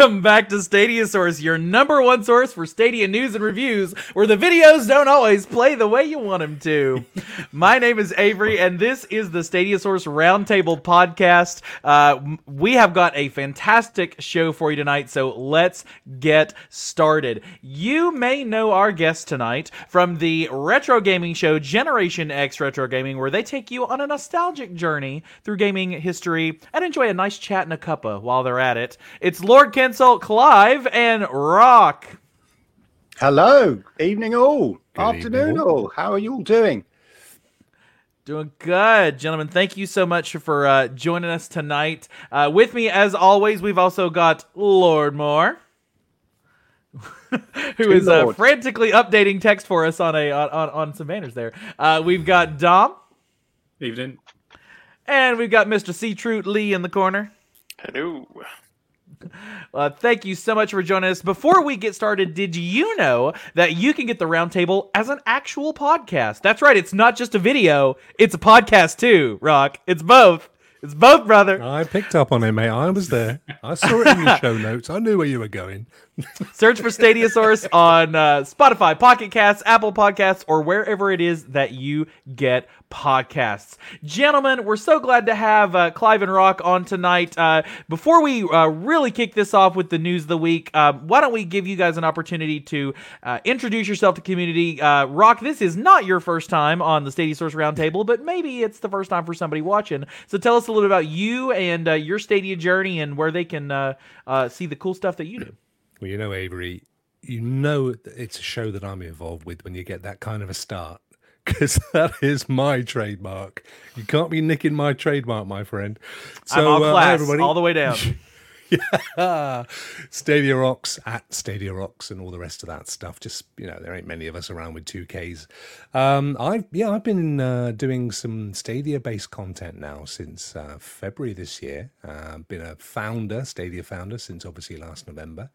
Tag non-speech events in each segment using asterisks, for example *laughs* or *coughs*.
Welcome back to Stadia Source, your number one source for Stadia news and reviews, where the videos don't always play the way you want them to. *laughs* My name is Avery, and this is the Stadia Source Roundtable podcast. Uh, we have got a fantastic show for you tonight, so let's get started. You may know our guest tonight from the retro gaming show Generation X Retro Gaming, where they take you on a nostalgic journey through gaming history and enjoy a nice chat and a cuppa while they're at it. It's Lord Kensel, Clive, and Rock. Hello, evening all, Good afternoon evening. all. How are you all doing? Doing good, gentlemen. Thank you so much for uh, joining us tonight. Uh, with me, as always, we've also got Lord Moore, *laughs* who is uh, frantically updating text for us on a on, on, on some banners there. Uh, we've got Dom, Evening. and we've got Mr. C. Trute Lee in the corner. Hello. Uh, thank you so much for joining us. Before we get started, did you know that you can get the roundtable as an actual podcast? That's right. It's not just a video; it's a podcast too. Rock. It's both. It's both, brother. I picked up on it, mate. I was there. I saw it in your *laughs* show notes. I knew where you were going. *laughs* Search for Stadia Source on uh, Spotify, Pocket Casts, Apple Podcasts, or wherever it is that you get podcasts. Gentlemen, we're so glad to have uh, Clive and Rock on tonight. Uh, before we uh, really kick this off with the news of the week, uh, why don't we give you guys an opportunity to uh, introduce yourself to community? Uh, Rock, this is not your first time on the Stadia Source Roundtable, but maybe it's the first time for somebody watching. So tell us a little bit about you and uh, your Stadia journey and where they can see the cool stuff that you do. Well, you know, Avery, you know it's a show that I'm involved with when you get that kind of a start. Because *laughs* that is my trademark. You can't be nicking my trademark, my friend. So, I'm all uh, everybody. all the way down. *laughs* yeah. Stadia Rocks at Stadia Rocks and all the rest of that stuff. Just you know, there ain't many of us around with two Ks. Um, I've yeah, I've been uh, doing some Stadia based content now since uh, February this year. Uh, been a founder, Stadia founder since obviously last November.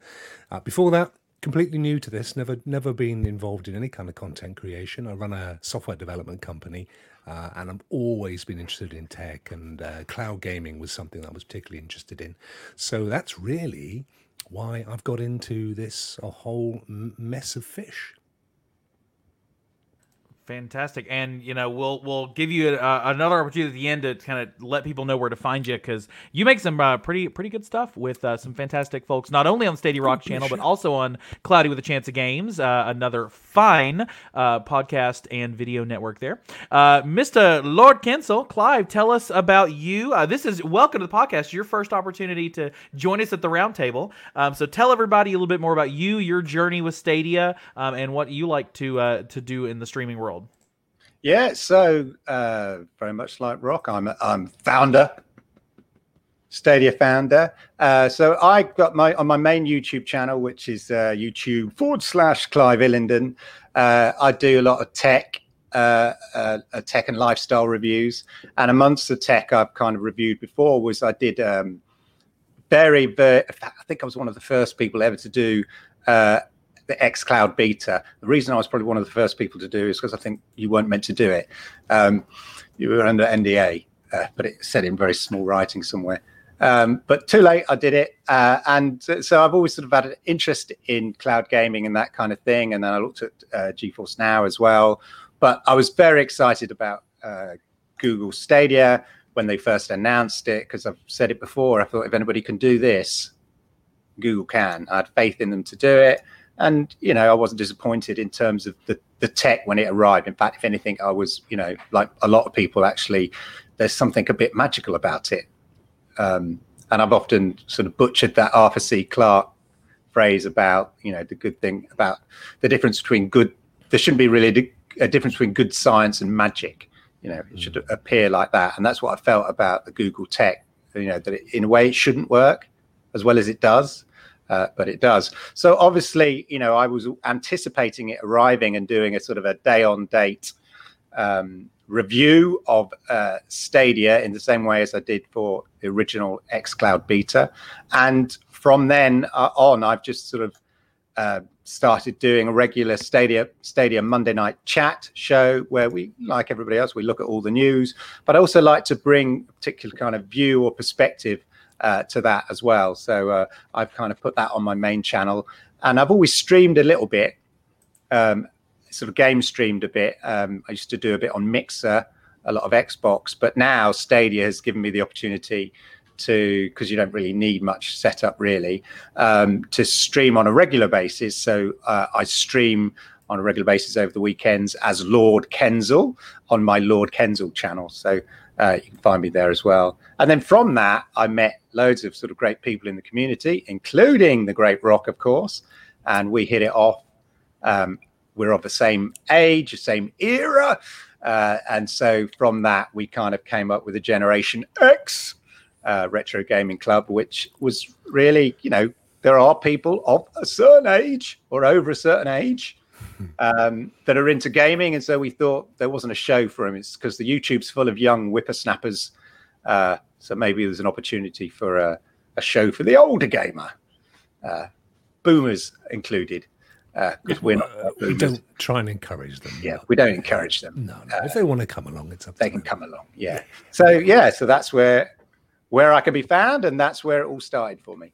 Uh, before that. Completely new to this, never never been involved in any kind of content creation. I run a software development company, uh, and I've always been interested in tech, and uh, cloud gaming was something I was particularly interested in. So that's really why I've got into this a whole mess of fish. Fantastic, and you know we'll we'll give you uh, another opportunity at the end to kind of let people know where to find you because you make some uh, pretty pretty good stuff with uh, some fantastic folks, not only on Stadia Rock channel but also on Cloudy with a Chance of Games, uh, another fine uh, podcast and video network there. Uh, Mr. Lord Kensel, Clive, tell us about you. Uh, this is welcome to the podcast. Your first opportunity to join us at the roundtable. Um, so tell everybody a little bit more about you, your journey with Stadia, um, and what you like to uh, to do in the streaming world. Yeah, so uh, very much like Rock, I'm I'm founder, Stadia founder. Uh, so I got my on my main YouTube channel, which is uh, YouTube forward slash Clive Illingdon. Uh, I do a lot of tech. Uh, uh, tech and lifestyle reviews, and amongst the tech I've kind of reviewed before was I did um, very, very. I think I was one of the first people ever to do the xCloud beta. The reason I was probably one of the first people to do is because I think you weren't meant to do it. Um, you were under NDA, uh, but it said in very small writing somewhere. Um, but too late, I did it. Uh, and so I've always sort of had an interest in cloud gaming and that kind of thing. And then I looked at uh, GeForce Now as well. But I was very excited about uh, Google Stadia when they first announced it because I've said it before. I thought if anybody can do this, Google can. I had faith in them to do it and you know i wasn't disappointed in terms of the, the tech when it arrived. In fact if anything i was you know like a lot of people actually there's something a bit magical about it. Um, and i've often sort of butchered that arthur c. Clarke phrase about you know the good thing about the difference between good there shouldn't be really a difference between good science and magic. You know it should appear like that. And that's what i felt about the google tech you know that it, in a way it shouldn't work as well as it does uh, but it does. So obviously, you know, I was anticipating it arriving and doing a sort of a day on date um, review of uh, Stadia in the same way as I did for the original xCloud beta. And from then uh, on, I've just sort of uh, started doing a regular Stadia Stadia Monday night chat show where we, like everybody else, we look at all the news, but I also like to bring a particular kind of view or perspective uh, to that as well. So uh, I've kind of put that on my main channel, and I've always streamed a little bit, um, sort of game streamed a bit. Um, I used to do a bit on Mixer, a lot of Xbox, but now Stadia has given me the opportunity to because you don't really need much setup really um, to stream on a regular basis. So uh, I stream on a regular basis over the weekends as Lord Kensal on my Lord Kensal channel. So uh, you can find me there as well. And then from that, I met loads of sort of great people in the community, including the Great Rock, of course. And we hit it off. Um, we're of the same age, the same era. Uh, and so from that, we kind of came up with a Generation X uh, retro gaming club, which was really, you know, there are people of a certain age or over a certain age um, that are into gaming, and so we thought there wasn't a show for them. It's because the YouTube's full of young whippersnappers, uh, so maybe there's an opportunity for a, a show for the older gamer, uh, boomers included. Because uh, we're not, we don't try and encourage them. Yeah, we don't encourage them. No, no. if they want to come along, it's up. They can come along. Yeah. So yeah, so that's where where I can be found, and that's where it all started for me.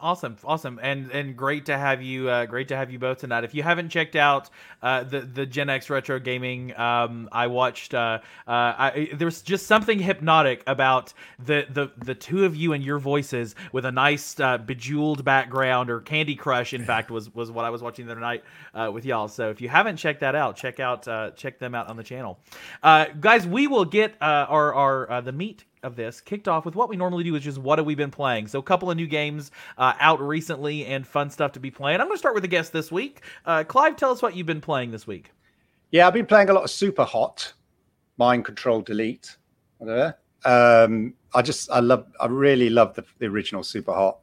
Awesome, awesome, and and great to have you. Uh, great to have you both tonight. If you haven't checked out uh, the the Gen X Retro Gaming, um, I watched. Uh, uh, I, there's just something hypnotic about the, the the two of you and your voices with a nice uh, bejeweled background or Candy Crush. In fact, was was what I was watching the other night uh, with y'all. So if you haven't checked that out, check out uh, check them out on the channel, uh, guys. We will get uh, our our the meat of this kicked off with what we normally do is just what have we been playing. So a couple of new games uh, out recently and fun stuff to be playing. I'm going to start with the guest this week. Uh, Clive, tell us what you've been playing this week. Yeah, I've been playing a lot of Superhot, Mind Control Delete. Um, I just I love I really love the, the original Superhot.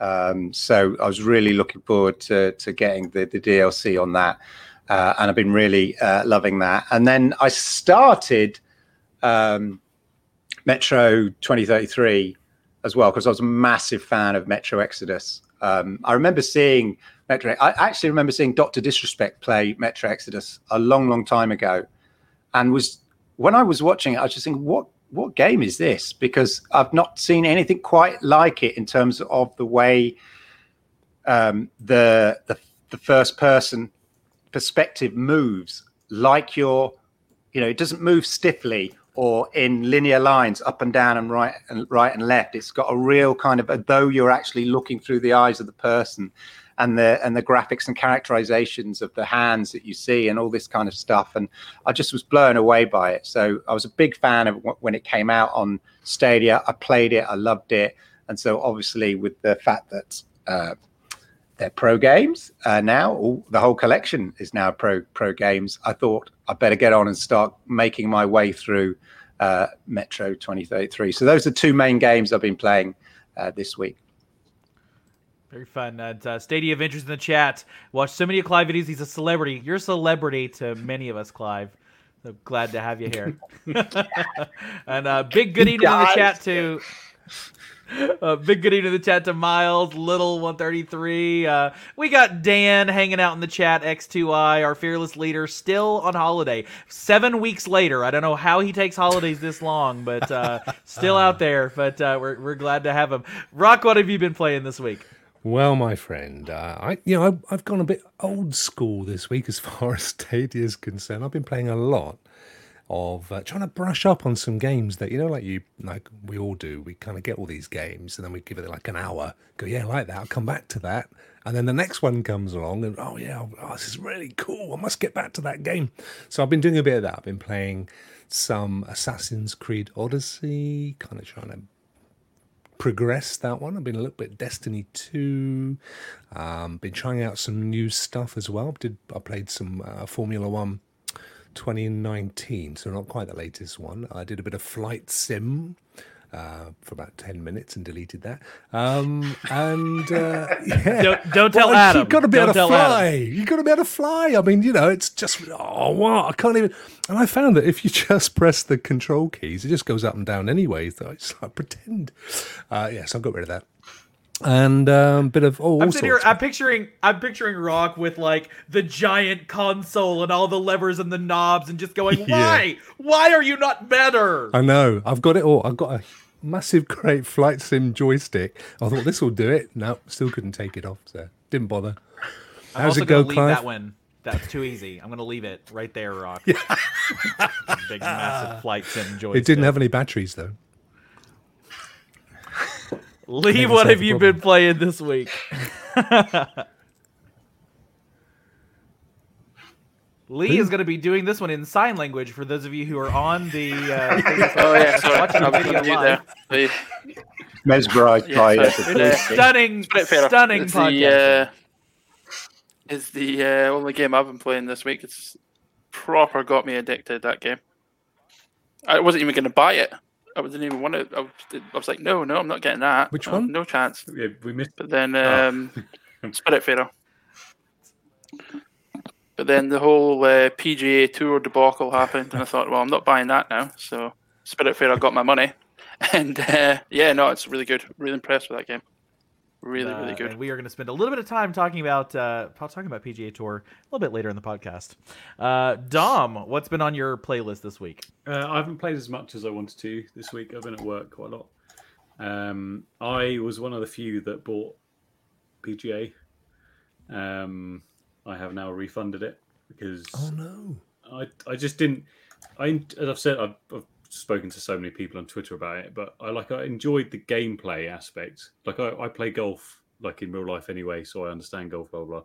Um, so I was really looking forward to to getting the, the DLC on that. Uh, and I've been really uh, loving that. And then I started um, Metro 2033 as well because I was a massive fan of Metro Exodus. Um, I remember seeing Metro. I actually remember seeing Doctor Disrespect play Metro Exodus a long, long time ago, and was when I was watching it, I was just thinking, what what game is this? Because I've not seen anything quite like it in terms of the way um, the, the the first person perspective moves, like your, you know, it doesn't move stiffly or in linear lines up and down and right and right and left. It's got a real kind of though you're actually looking through the eyes of the person and the and the graphics and characterizations of the hands that you see and all this kind of stuff. And I just was blown away by it. So I was a big fan of when it came out on Stadia. I played it, I loved it, and so obviously with the fact that uh, they're pro games uh, now. All, the whole collection is now pro pro games. I thought I better get on and start making my way through uh, Metro 2033. So those are two main games I've been playing uh, this week. Very fun. And uh, Stadia interest in the chat. Watch so many of Clive videos. He's a celebrity. You're a celebrity to many of us, Clive. So glad to have you here. *laughs* *laughs* and uh, big good evening in the chat to *laughs* uh, big good evening to the chat to Miles, Little 133. Uh, we got Dan hanging out in the chat, X2I, our fearless leader, still on holiday. Seven weeks later. I don't know how he takes holidays this long, but uh, still out there. But uh, we're, we're glad to have him. Rock, what have you been playing this week? Well, my friend, uh, I you know I've, I've gone a bit old school this week as far *laughs* as Stadia is concerned. I've been playing a lot of uh, trying to brush up on some games that you know, like you, like we all do. We kind of get all these games, and then we give it like an hour. Go, yeah, like that. I'll come back to that, and then the next one comes along, and oh yeah, oh, this is really cool. I must get back to that game. So I've been doing a bit of that. I've been playing some Assassin's Creed Odyssey, kind of trying to progress that one. I've been a little bit Destiny 2. Um, been trying out some new stuff as well. Did I played some uh, Formula One 2019, so not quite the latest one. I did a bit of flight sim uh, for about 10 minutes and deleted that. Um, and uh, *laughs* yeah. don't, don't tell well, Adam. You've got to be don't able to fly. You've got to be able to fly. I mean, you know, it's just, oh, wow, I can't even. And I found that if you *laughs* just press the control keys, it just goes up and down anyway. So I just like pretend. Uh, yeah, so I got rid of that. And a um, bit of oh, I'm sitting here. I'm picturing. I'm picturing Rock with like the giant console and all the levers and the knobs, and just going, *laughs* Yeah. "Why? Why are you not better?" I know. I've got it all. I've got a massive, great flight sim joystick. I thought this will do it. No, still couldn't take it off. So didn't bother. I'm How's also it go, gonna leave Clive? that one. That's too easy. I'm gonna leave it right there, Rock. Yeah. *laughs* Big massive flight sim joystick. It didn't have any batteries though. Lee, what solve have you problem. been playing this week? *laughs* Lee is going to be doing this one in sign language for those of you who are on the. Uh, *laughs* Oh yeah, sorry. watching the I'm video on mute live. there. Mesmerized Yeah, by sorry. the Yeah. joystick. Stunning, Split stunning is podcast. the, uh, is the uh, only game I've been playing this week. It's proper got me addicted. That game. I wasn't even going to buy it. I didn't even want to. I was, I was like, no, no, I'm not getting that. Which one? No chance. Yeah, we missed. But then Oh. um, *laughs* Spiritfarer. But then the whole uh, PGA Tour debacle happened, and I thought, well, I'm not buying that now. So Spirit Spiritfarer got my money, *laughs* and uh, yeah, no, it's really good. Really impressed with that game. Really, Uh, really good. And we are going to spend a little bit of time talking about uh, talking about PGA Tour a little bit later in the podcast. Uh, Dom, what's been on your playlist this week? Uh, I haven't played as much as I wanted to this week. I've been at work quite a lot. Um, I was one of the few that bought PGA. Um, I have now refunded it because Oh no. I I just didn't. I as I've said, I've, I've spoken to so many people on Twitter about it, but I like I enjoyed the gameplay aspect. Like I, I play golf like in real life anyway, so I understand golf, blah blah. blah.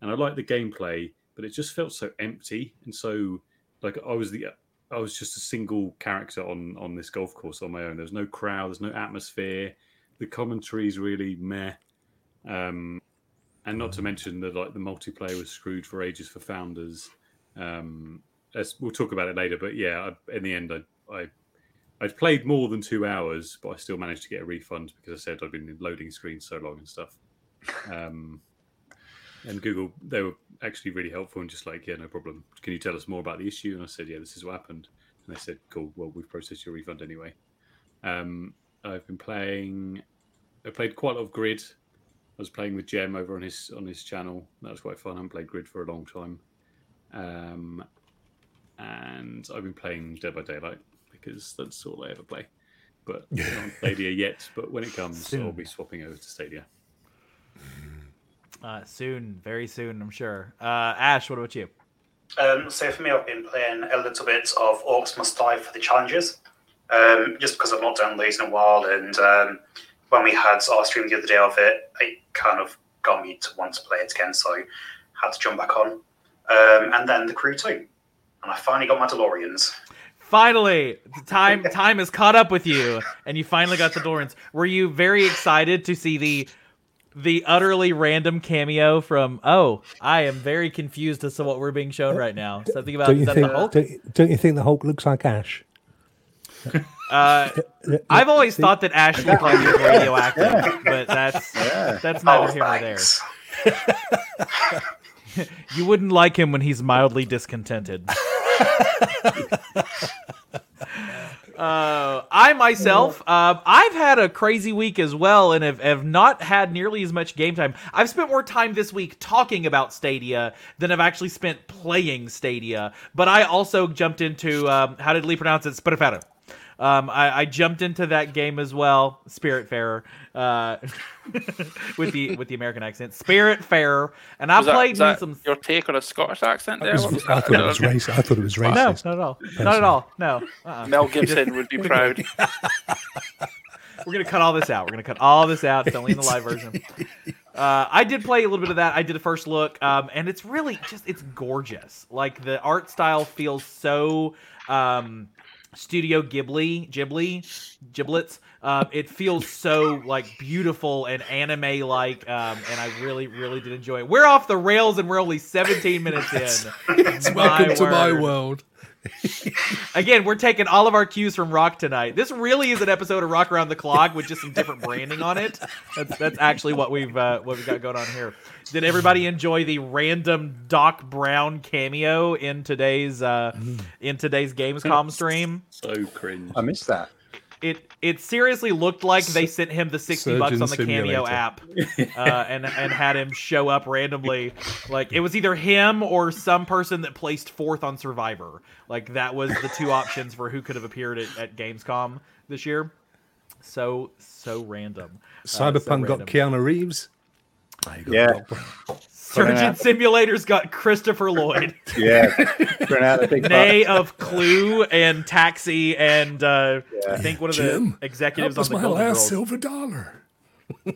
And I like the gameplay, but it just felt so empty and so like I was the I was just a single character on on this golf course on my own. There's no crowd, there's no atmosphere. The commentary's really meh. Um, and not to mention that like the multiplayer was screwed for ages for founders. Um, as we'll talk about it later, but yeah, I, in the end, I, I I'd played more than two hours, but I still managed to get a refund because I said I'd been in loading screens so long and stuff. *laughs* Um, and Google, they were actually really helpful and just like, yeah, no problem. Can you tell us more about the issue? And I said, yeah, this is what happened. And they said, cool. Well, we've processed your refund anyway. Um, I've been playing. I played quite a lot of Grid. I was playing with Jem over on his on his channel. That was quite fun. I haven't played Grid for a long time. Um, and I've been playing Dead by Daylight because that's all I ever play. But *laughs* not on Stadia yet. But when it comes, I'll be swapping over to Stadia. Uh, soon, very soon, I'm sure. Uh, Ash, what about you? Um, so for me, I've been playing a little bit of Orcs Must Die for the challenges, um, just because I've not done these in a while. And um, when we had our stream the other day of it, it kind of got me to want to play it again, so I had to jump back on. Um, and then the Crew 2, And I finally got my DeLoreans. Finally, the time *laughs* time has caught up with you, and you finally got the Dorans. Were you very excited to see the the utterly random cameo from? Oh, I am very confused as to what we're being shown right now. Something about Don't is you that think? the Hulk? Don't, don't you think the Hulk looks like Ash? Uh, I've always thought that Ash looked like he was radioactive, but that's Yeah. that's neither oh, here nor there. *laughs* *laughs* You wouldn't like him when he's mildly discontented. *laughs* Uh, I myself, uh, I've had a crazy week as well, and have, have not had nearly as much game time. I've spent more time this week talking about Stadia than I've actually spent playing Stadia. But I also jumped into um, how did Lee pronounce it? Spiritfarer. Um, I, I jumped into that game as well, Spiritfarer, uh, *laughs* with the with the American accent, Spiritfarer, and I Was played was me that some. your take on a Scottish accent there? I thought it was racist. I thought it was No, not at all. Not at all. No. Uh-uh. Mel Gibson would be *laughs* proud. *laughs* We're gonna cut all this out. We're gonna cut all this out. It's only in the live version. Uh, I did play a little bit of that. I did a first look, um, and it's really just it's gorgeous. Like the art style feels so um, Studio Ghibli, Ghibli, giblets. Um, it feels so like beautiful and anime like, um, and I really, really did enjoy it. We're off the rails, and we're only 17 minutes in. Welcome My to my world. Again, we're taking all of our cues from Rock tonight. This really is an episode of Rock Around the Clock with just some different branding on it. That's that's actually what we've uh, what we've got going on here. Did everybody enjoy the random Doc Brown cameo in today's uh, in today's Gamescom *laughs* stream? So cringe. I missed that. it it seriously looked like they sent him the sixty bucks on the Cameo Simulator. app, *laughs* uh, and and had him show up randomly. Like it was either him or some person that placed fourth on Survivor. Like that was the two *laughs* options for who could have appeared at, at Gamescom this year. So so random. Uh, so Cyberpunk got random. Keanu Reeves. Ah, you got Yeah. Surgeon Yeah. Simulator's got Christopher Lloyd, *laughs* Yeah, throwing out the big nay of Clue and Taxi, and uh, I think one of Jim, the executives That was on the my Golden last Girls. silver dollar. *laughs*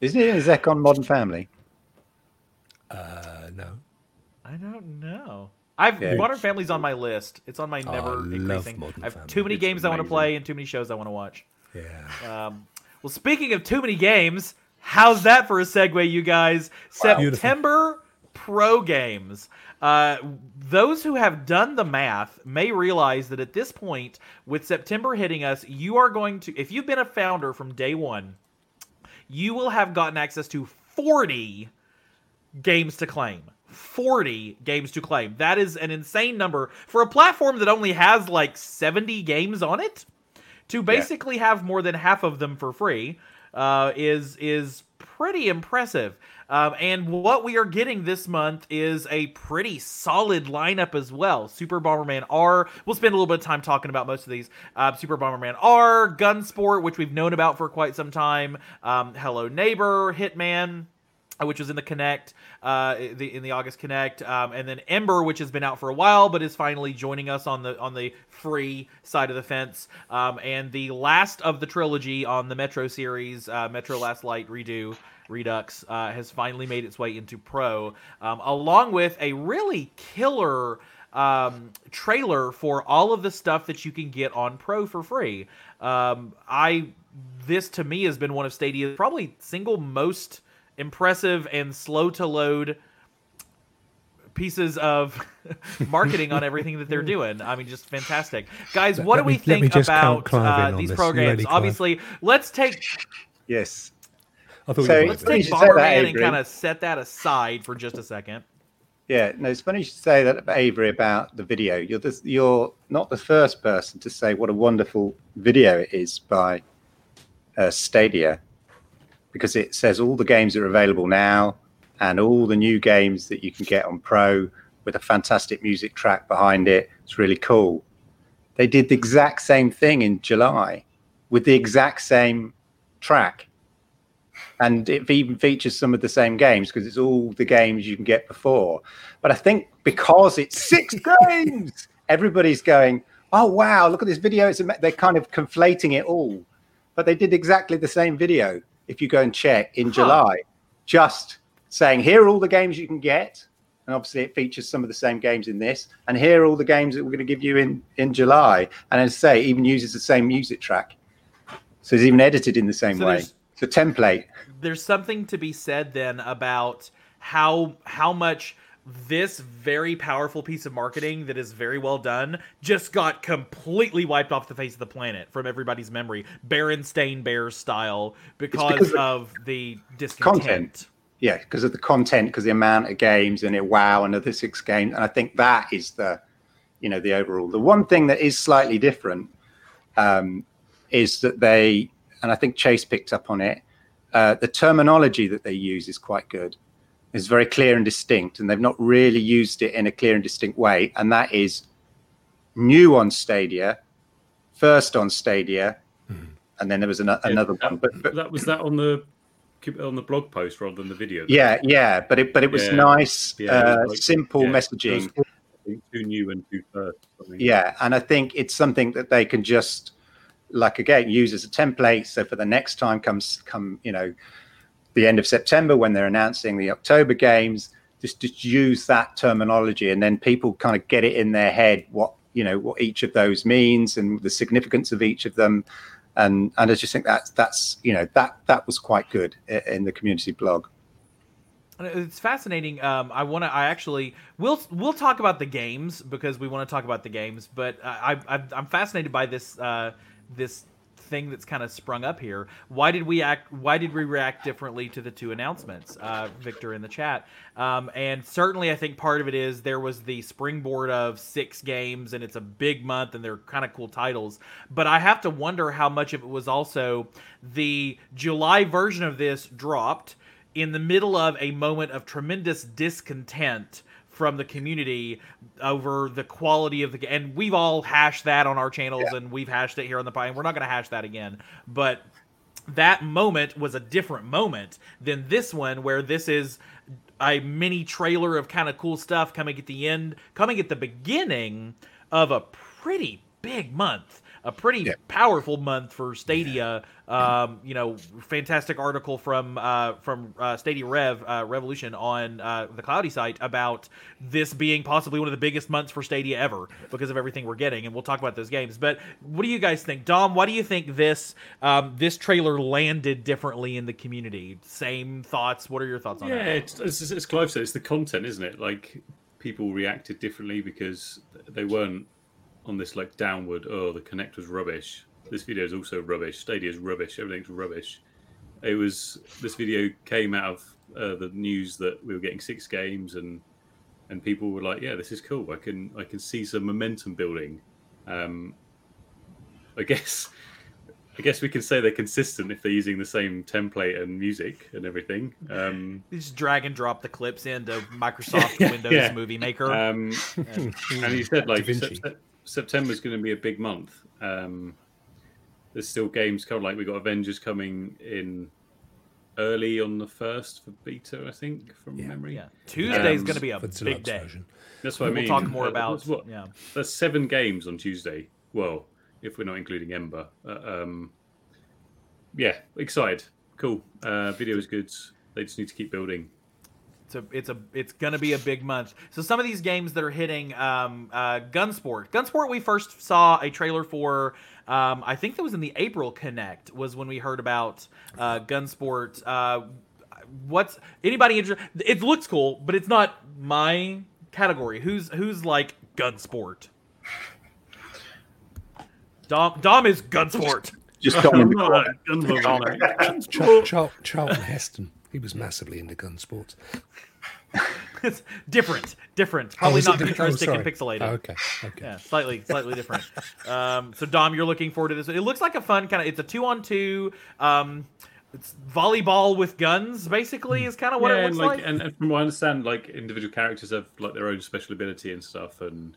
Isn't it Zek on Modern Family? Uh, no. I don't know. I've Yeah. Modern Family's on my list. It's on my Oh, never love increasing. Modern I have Family. too many It's games I want to play and too many shows I want to watch. Yeah. Um, well, speaking of too many games, how's that for a segue, you guys? Beautiful. September Pro Games. Uh, those who have done the math may realize that at this point, with September hitting us, you are going to, if you've been a founder from day one, you will have gotten access to 40 games to claim. 40 games to claim. That is an insane number for a platform that only has like 70 games on it. To basically have more than half of them for free uh, is is pretty impressive. Um, and what we are getting this month is a pretty solid lineup as well. Super Bomberman R. We'll spend a little bit of time talking about most of these. Uh, Super Bomberman R, Gunsport, which we've known about for quite some time. Um, Hello Neighbor, Hitman, which was in the Connect, uh, the in the August Connect, um, and then Ember, which has been out for a while, but is finally joining us on the on the free side of the fence, um, and the last of the trilogy on the Metro series, uh, Metro Last Light Redo. Redux uh, has finally made its way into Pro, um, along with a really killer um, trailer for all of the stuff that you can get on Pro for free. Um, I this to me has been one of Stadia's probably single most impressive and slow to load pieces of *laughs* marketing on everything that they're *laughs* doing. I mean, just fantastic, guys. What let do we me- think about uh, these programs? ready, Clive? Obviously, let's take Yes. I thought So- we let's take you should Bomberman and kind of set that aside for just a second. Yeah, no, it's funny you should say that, Avery, about the video. You're the, you're not the first person to say what a wonderful video it is by uh, Stadia, because it says all the games that are available now and all the new games that you can get on Pro with a fantastic music track behind it. It's really cool. They did the exact same thing in July with the exact same track and it even features some of the same games because it's all the games you can get before. But I think because it's six *laughs* games, everybody's going, "Oh wow, look at this video!" It's they're kind of conflating it all, but they did exactly the same video. If you go and check in Huh. July, just saying, "Here are all the games you can get." And obviously, it features some of the same games in this. And here are all the games that we're going to give you in, in July. And as I say, even uses the same music track. So it's even edited in the same So way. It's a template. there's something to be said then about how how much this very powerful piece of marketing that is very well done just got completely wiped off the face of the planet from everybody's memory Berenstain Bears style because, because of the discontent. content. yeah, because of the content, because the amount of games and it wow, another six games, and I think that is the, you know, the overall. The one thing that is slightly different um, is that they, and I think Chase picked up on it. Uh, the terminology that they use is quite good. It's very clear and distinct, and they've not really used it in a clear and distinct way. And that is new on Stadia, first on Stadia, and then there was an- another that, one. But, but that was that on the on the blog post rather than the video. Yeah, yeah, but it but it was Yeah. nice, Yeah, it uh, was like- simple yeah, messaging. it was Too new and too first. Yeah, and I think it's something that they can just like again use as a template. So for the next time comes come you know the end of September when they're announcing the October games, just just use that terminology, and then people kind of get it in their head what you know what each of those means and the significance of each of them. And and I just think that's that's you know that that was quite good in the community blog. It's fascinating. Um, I want to. I actually we'll we'll talk about the games because we want to talk about the games. But I, I I'm fascinated by this uh, this thing that's kind of sprung up here. Why did we act? Why did we react differently to the two announcements, uh, Victor in the chat? Um, and certainly, I think part of it is there was the springboard of six games, and it's a big month, and they're kind of cool titles. But I have to wonder how much of it was also the July version of this dropped in the middle of a moment of tremendous discontent from the community over the quality of the game. And we've all hashed that on our channels yeah. and we've hashed it here on the pie, and we're not going to hash that again. But that moment was a different moment than this one, where this is a mini trailer of kind of cool stuff coming at the end, coming at the beginning of a pretty big month a pretty yeah. powerful month for Stadia. Um, you know, fantastic article from uh, from uh, Stadia Rev uh, Revolution on uh, the Cloudy site about this being possibly one of the biggest months for Stadia ever because of everything we're getting, and we'll talk about those games. But what do you guys think, Dom? Why do you think this um, this trailer landed differently in the community? Same thoughts. What are your thoughts on yeah, that? Yeah, it's, it's, it's Clive said. It's the content, isn't it? Like people reacted differently because they weren't on this like downward. Oh, the Connect was rubbish. This video is also rubbish. Stadia is rubbish. Everything's rubbish. It was this video came out of uh, the news that we were getting six games and and people were like, yeah, this is cool. I can I can see some momentum building. Um, I *laughs* guess I guess we can say they're consistent if they're using the same template and music and everything. Um, you just drag and drop the clips into *laughs* Microsoft Windows yeah. Movie Maker. Um, *laughs* and, and you said like September is going to be a big month. Um, there's still games coming. Like we got Avengers coming in early on the first for beta, I think, from yeah, memory. Yeah, Tuesday's um, going to be a big day. Version. That's what I mean. We'll talk more about. What, yeah, there's seven games on Tuesday. Well, if we're not including Ember. Uh, um, yeah, excited. Cool. Uh, video is good. They just need to keep building. It's a, it's a, it's gonna be a big month. So some of these games that are hitting, um, uh, Gunsport. Gunsport, we first saw a trailer for. Um, I think that was in the April Connect was when we heard about uh, Gunsport. Uh, what's anybody interested? It looks cool, but it's not my category. Who's who's like Gunsport? Dom Dom is Gunsport. Just Dom. Charlton Heston. He was massively into gun sports. it's *laughs* different, different. Oh, Probably oh, not futuristic oh, and pixelated. Oh, okay, okay. Yeah, slightly, slightly different. *laughs* Um, so Dom, you're looking forward to this. It looks like a fun kind of. It's a two on two. Um, it's volleyball with guns, basically, is kind of what yeah, it looks and like. like. And, and, from what I understand, like individual characters have like their own special ability and stuff, and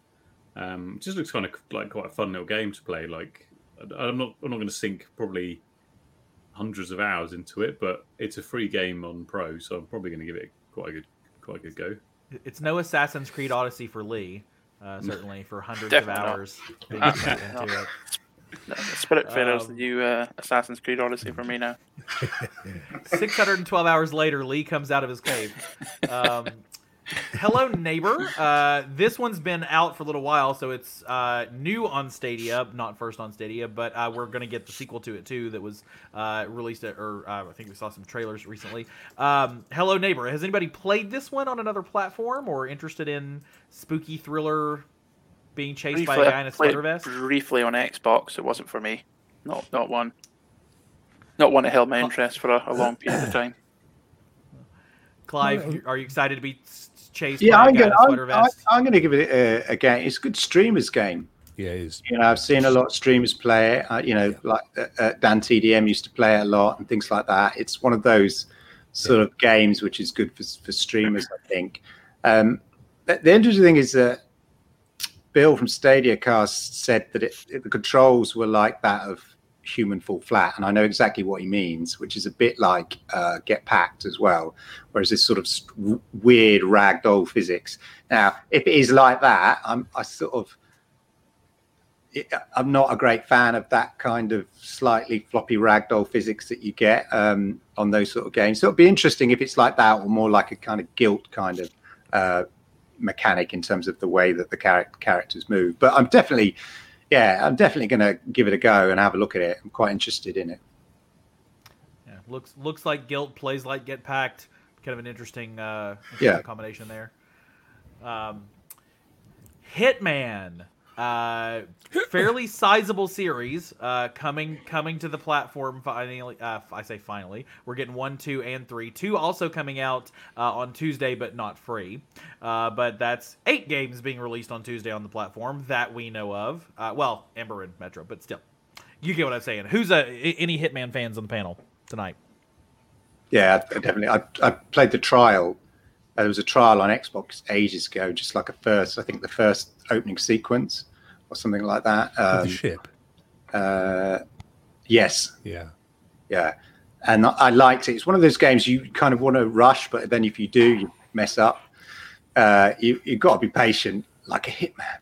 um, it just looks kind of like quite a fun little game to play. Like, I'm not, I'm not going to sink probably hundreds of hours into it, but it's a free game on Pro, so I'm probably going to give it quite a good, quite a good go. It's no Assassin's Creed Odyssey for Lee, uh, certainly for *laughs* hundreds of hours. *laughs* no. Spiritfarer's um, the new uh, Assassin's Creed Odyssey for me now. *laughs* 612 hours later, Lee comes out of his cave. Um, Hello Neighbor. Uh, this one's been out for a little while, so it's uh, new on Stadia, not first on Stadia, but uh, we're going to get the sequel to it too that was uh, released, at, or uh, I think we saw some trailers recently. Um, Hello Neighbor. Has anybody played this one on another platform or interested in spooky thriller being chased briefly, by a guy in a spider vest? Briefly on Xbox, it wasn't for me. Not not one. Not one that held my interest for a, a long period of time. Clive, are you excited to be chased yeah, I'm gonna, I'm, I, I'm, gonna give it a, a, game. It's a good streamers game. Yeah, it is. You know, I've seen a lot of streamers play it. Uh, you know, yeah. like uh, uh DanTDM used to play it a lot and things like that. It's one of those sort yeah. of games which is good for, for streamers, I think. Um, the, the interesting thing is that Bill from Stadia Cast said that it, it, the controls were like that of human fall flat. And I know exactly what he means, which is a bit like uh, Get Packed as well, whereas this sort of st- weird ragdoll physics. Now, if it is like that, I'm I sort of I'm not a great fan of that kind of slightly floppy ragdoll physics that you get um, on those sort of games. So it'd be interesting if it's like that, or more like a kind of Gylt kind of uh, mechanic in terms of the way that the char- characters move. But I'm definitely yeah, I'm definitely going to give it a go and have a look at it. I'm quite interested in it. Yeah, looks looks like Gylt plays like Get Packed. Kind of an interesting, uh, interesting yeah. combination there. Um, Hitman. Uh, fairly sizable series uh, coming coming to the platform finally. Uh, I say finally, we're getting one, two, and three. Two also coming out uh, on Tuesday, but not free. Uh, but that's eight games being released on Tuesday on the platform that we know of. Uh, well, Ember and Metro, but still, you get what I'm saying. Who's a, any Hitman fans on the panel tonight? Yeah, definitely. I, I played the trial. There was a trial on Xbox ages ago, just like a first, I think the first opening sequence or something like that. Um, the ship. uh, yes, Yeah. yeah. And I liked it. It's one of those games you kind of want to rush, but then if you do, you mess up. Uh, you, you've got to be patient, like a hitman,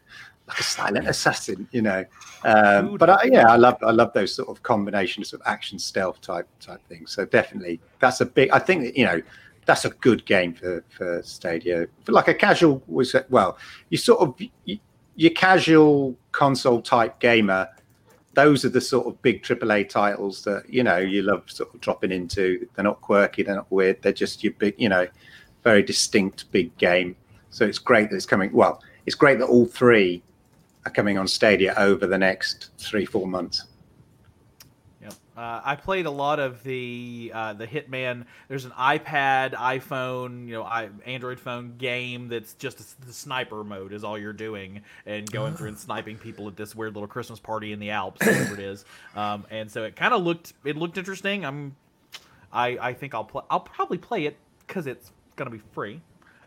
like a silent assassin, you know. Um, but I, yeah, I love I love those sort of combinations of action stealth type type things. So definitely, that's a big. I think that, you know that's a good game for for Stadia. For like a casual was well, you sort of you, your casual console type gamer those are the sort of big AAA titles that you know you love sort of dropping into. They're not quirky, they're not weird. They're just your big, you know, very distinct big game. So it's great that it's coming. Well, it's great that all three are coming on Stadia over the next three four months. Uh, I played a lot of the uh, the Hitman. There's an iPad, iPhone, you know, I, Android phone game that's just a, the sniper mode is all you're doing and going through and sniping people at this weird little Christmas party in the Alps, whatever it is. *coughs* Um, and so it kind of looked it looked interesting. I'm I I think I'll play. I'll probably play it because it's gonna be free.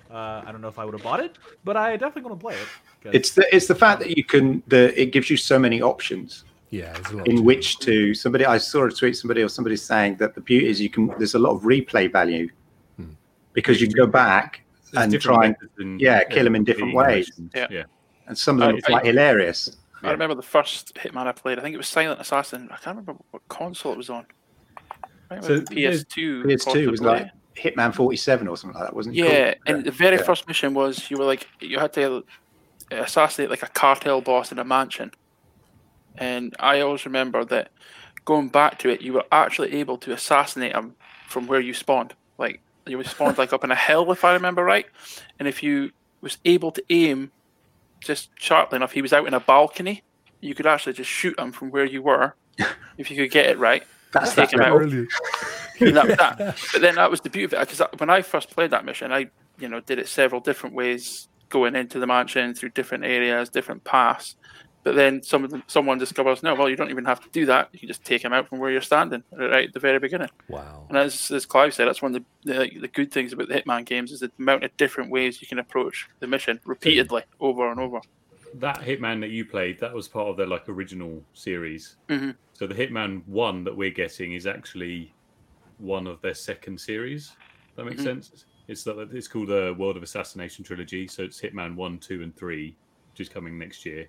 Uh, I don't know if I would have bought it, but I definitely want to play it. It's the it's the fact that you can the it gives you so many options Yeah. There's a lot in to which to somebody I saw a tweet somebody or somebody saying that the beauty is you can there's a lot of replay value Hmm. because you can go back There's and try and methods and- yeah, kill 'em in different ways. Yeah. yeah. and some of them I- are quite I- hilarious. I remember the first Hitman I played. I think it was Silent Assassin. I can't remember what console it was on. It So was PS2. PS2 was possibly. like Hitman 47 or something like that, wasn't it? Yeah, called? and the very Yeah. first mission was you were like you had to assassinate like a cartel boss in a mansion, and I always remember that going back to it, you were actually able to assassinate him from where you spawned. Like you were spawned like up in a hill, if I remember right, and if you was able to aim just sharply enough, he was out in a balcony. You could actually just shoot him from where you were, *laughs* if you could get it right. That's take that him out. Brilliant. And *laughs* that that. *laughs* But then that was the beauty of it because when I first played that mission, I you know did it several different ways, going into the mansion through different areas, different paths. But then some of them, someone discovers, no, well, you don't even have to do that. You can just take him out from where you're standing right at the very beginning. Wow. And as, as Clive said, that's one of the, the the good things about the Hitman games is the amount of different ways you can approach the mission repeatedly over and over. That Hitman that you played, that was part of their like original series. Mhm. So the Hitman one that we're getting is actually one of their second series. That makes Mhm. sense. It's the, it's called the World of Assassination trilogy. So it's Hitman one, two, and three, which is coming next year.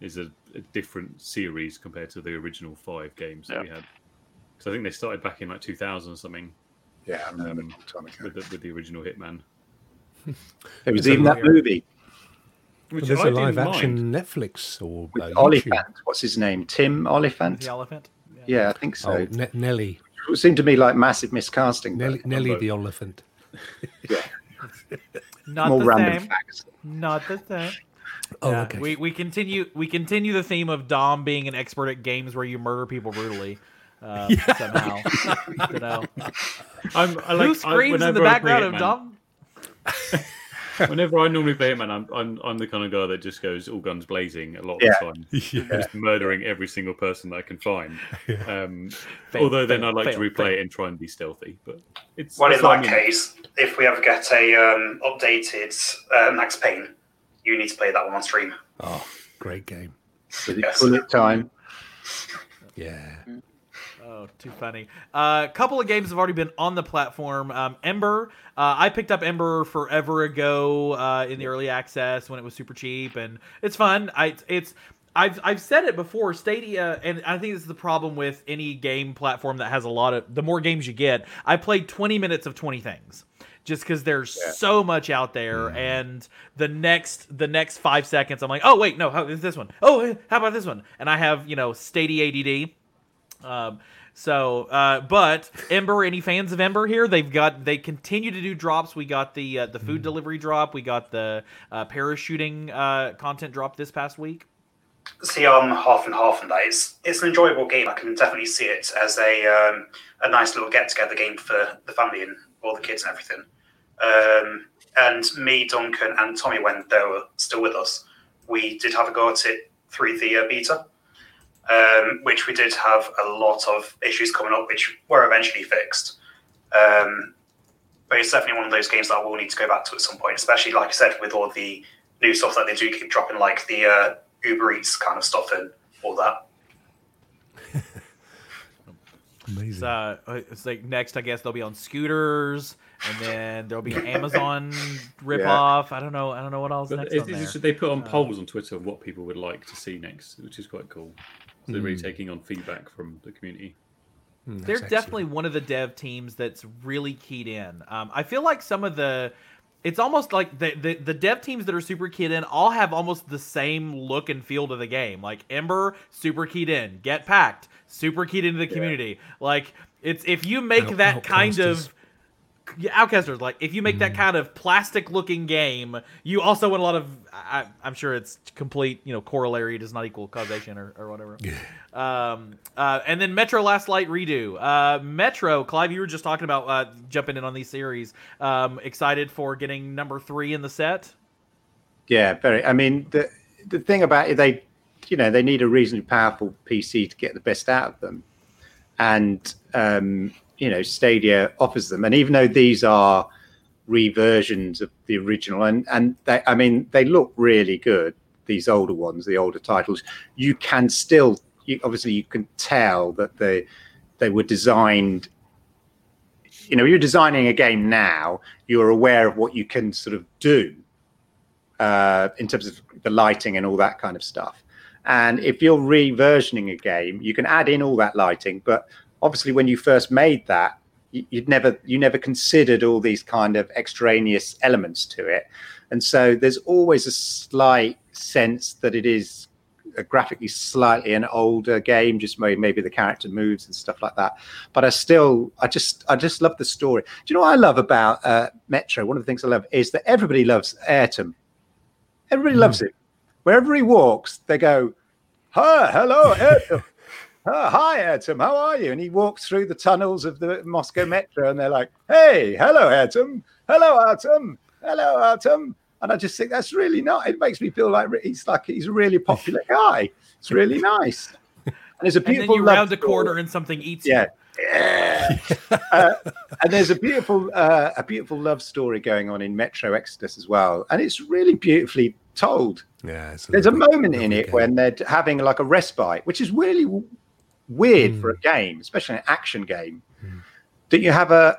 Is a, a different series compared to the original five games that Yeah. we had. So I think they started back in like 2000 or something Yeah, I remember Um, a long time ago. with the, with the original Hitman. There was even that movie Which there's I a live action mind. Netflix or with uh, Olyphant. What's his name? Tim Olyphant. the elephant. Yeah, I think so. Oh, Ne- Nelly. It seemed to me like massive miscasting. Nelly, Nelly both. the elephant. Not more the random same. facts. Not the same. Oh, Yeah, okay. We we continue we continue the theme of Dom being an expert at games where you murder people brutally. Uh, *laughs* somehow, you know. I'm, I like, Who I- screams in the whenever I play background of Dom? *laughs* Whenever I normally play Hitman, I'm, I'm I'm the kind of guy that just goes all guns blazing a lot of Yeah. the time, *laughs* yeah. just murdering every single person that I can find. Um, Fail, although then fail, I like fail, to replay fail. it and try and be stealthy. But it's Well, in it's what that case, if we ever get a um, updated uh, Max Payne, you need to play that one on stream. Oh, great game. With Yes. its bullet time. Yeah. Oh, too funny. A uh, couple of games have already been on the platform. Um, Ember, uh, I picked up Ember forever ago uh, in the early access when it was super cheap, and it's fun. I it's I've I've said it before. Stadia, and I think this is the problem with any game platform that has a lot of. The more games you get, I played 20 minutes of 20 things. Just because there's Yeah. so much out there, and the next the next five seconds, I'm like, oh wait, no, how is this one? Oh, how about this one? And I have you know Stadia ADD, um, so, uh, but Ember, any fans of Ember here? They've got they continue to do drops. We got the uh, the food delivery drop. We got the uh, parachuting uh, content drop this past week. see, I'm half and half on that. It's it's an enjoyable game. I can definitely see it as a um, a nice little get together game for the family and all the kids and everything. Um, and me, Duncan, and Tommy, when they were still with us, we did have a go at it through the uh, beta, um, which we did have a lot of issues coming up, which were eventually fixed. Um, but it's definitely one of those games that we'll need to go back to at some point, especially like I said, with all the new stuff that they do keep dropping, like the uh, Uber Eats kind of stuff and all that. *laughs* Amazing. It's, uh, it's like next, I guess they'll be on scooters, and then there'll be an *laughs* Amazon ripoff. I don't know. I don't know what else But next it's, on it's there. just, they put on Uh, polls on Twitter of what people would like to see next, which is quite cool. So they're really Mm. taking on feedback from the community. Mm, They're excellent. definitely one of the dev teams that's really keyed in. Um, I feel like some of the, it's almost like the, the the dev teams that are super keyed in all have almost the same look and feel to the game. Like Ember, super keyed in. Get Packed, super keyed into the community. Like it's if you make Out- that kind Outcasters. of yeah, Outcasters, like if you make that kind of plastic looking game, you also want a lot of. I, I'm sure it's complete, you know, corollary does not equal causation or, or whatever. Um, uh, and then Metro Last Light redo. Uh, Metro, Clive, you were just talking about uh, jumping in on these series. Um, excited for getting number three in the set. Yeah, very. I mean, the the thing about it, they, you know, they need a reasonably powerful PC to get the best out of them, and um, you know, Stadia offers them. And even though these are reversions of the original, and and they, I mean, they look really good. These older ones, the older titles, you can still, you, obviously, you can tell that they they were designed you know, you're designing a game now, you're aware of what you can sort of do uh, in terms of the lighting and all that kind of stuff. And if you're reversioning a game, you can add in all that lighting, but obviously, when you first made that, you, you'd never you never considered all these kind of extraneous elements to it, and so there's always a slight sense that it is a graphically slightly an older game just maybe maybe the character moves and stuff like that. But i still i just i just love the story. Do you know what i love about uh, metro? One of the things i love is that everybody loves Artyom. Everybody loves it wherever he walks they go hi hello Artyom Oh, hi, Atom, How are you? And he walks through the tunnels of the Moscow Metro, and they're like, "Hey, hello, Atom, Hello, Atom, Hello, Atom. And I just think that's really nice. It makes me feel like re- he's like he's a really popular *laughs* guy. It's really nice. And there's a And then beautiful you love round a story. corner and something eats you. Yeah. Yeah. *laughs* uh, and there's a beautiful, uh, a beautiful love story going on in Metro Exodus as well, and it's really beautifully told. Yeah, it's There's a moment in it game. when they're having like a respite, which is really w- weird Mm. for a game, especially an action game. That you have a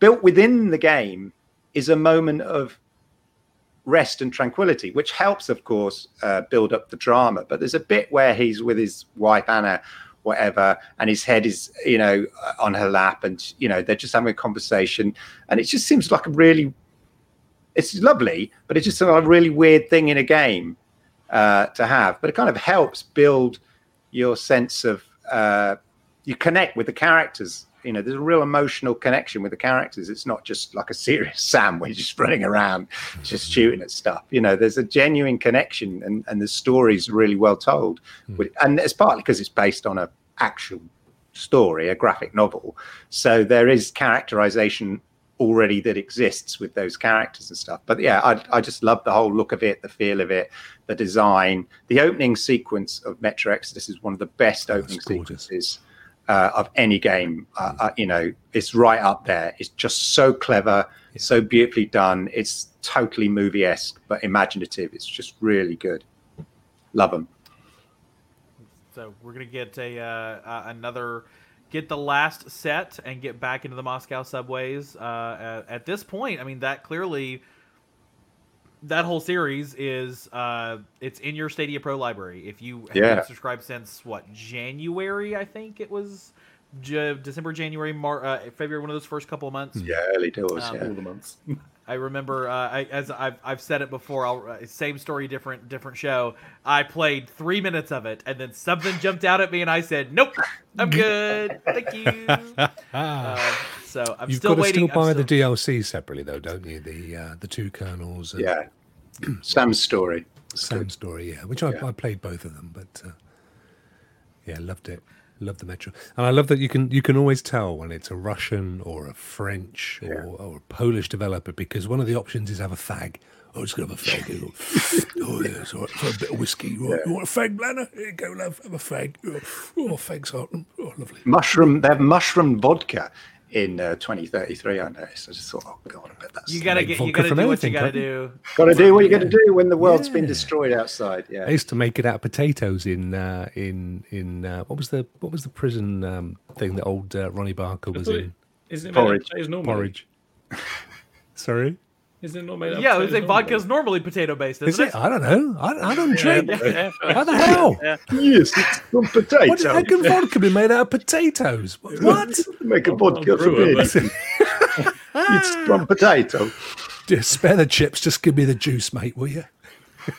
built within the game is a moment of rest and tranquility, which helps, of course, uh, build up the drama. But there's a bit where he's with his wife Anna, whatever, and his head is, you know, on her lap, and you know they're just having a conversation, and it just seems like a really, it's lovely, but it's just a really weird thing in a game uh, to have. But it kind of helps build your sense of uh, you connect with the characters. You know, there's a real emotional connection with the characters. It's not just like a serious Sam where you're just running around, just shooting at stuff. You know, there's a genuine connection, and and the story's really well told. With- And it's partly because it's based on a actual story, a graphic novel. So there is characterization already that exists with those characters and stuff. But yeah, I, I just love the whole look of it, the feel of it, the design. The opening sequence of Metro Exodus is one of the best opening sequences uh, of any game. Uh, uh, you know, it's right up there. It's just so clever, so beautifully done. It's totally movie esque, but imaginative. It's just really good. Love them. So we're gonna get a uh, uh, another, get the last set and get back into the Moscow subways. Uh, at, at this point, I mean that clearly, that whole series is uh, it's in your Stadia Pro library. If you have Yeah. been subscribed since what January, I think it was. J- December, January, Mar- uh, February, one of those first couple of months. Yeah, early doors. Um, yeah. All the months. *laughs* I remember, uh, I, as I've, I've said it before, I'll, uh, same story, different different show. I played three minutes of it, and then something jumped out at me, and I said, "Nope, I'm good, thank you." Uh, *laughs* so I'm You've still got to waiting. still buy I'm the DLC separately, though, don't you? The uh, the two Colonels. And, Yeah. Sam's story. Sand Story, yeah, which I, I played both of them, but uh, yeah, loved it. Loved the Metro, and I love that you can you can always tell when it's a Russian or a French or, or a Polish developer because one of the options is have a fag. Oh, it's gonna have a fag. *laughs* oh yeah, it's all right. For a bit of whiskey. You want, you want a fag, Blanner? Here you go, love. Have a fag. Oh, oh fags, Hartman. Oh, lovely. Mushroom. They have mushroom vodka in uh, 2033. I noticed. I just thought, oh god, I bet that's. You gotta get. You gotta from do what you anything, gotta do. Got to do what you got to do when the world's been destroyed outside. Yeah, I Yeah. used to make it out of potatoes in uh, in in uh, what was the what was the prison um, thing that old uh, Ronnie Barker was thought in Isn't it made Porridge. Of potatoes normally? porridge. *laughs* Sorry, Isn't it not made of Yeah, I would say normally? vodka's normally potato based, is isn't it? I don't know. I, I don't drink. Yeah, How the hell? Yeah. Yes, it's from potato. What, how can vodka be made out of potatoes? *laughs* What? Make a I'm not vodka a for brewer, it. It's from potato. Just spare the chips. Just give me the juice, mate, will you?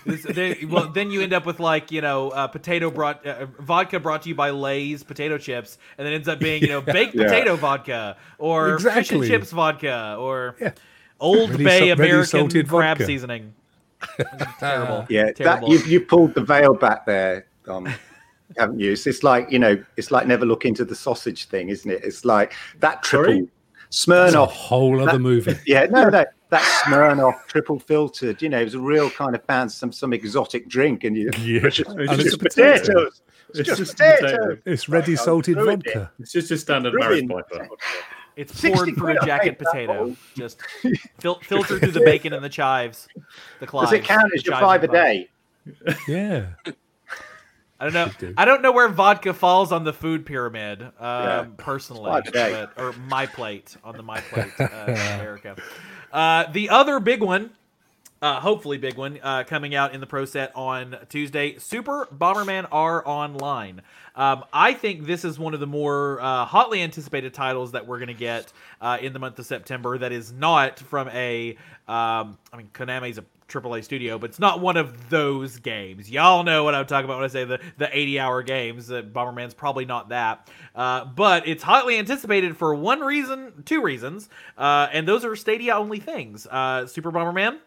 This- they- well, then you end up with like you know uh, potato brought uh, vodka brought to you by Lay's potato chips, and then ends up being you know *laughs* baked Yeah. potato vodka or fish and chips vodka or Yeah. Old Ready Bay sal- ready American salted crab vodka. seasoning. *laughs* terrible. Yeah, that you you pulled the veil back there, um, haven't you? It's, it's like you know, it's like never look into the sausage thing, isn't it? It's like that triple It's a Smirnoff. whole other movie. *laughs* Yeah, no, no, that Smirnoff triple filtered. You know, it was a real kind of found some some exotic drink, and you Yeah. *laughs* it's just, And it's it's just a potato. potatoes. It's, It's just, just potatoes. potato. It's ready salted I've vodka. It's just a standard Brilliant. Maris Piper. It's 60 poured through quid, a I jacket paid potato. for. Just *laughs* fil- filtered through the bacon and the chives. The Does it count as your five a day? *laughs* Yeah. I don't know. do. I don't know where vodka falls on the food pyramid, um, Yeah. personally, Five a day. but, or my plate on the my plate, uh, *laughs* America. Uh, the other big one, uh, hopefully big one, uh, coming out in the pro set on Tuesday. Super Bomberman R Online. Um, I think this is one of the more uh, hotly anticipated titles that we're going to get uh, in the month of September. That is not from a, um, I mean, Konami's a AAA studio, but it's not one of those games. Y'all know what I'm talking about when I say the the 80 hour games. Uh, Bomberman's probably not that, uh, but it's hotly anticipated for one reason, two reasons, uh, and those are Stadia only things. Uh, Super Bomberman.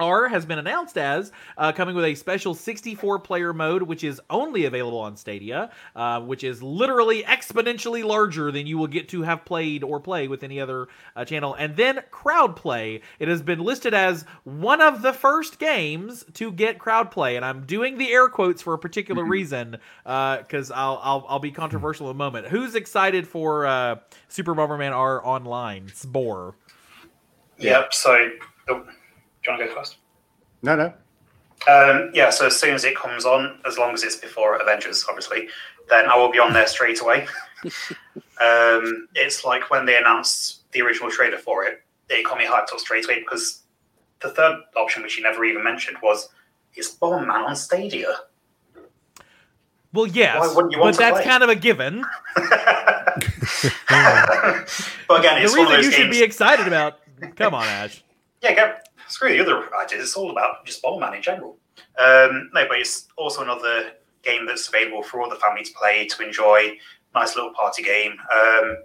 R has been announced as uh, coming with a special 64 player mode, which is only available on Stadia, uh, which is literally exponentially larger than you will get to have played or play with any other uh, channel. And then crowd play. It has been listed as one of the first games to get crowd play, and I'm doing the air quotes for a particular *clears throat* reason because I'll, I'll I'll be controversial in a moment. Who's excited for uh, Super Bomberman R Online? Spore. Yep. So, oh, do you want to go first? No, no. Um, yeah, so as soon as it comes on, as long as it's before Avengers, obviously, then I will be on there straight away. *laughs* um, it's like when they announced the original trailer for it, it got me hyped up straight away because the third option, which you never even mentioned, was it's Bomb Man on Stadia. Well, yes, Why wouldn't you but to that's play? kind of a given. *laughs* *laughs* but again, The it's one of reason those you should be excited about. Come on, Ash. Yeah, go, screw the other ideas. It's all about just Bomberman in general. Um, no, but it's also another game that's available for all the family to play to enjoy. Nice little party game, um,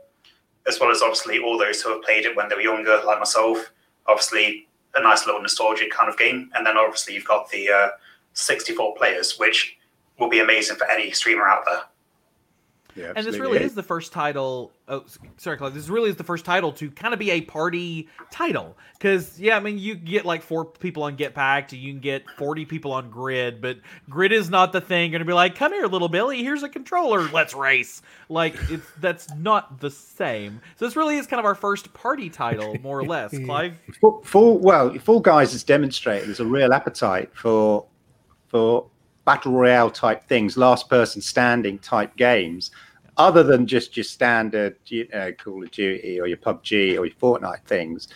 as well as obviously all those who have played it when they were younger, like myself. Obviously, a nice little nostalgic kind of game. And then obviously you've got the uh, 64 players, which will be amazing for any streamer out there. Yeah, And this really is the first title. Oh, sorry, Claude. This really is the first title to kind of be a party title. Because yeah, I mean, you get like four people on Get Packed, you can get forty people on Grid, but Grid is not the thing. You're gonna be like, "Come here, little Billy. Here's a controller. Let's race." Like it's that's not the same. So this really is kind of our first party title, more or less. *laughs* Clive. Full, full well, Fall Guys has demonstrated there's a real appetite for for battle royale type things, last person standing type games, other than just your standard you know, Call of Duty or your PUBG or your Fortnite things.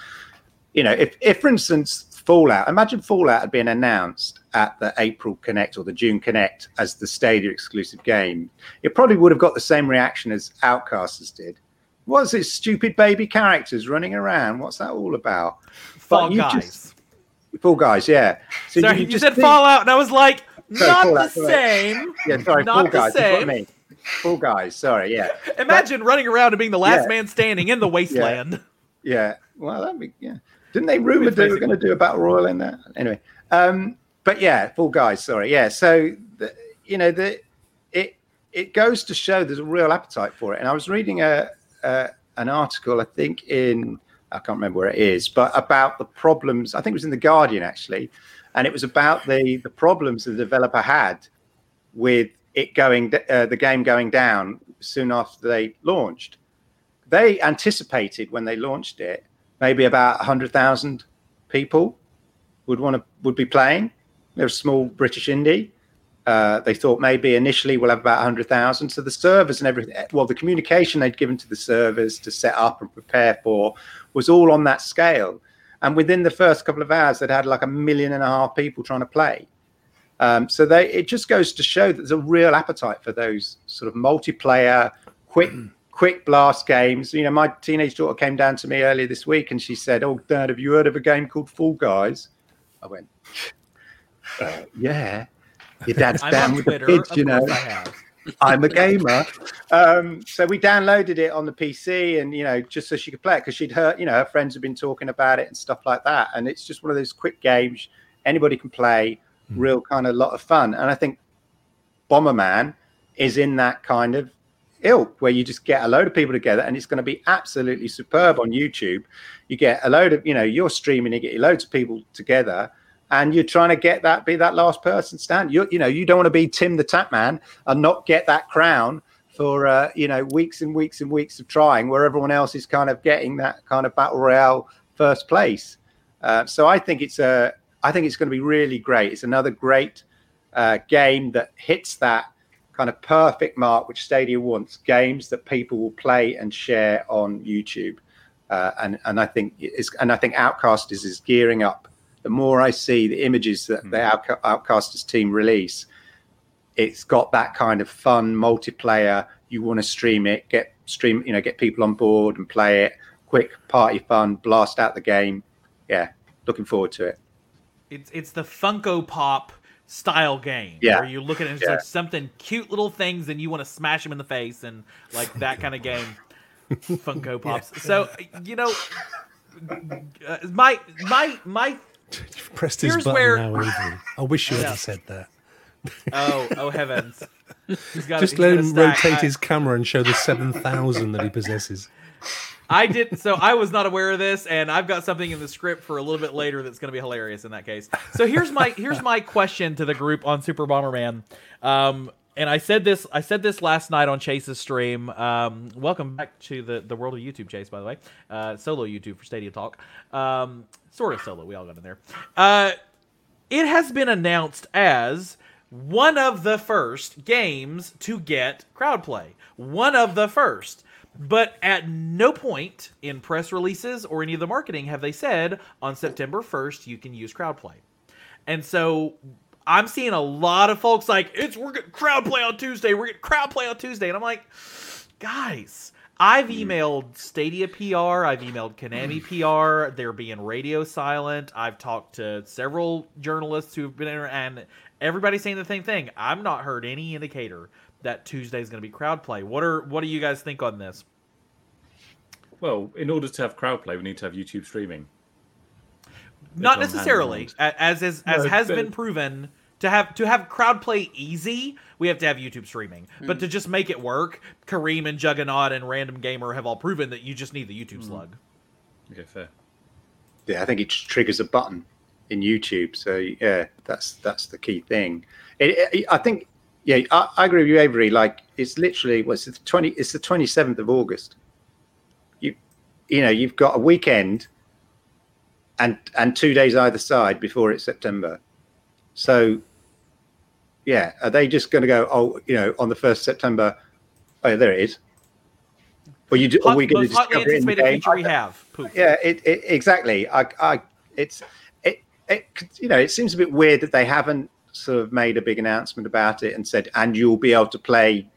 You know, if if for instance Fallout, imagine Fallout had been announced at the April Connect or the June Connect as the Stadia exclusive game, it probably would have got the same reaction as Outcasters did. What's it, stupid baby characters running around? What's that all about? Fall you Guys. just- Fall Guys, yeah. So sorry, you, just said think- Fallout, and I was like, Sorry, not the same. Yeah, sorry, not Fall the Guys. I same. Fall Guys, sorry, yeah. Imagine running around and being the last Yeah. man standing in the *laughs* wasteland. Yeah. Well, that'd be, yeah. Didn't they rumor they were going to do a battle royal in that? Anyway, um, but yeah, Fall Guys. Sorry, yeah. So the, you know the it it goes to show there's a real appetite for it. And I was reading a, a an article, I think in I can't remember where it is, but about the problems. I think it was in the Guardian actually, and it was about the the problems the developer had with it going uh, the game going down soon after they launched. They anticipated when they launched it maybe about hundred thousand people would want to would be playing. They're a small British indie. Uh, they thought maybe initially we'll have about 100,000. So the servers and everything, well, the communication they'd given to the servers to set up and prepare for was all on that scale. And within the first couple of hours, they'd had like a million and a half people trying to play. Um, so they, it just goes to show that there's a real appetite for those sort of multiplayer, quick, *clears throat* quick blast games. You know, my teenage daughter came down to me earlier this week and she said, "Oh, Dad, have you heard of a game called Fall Guys?" I went, *laughs* uh, "Yeah." Your dad's down with Twitter. the kids, you know. Have. I'm a gamer. Um, so we downloaded it on the PC and, you know, just so she could play it because she'd heard, you know, her friends had been talking about it and stuff like that. And it's just one of those quick games anybody can play, real kind of lot of fun. And I think Bomberman is in that kind of ilk where you just get a load of people together and it's going to be absolutely superb on YouTube. You get a load of, you know, you're streaming, you get loads of people together and you're trying to get that be that last person stand. You you know you don't want to be Tim the Tap Man and not get that crown for uh, you know weeks and weeks and weeks of trying, where everyone else is kind of getting that kind of battle royale first place. Uh, so I think it's a I think it's going to be really great. It's another great uh, game that hits that kind of perfect mark which Stadia wants. Games that people will play and share on YouTube. Uh, and and I think and I think Outcast is, is gearing up the more I see the images that the Outca- Outcasters team release, it's got that kind of fun multiplayer. You want to stream it, get stream, you know, get people on board and play it. Quick party fun, blast out the game. Yeah, looking forward to it. It's it's the Funko Pop style game Yeah. where you look at it and it's Yeah. like something cute little things and you want to smash them in the face and like that kind of game. Funko *laughs* Pops. So you know, uh, my my my You've pressed his Here's button where- now, Avery. I wish you Yeah. hadn't said that. oh oh heavens. He's got- Just let him rotate I- his camera and show the 7,000 that he possesses. I didn't, so I was not aware of this and I've got something in the script for a little bit later that's going to be hilarious in that case. So here's my here's my question to the group on Super Bomberman. Um and I said this I said this last night on Chase's stream. Um welcome back to the the world of YouTube Chase by the way. Uh solo YouTube for Stadium Talk. Um sort of solo, we all got in there. Uh it has been announced as one of the first games to get crowd play. One of the first. But at no point in press releases or any of the marketing have they said on September 1st you can use crowd play. And so I'm seeing a lot of folks like it's we're getting crowd play on Tuesday, we're getting crowd play on Tuesday. And I'm like, guys, I've mm. emailed Stadia PR, I've emailed Konami mm. PR. They're being radio silent. I've talked to several journalists who've been in, and everybody's saying the same thing. I've not heard any indicator that Tuesday is going to be crowd play. What are what do you guys think on this? Well, in order to have crowd play, we need to have YouTube streaming. Not gone hand in necessarily, hand. A- as is, as No, has but- been proven to have to have crowd play easy. We have to have YouTube streaming, but to just make it work, Kareem and Juggernaut and Random Gamer have all proven that you just need the YouTube slug. Okay, fair. Yeah, I think it just triggers a button in YouTube. So yeah, that's that's the key thing. It, it- I think yeah, I, I agree with you, Avery. Like it's literally what's it, the twenty? It's the twenty seventh of August. You you know you've got a weekend and and two days either side before it's September. So yeah, are they just going to go? Oh, you know, on the first September. Oh, there it is. Or you do, are we going to discover it in the game? feature we have. Poof. yeah it, it exactly i i it's it, it you know it seems a bit weird that they haven't sort of made a big announcement about it and said and you'll be able to play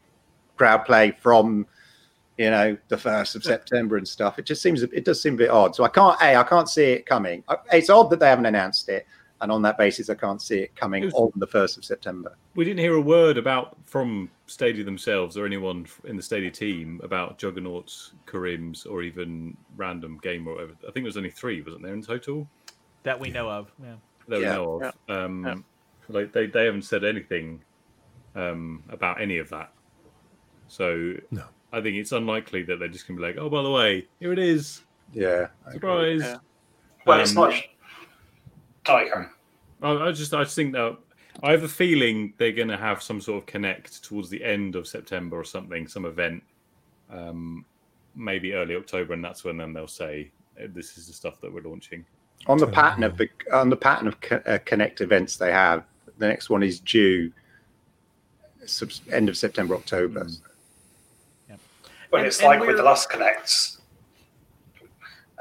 crowd play from you know the first of september and stuff it just seems it does seem a bit odd so i can't a i can't see it coming it's odd that they haven't announced it and on that basis i can't see it coming It was- on the first of september We didn't hear a word about from Stadia themselves or anyone in the Stadia team about Juggernauts, Karim's, or even Random Game or whatever. I think there was only three, wasn't there, in total? that we know of. Yeah. That Yeah. we know of. Um, Like they, they haven't said anything um, about any of that. So No. I think it's unlikely that they're just gonna be like, oh, by the way, here it is, Yeah. Surprise. Yeah. Well, it's Um, not. Sorry, Karen. I, I just I just think that I have a feeling they're going to have some sort of connect towards the end of September or something, some event, um, maybe early October, and that's when then they'll say "Uh, this is the stuff that we're launching. On the pattern of the on the pattern of co- uh, connect events they have, the next one is due sub- end of September, October. Well, And- it's and like with the last connects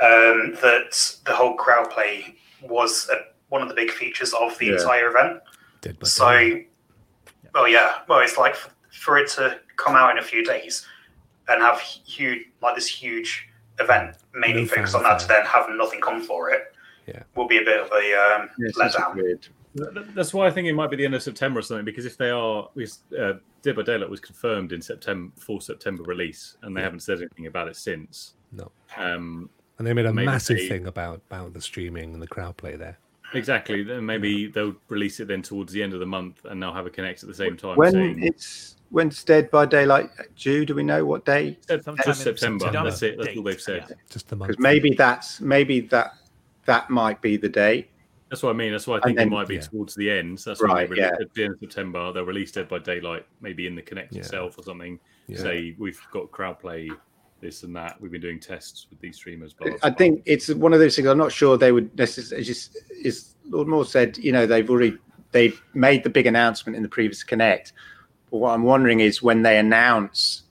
um, that the whole crowd play was uh one of the big features of the Yeah. entire event. Dead by So, Daylight. well, yeah, well, it's like f- for it to come out in a few days and have huge, like this huge event, mainly No focused on that, to then have nothing come for it, Yeah. will be a bit of a um, Yeah, it's just letdown. Weird. Th- That's why I think it might be the end of September or something. Because if they are, because, uh, Dead by Daylight was confirmed in September, full September release, and they Yeah. haven't said anything about it since. No. Um, And they made a massive they- thing about about the streaming and the crowd play there. exactly. Then maybe they'll release it then towards the end of the month, and they'll have a connect at the same time. When saying, it's when's Dead by Daylight due? Do we know what day? Sometime just September. September. That's it. That's all they've said. yeah. Just the month. Because maybe that's maybe that that might be the day. That's what I mean. That's why I think then- it might be yeah. towards the end. So that's Right, yeah. at the end of September. They'll release Dead by Daylight, maybe in the Connect Yeah. itself or something. Yeah. Say we've got crowd play, this and that. We've been doing tests with these streamers. Blah, blah, I think it's one of those things. I'm not sure they would necessarily. Just is Lord Moore said, you know, they've already they've made the big announcement in the previous Connect. But what I'm wondering is when they announce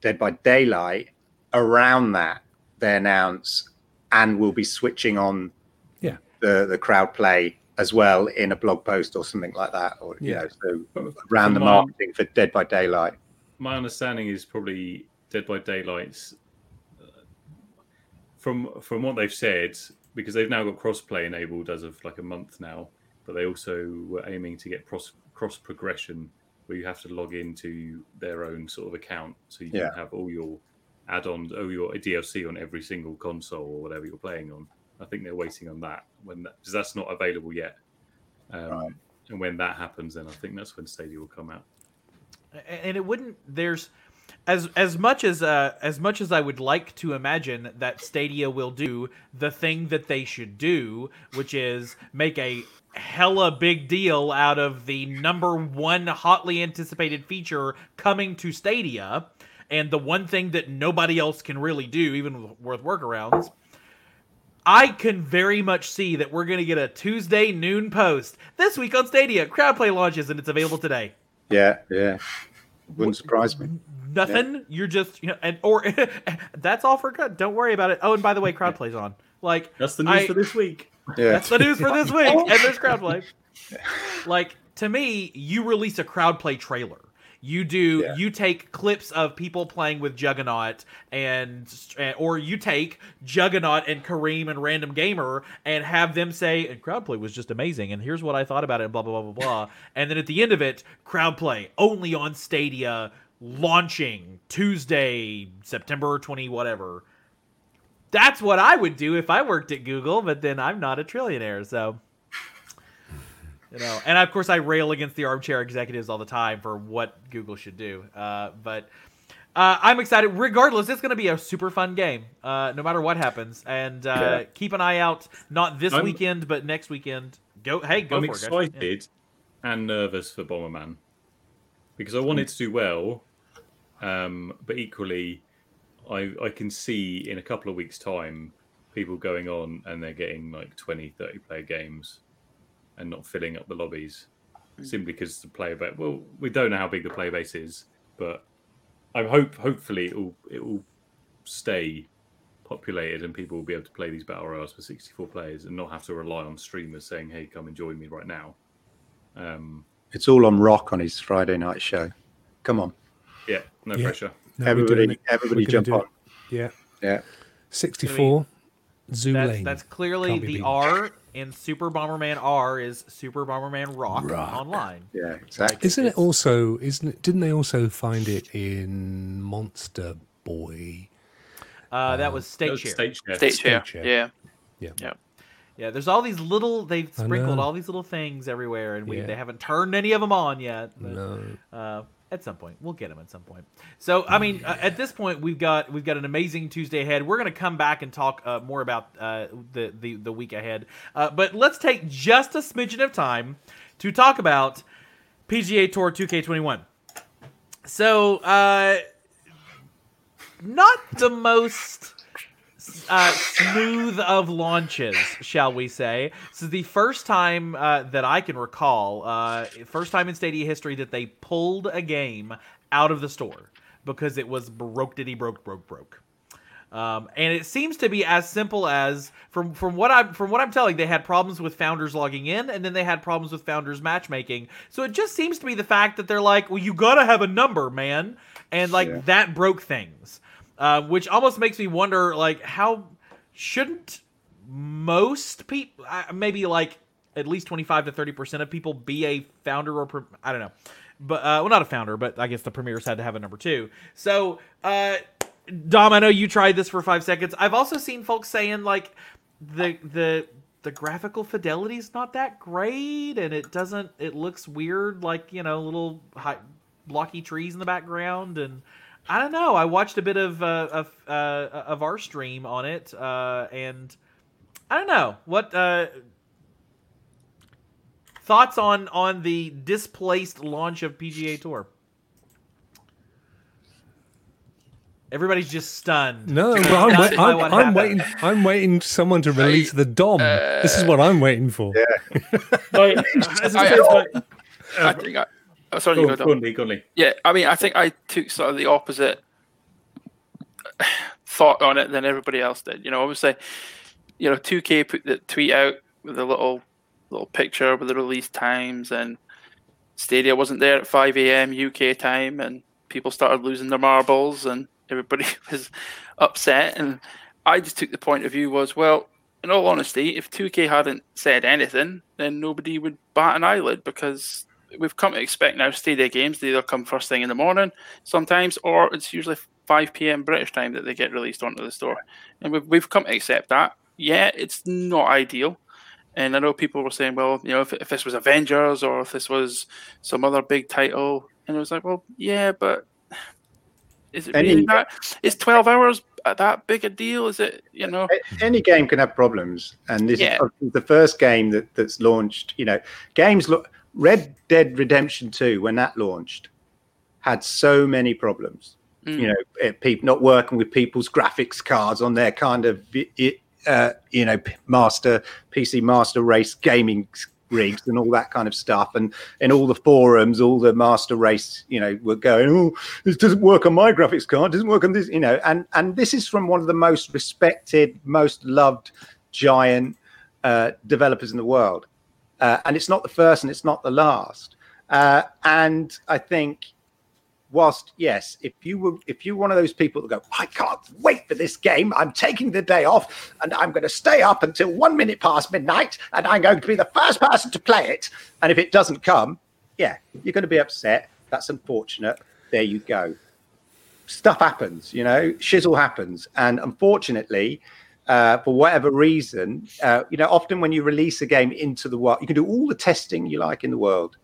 Dead by Daylight, around that they announce and we'll be switching on. The the crowd play as well in a blog post or something like that, or you Yeah. know, so around the marketing for Dead by Daylight. my understanding is probably Dead by Daylight's uh, from from what they've said because they've now got crossplay enabled as of like a month now, but they also were aiming to get cross cross progression where you have to log into their own sort of account so you Yeah. can have all your add-ons, all your DLC on every single console or whatever you're playing on. I think they're waiting on that when that, because that's not available yet. Um, Right. And when that happens, then I think that's when Stadia will come out. And it wouldn't there's as as much as uh as much as I would like to imagine that Stadia will do the thing that they should do, which is make a hella big deal out of the number one hotly anticipated feature coming to Stadia, and the one thing that nobody else can really do, even with workarounds. I can very much see that we're going to get a Tuesday noon post this week on Stadia. Crowdplay launches and it's available today Yeah, yeah. Wouldn't surprise me. nothing. You're just you know, and or *laughs* that's all for good. Don't worry about it. Oh, and by the way, crowd plays on. Like That's the news I- for this week. Yeah. that's the news for this week. *laughs* And there's crowd play. Like to me, you release a crowd play trailer. You do. Yeah. You take clips of people playing with Juggernaut, and or you take Juggernaut and Kareem and Random Gamer, and have them say, "And crowdplay was just amazing." And here's what I thought about it. And blah blah blah blah blah. *laughs* and then at the end of it, crowdplay only on Stadia, launching Tuesday, September twenty whatever. That's what I would do if I worked at Google, but then I'm not a trillionaire, so you know. And of course, I rail against the armchair executives all the time for what Google should do. Uh, but uh, I'm excited. Regardless, it's going to be a super fun game, uh, no matter what happens. And uh, Yeah. keep an eye out, not this I'm- weekend, but next weekend. Go, hey, go I'm for it. guys. excited and nervous for Bomberman because I want it to do well, um, but equally, I I can see in a couple of weeks' time people going on and they're getting like 20, 30 player games and not filling up the lobbies simply because the player base. Well, we don't know how big the player base is, but I hope hopefully it will it will stay populated and people will be able to play these battle royals for 64 players and not have to rely on streamers saying hey come and join me right now um It's all on Rock on his Friday night show. Come on, yeah no Yeah. pressure No, everybody, everybody jump on. it. Yeah. Yeah, 64 Zoo That's, Lane. that's clearly the beaten. R in Super Bomberman R is Super Bomberman Rock, Rock. online. yeah, exactly. Isn't it also? Isn't it? Didn't they also find it in Monster Boy? Uh, that was That State was Share. stage share. State share. share. Yeah. Yeah. Yeah. Yeah, there's all these little they've sprinkled all these little things everywhere, and we Yeah. they haven't turned any of them on yet. but, No. Uh, at some point, we'll get them at some point. So, I mean, uh, at this point, we've got we've got an amazing Tuesday ahead. We're going to come back and talk uh, more about uh, the, the the week ahead. Uh, but let's take just a smidgen of time to talk about PGA Tour 2K21. So, uh, not the most uh, smooth of launches, shall we say. This is the first time uh, that I can recall, uh, first time in Stadia history that they pulled a game out of the store because it was broke, diddy, broke, broke, broke. Um, and it seems to be as simple as from from what I'm from what I'm telling, they had problems with founders logging in, and then they had problems with founders matchmaking. So it just seems to be the fact that they're like, well, you gotta have a number, man, and like Yeah. that broke things, uh, which almost makes me wonder, like, how shouldn't most people, uh, maybe like at least twenty five to thirty percent of people, be a founder or pre- I don't know, but uh, well, not a founder, but I guess the premiers had to have a number two. So. Uh, Dom, I know you tried this for five seconds. I've also seen folks saying like the the the graphical fidelity is not that great, and it doesn't. It looks weird, like you know, little high, blocky trees in the background, and I don't know. I watched a bit of uh, of uh, of our stream on it, uh, and I don't know what uh, thoughts on on the displaced launch of PGA Tour. Everybody's just stunned. No, I'm, stunned wait, I'm, I'm waiting. I'm waiting someone to release the Dom. this is what I'm waiting for. *laughs* I, as I, said, I think I. Oh, sorry, go, you go, go on, Lee, go on, Lee. Yeah, I mean, I think I took sort of the opposite *sighs* thought on it than everybody else did. You know, obviously, you know, 2K put the tweet out with a little little picture with the release times, and Stadia wasn't there at 5 a.m. UK time, and people started losing their marbles, and everybody *laughs* was upset. And I just took the point of view was, well, in all honesty, if 2K hadn't said anything, then nobody would bat an eyelid because we've come to expect now Stadia games. They either come first thing in the morning sometimes, or it's usually 5 p.m. British time that they get released onto the store. And we've, we've come to accept that. Yeah, it's not ideal. And I know people were saying, well, you know, if, if this was Avengers or if this was some other big title, and it was like, well, yeah, but is it Any- really that? Is 12 hours that big a deal? Is it, you know? Any game can have problems, and this Yeah. is the first game that, that's launched. You know, games look. Red Dead Redemption Two, when that launched, had so many problems. Mm. You know, eh, people not working with people's graphics cards on their kind of uh, you know master PC master race gaming rigs and all that kind of stuff, and in all the forums, all the master race, you know, were going, oh, this doesn't work on my graphics card, doesn't work on this, you know, and and this is from one of the most respected, most loved giant uh, developers in the world, uh, and it's not the first and it's not the last. Uh, and I think, whilst yes, if you were if you're one of those people that go, I can't wait for this game, I'm taking the day off and I'm going to stay up until one minute past midnight, and I'm going to be the first person to play it. And if it doesn't come, yeah, you're going to be upset. That's unfortunate. There you go. Stuff happens, you know, shizzle happens, and unfortunately. Uh, for whatever reason, uh, you know, often when you release a game into the wild, you can do all the testing you like in the world.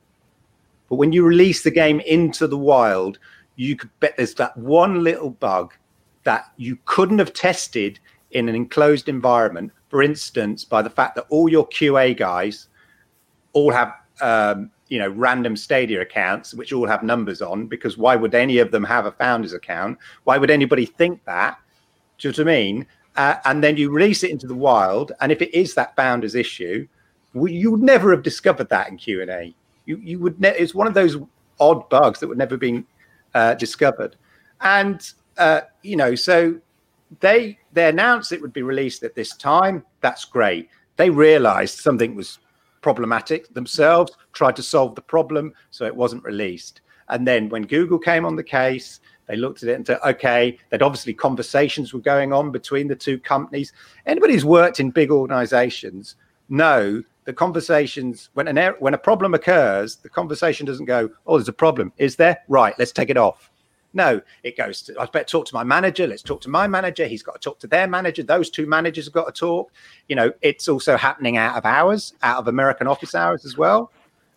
But when you release the game into the wild, you could bet there's that one little bug that you couldn't have tested in an enclosed environment. For instance, by the fact that all your QA guys all have, um, you know, random Stadia accounts, which all have numbers on, because why would any of them have a founder's account? Why would anybody think that? Do you know what I mean? Uh, and then you release it into the wild, and if it is that bounders issue, well, you would never have discovered that in Q and A. You you would ne- it's one of those odd bugs that would never been uh, discovered, and uh, you know so they they announced it would be released at this time. That's great. They realised something was problematic themselves, tried to solve the problem, so it wasn't released. And then when Google came on the case, they looked at it and said, okay, that obviously conversations were going on between the two companies. Anybody who's worked in big organizations know the conversations when an er- when a problem occurs, the conversation doesn't go, oh, there's a problem. Is there? Right, let's take it off. No, it goes to, I better talk to my manager. Let's talk to my manager. He's got to talk to their manager. Those two managers have got to talk. You know, it's also happening out of hours, out of American office hours as well.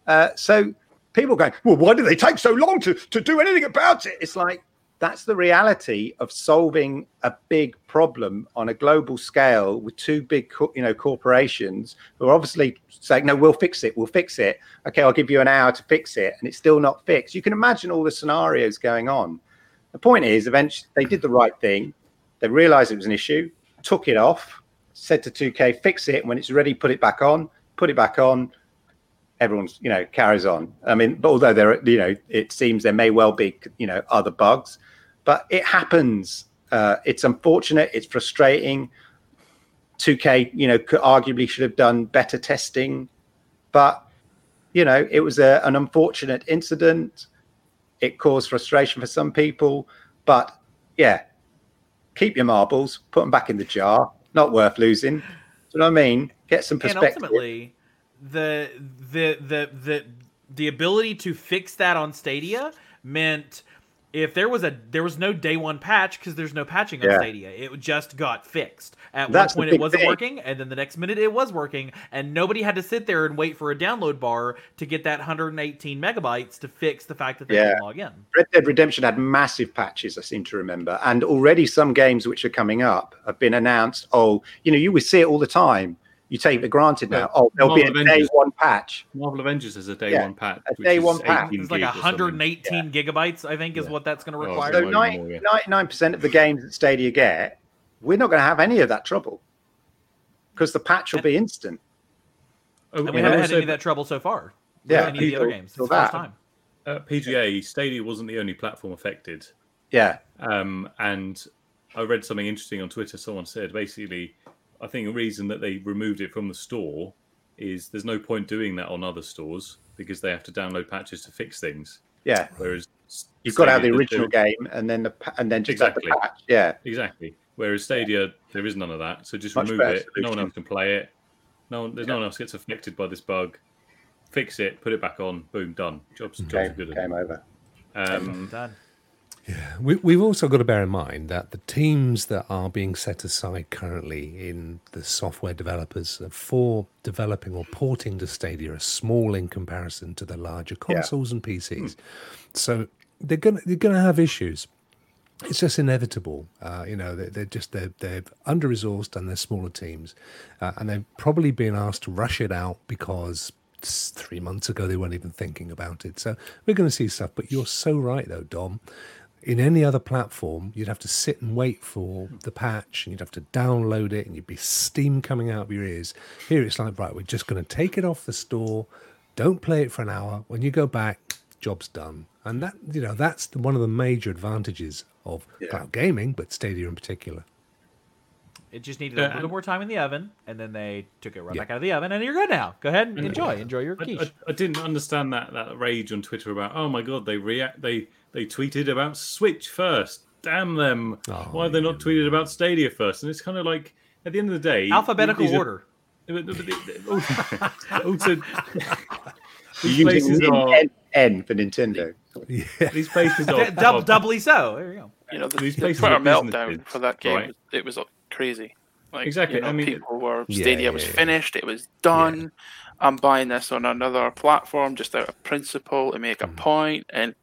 Uh, so people going, well, why do they take so long to, to do anything about it? It's like, that's the reality of solving a big problem on a global scale with two big you know corporations who are obviously saying no we'll fix it we'll fix it. Okay i'll give you an hour to fix it and it's still not fixed. You can imagine all the scenarios going on. The point is eventually they did the right thing. They realized it was an issue took it off said to 2k fix it when it's ready put it back on put it back on. Everyone's you know carries on. I mean although there you know it seems there may well be you know other bugs but it happens. Uh, it's unfortunate. It's frustrating. 2K, you know, could, arguably should have done better testing, but you know, it was a, an unfortunate incident. It caused frustration for some people, but yeah, keep your marbles, put them back in the jar. Not worth losing. Do you know what I mean? Get some perspective. And ultimately, the the the the the ability to fix that on Stadia meant if there was a there was no day one patch because there's no patching on Yeah. Stadia. It just got fixed. At That's one point, it wasn't thing. working, and then the next minute it was working, and nobody had to sit there and wait for a download bar to get that 118 megabytes to fix the fact that they Yeah. couldn't log in. Red Dead Redemption had massive patches, I seem to remember. And already some games which are coming up have been announced. Oh, you know, you would see it all the time. You take it for granted now. Yeah. Oh, there'll be a Marvel day one patch. Marvel Avengers is a day Yeah, one patch. a day one patch. It's like gig or 118 gigabytes, I think, is Yeah. what that's going to Oh, require. So Might more, yeah. 99% of the games that Stadia get, we're not going to have any of that trouble because the patch will be instant. Oh, and we and haven't had also, any of that trouble so far. with Yeah, any of the other games. It's the first that. time. uh, PGA Stadia wasn't the only platform affected. Yeah. Um, and I read something interesting on Twitter. Someone said basically, I think the reason that they removed it from the store is there's no point doing that on other stores because they have to download patches to fix things. Yeah. Whereas You've got to have the original there- game and then the and then just Exactly. have the patch. Yeah. Exactly. Whereas Stadia, there is none of that. So just Much remove better it. No one else can play it. No one, there's no one else gets affected by this bug. Fix it, put it back on. Boom, done. Jobs, jobs are Game, good. game over. Um, Done. We, we've also got to bear in mind that the teams that are being set aside currently in the software developers for developing or porting to Stadia are small in comparison to the larger consoles and PCs. So they're gonna they're gonna have issues. It's just inevitable. Uh, you know, they're, they're just they're they're under resourced and they're smaller teams, uh, and they've probably been asked to rush it out because three months ago they weren't even thinking about it. So we're going to see stuff. But you're so right though, Dom. In any other platform, you'd have to sit and wait for the patch, and you'd have to download it, and you'd be steam coming out of your ears. Here, it's like right, we're just going to take it off the store. Don't play it for an hour. When you go back, job's done. And that you know that's the, one of the major advantages of cloud gaming, but Stadia in particular. It just needed uh, a Yeah, little bit more time in the oven, and then they took it right Yeah. back out of the oven, and you're good now. Go ahead and mm. enjoy, enjoy your I. I, I didn't understand that that rage on Twitter about oh my god they react they they tweeted about Switch first. Damn them! Oh, Why have they not tweeted about Stadia first? And it's kind of like at the end of the day, Alphabetical these are- order. *laughs* also, *laughs* *laughs* these places are N, N for Nintendo. Yeah, these places are dub- are- doubly so. There you go. You know, the, These the places Twitter are meltdown for that game, right? it was uh, crazy. Like, Exactly, You know, I mean, people were Yeah, Stadia yeah, was yeah. finished. It was done. I'm buying this on another platform just out of principle to make a Mm. point. And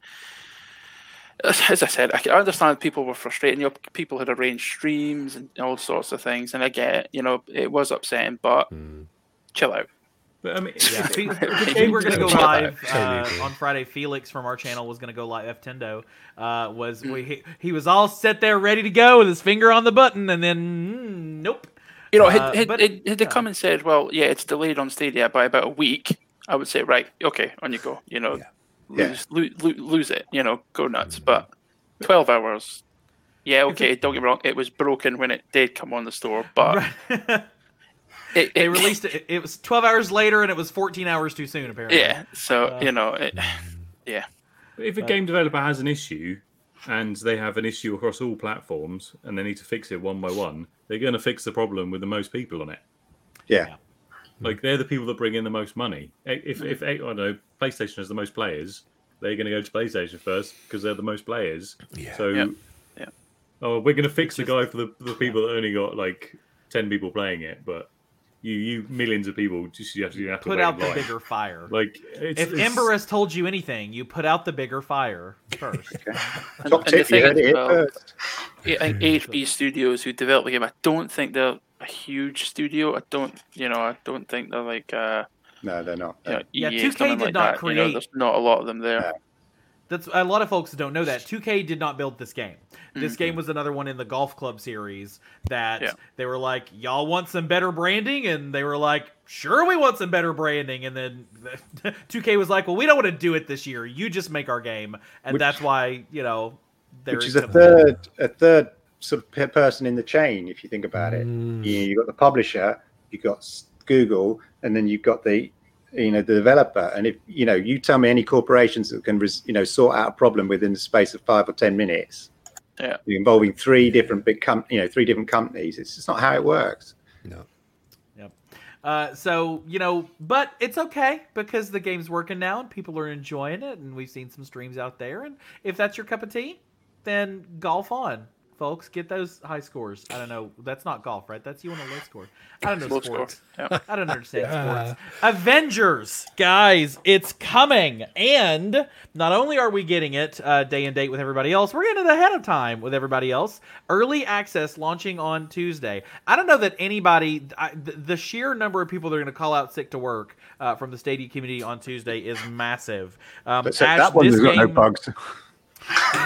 as as I said, I understand people were frustrated. You know, people had arranged streams and all sorts of things, and I get. You know, it was upsetting, but Mm. chill out. But I mean, *laughs* Yeah, we, Right. we *laughs* were going to go live uh, on Friday. Felix from our channel was going to go live. F Tendo uh, was we, he, he was all set there, ready to go with his finger on the button, and then mm, nope. You know, Uh, had, had, but- had, had they come and said, "Well, yeah, it's delayed on Stadia by about a week," I would say, "Right, okay, on you go." You know, Yeah. Lose, lose, lose it. You know, go nuts. But twelve hours, yeah, okay. Don't get me wrong, it was broken when it did come on the store, but *laughs* it, they released it. It was 12 hours later, and it was 14 hours too soon. Apparently. Yeah, so Uh, you know, it, yeah, if a game developer has an issue and they have an issue across all platforms and they need to fix it one by one, they're going to fix the problem with the most people on it. Yeah. Mm. Like they're the people that bring in the most money. If if I don't know PlayStation has the most players, they're going to go to PlayStation first because they're the most players. Yeah. So, Yeah. Yeah. oh, we're going to fix the It's guy for the, the people that only got like ten people playing it, but you you millions of people just you have to, you have to Put out the line. bigger fire. Like it's, if it's- Ember has told you anything, you put out the bigger fire first. *laughs* And, and the thing heard is, well. I think HB Studios who developed the game, I don't think they're a huge studio. I don't, you know, I don't think they're like, uh, No, they're not. you know, Yeah, EA, 2K did like not that. You know, create- there's not a lot of them there. Yeah. That's a lot of folks don't know that 2K did not build this game. This Mhm. game was another one in the Golf Club series that Yeah. they were like, "Y'all want some better branding?" and they were like, "Sure, we want some better branding." And then *laughs* 2K was like, "Well, we don't want to do it this year. You just make our game." And Which- that's why, you know, there Which is a third, a third sort of person in the chain, if you think about it. Mm. You you got the publisher, you've got Google, and then you've got the you know the developer. And if you know, you tell me any corporations that can res, you know sort out a problem within the space of five or ten minutes, Yeah. involving three different big com- you know three different companies. It's just not how it works. No. Uh, so you know, but it's okay because the game's working now and people are enjoying it, and we've seen some streams out there. And if that's your cup of tea, then golf on, folks. Get those high scores. I don't know. That's not golf, right? That's you on a low score. I don't know Low sports. Yeah. I don't understand *laughs* Yeah. sports. Avengers, guys, it's coming, and not only are we getting it uh, day and date with everybody else, we're getting it ahead of time with everybody else. Early access launching on Tuesday. I don't know that anybody, I, the, the sheer number of people that are going to call out sick to work uh, from the Stadia community on Tuesday is massive. Um, But so Ash, that one this has got no bugs.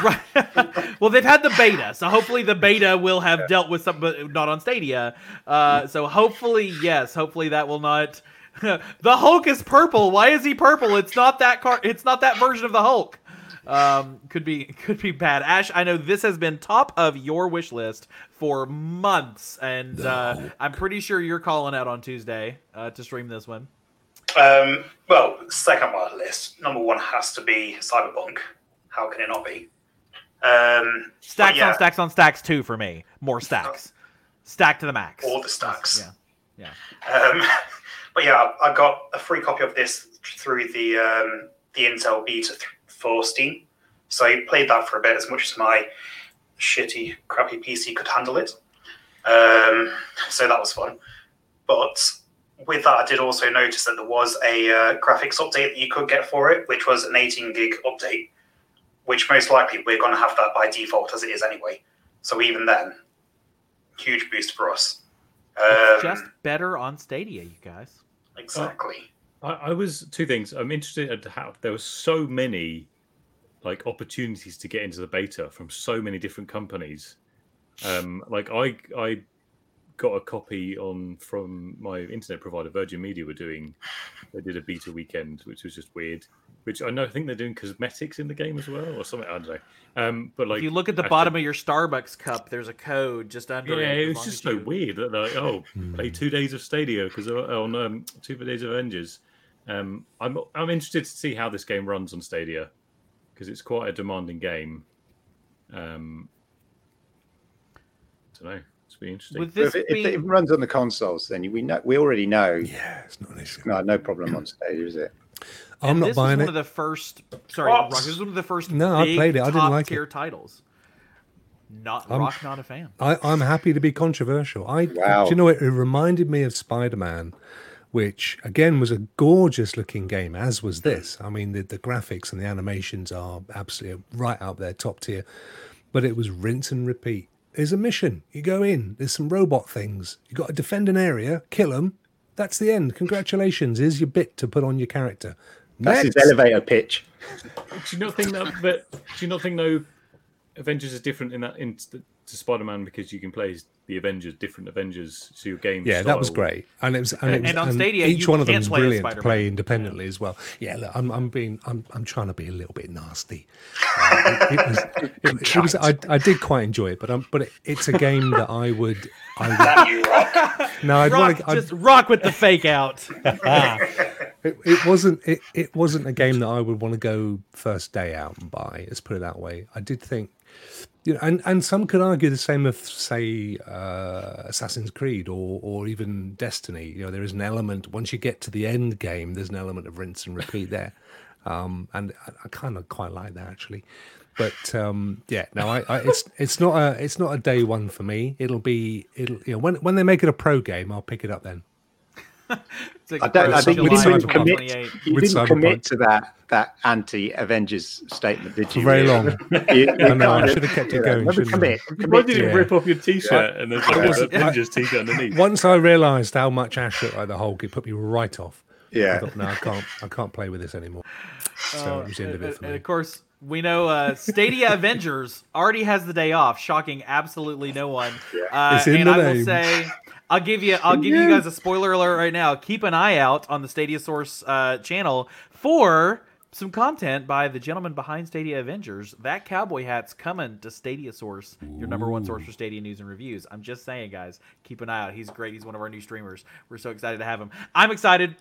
Right. *laughs* well, they've had the beta, so hopefully the beta will have dealt with some, but not on Stadia. Uh, so hopefully, yes, hopefully that will not. *laughs* the Hulk is purple. Why is he purple? It's not that car. It's not that version of the Hulk. Um, could be *laughs* could be bad. Ash, I know this has been top of your wish list for months, and uh, I'm pretty sure you're calling out on Tuesday uh, to stream this one. Um, well, second on my list, number one has to be Cyberpunk. How can it not be? Um, Stacks yeah, on stacks on stacks two for me. More stacks. Stack to the max. All the stacks. Yeah. Um, *laughs* but yeah, I got a free copy of this through the um, the Intel beta for Steam. So I played that for a bit, as much as my shitty, crappy PC could handle it. Um, so that was fun. But with that, I did also notice that there was a uh, graphics update that you could get for it, which was an 18 gig update. Which most likely we're going to have that by default as it is anyway. So even then, huge boost for us. It's Um, just better on Stadia, you guys. Exactly. I, I was two things. I'm interested at how there were so many like opportunities to get into the beta from so many different companies. Um, like I I got a copy on from my internet provider Virgin Media were doing they did a beta weekend, which was just weird. Which I know I think they're doing cosmetics in the game as well or something. I don't know. Um, but like if you look at the I bottom think- of your Starbucks cup, there's a code just under yeah, it. it was just so you- weird that they're like, oh, *laughs* play two days of Stadia because on um, two days of Avengers. Um, I'm I'm interested to see how this game runs on Stadia because it's quite a demanding game. Um, don't know. It's be interesting. With if, it, if it runs on the consoles, then we know we already know. Yeah, it's not an issue. No, no problem on Stadia, is it? I'm and not this buying was it. one of the first. Sorry, What? Rock. This was one of the first. No, I played it. I didn't like tier it. titles. Not I'm- Rock, not a fan. I, I'm happy to be controversial. I, Wow. do you know, it, it reminded me of Spider Man, which again was a gorgeous looking game, as was this. I mean, the, the graphics and the animations are absolutely right up there, top tier. But it was rinse and repeat. There's a mission. You go in. There's some robot things. You got to defend an area, kill them. That's the end. Congratulations. Here's your bit to put on your character. That's his elevator pitch. do you not think that? But do you not think though? Avengers is different in that in to Spider Man because you can play as the Avengers, different Avengers, so your game. Yeah, that was great, and it was, and, it was, And on Stadia, each you one of them can't is brilliant to play independently as well. Yeah, look, I'm, I'm being, I'm, I'm trying to be a little bit nasty. Uh, it, it was, *laughs* it, it was, I, I did quite enjoy it, but um, but it, it's a game that I would, I *laughs* Damn you, Rock. would, *laughs* no, I'd Rock, want to, just rock with the fake out. it, it wasn't, it, it wasn't a game that I would want to go first day out and buy. Let's put it that way. I did think, you know, and, and some could argue the same of say uh, Assassin's Creed or or even Destiny. You know, there is an element once you get to the end game, there's an element of rinse and repeat there. *laughs* um, and I, I kind of quite like that actually. But um, yeah, no, I, I, it's it's not a it's not a day one for me. It'll be it'll you know when when they make it a pro game, I'll pick it up then. *laughs* It's like I don't. I think you didn't commit. You didn't commit to that that anti-Avengers statement, did For you? very long. *laughs* You, you I know, I should have kept it going, Never shouldn't I? commit. Why did you Yeah. rip off your T-shirt and there's *laughs* like wasn't- Avengers T-shirt underneath? Once I realised how much Ash looked like the Hulk, it put me right off. I Yeah. thought, no, I can't, I can't play with this anymore. So it was the end of and, it for and me. of course, we know uh, Stadia Avengers already has the day off, shocking absolutely no one. Uh, It's in and the I will name. say, I'll give you, I'll give you guys a spoiler alert right now. Keep an eye out on the Stadia Source uh, channel for some content by the gentleman behind Stadia Avengers. That cowboy hat's coming to Stadia Source, your number one source for Stadia news and reviews. I'm just saying, guys, keep an eye out. He's great. He's one of our new streamers. We're so excited to have him. I'm excited.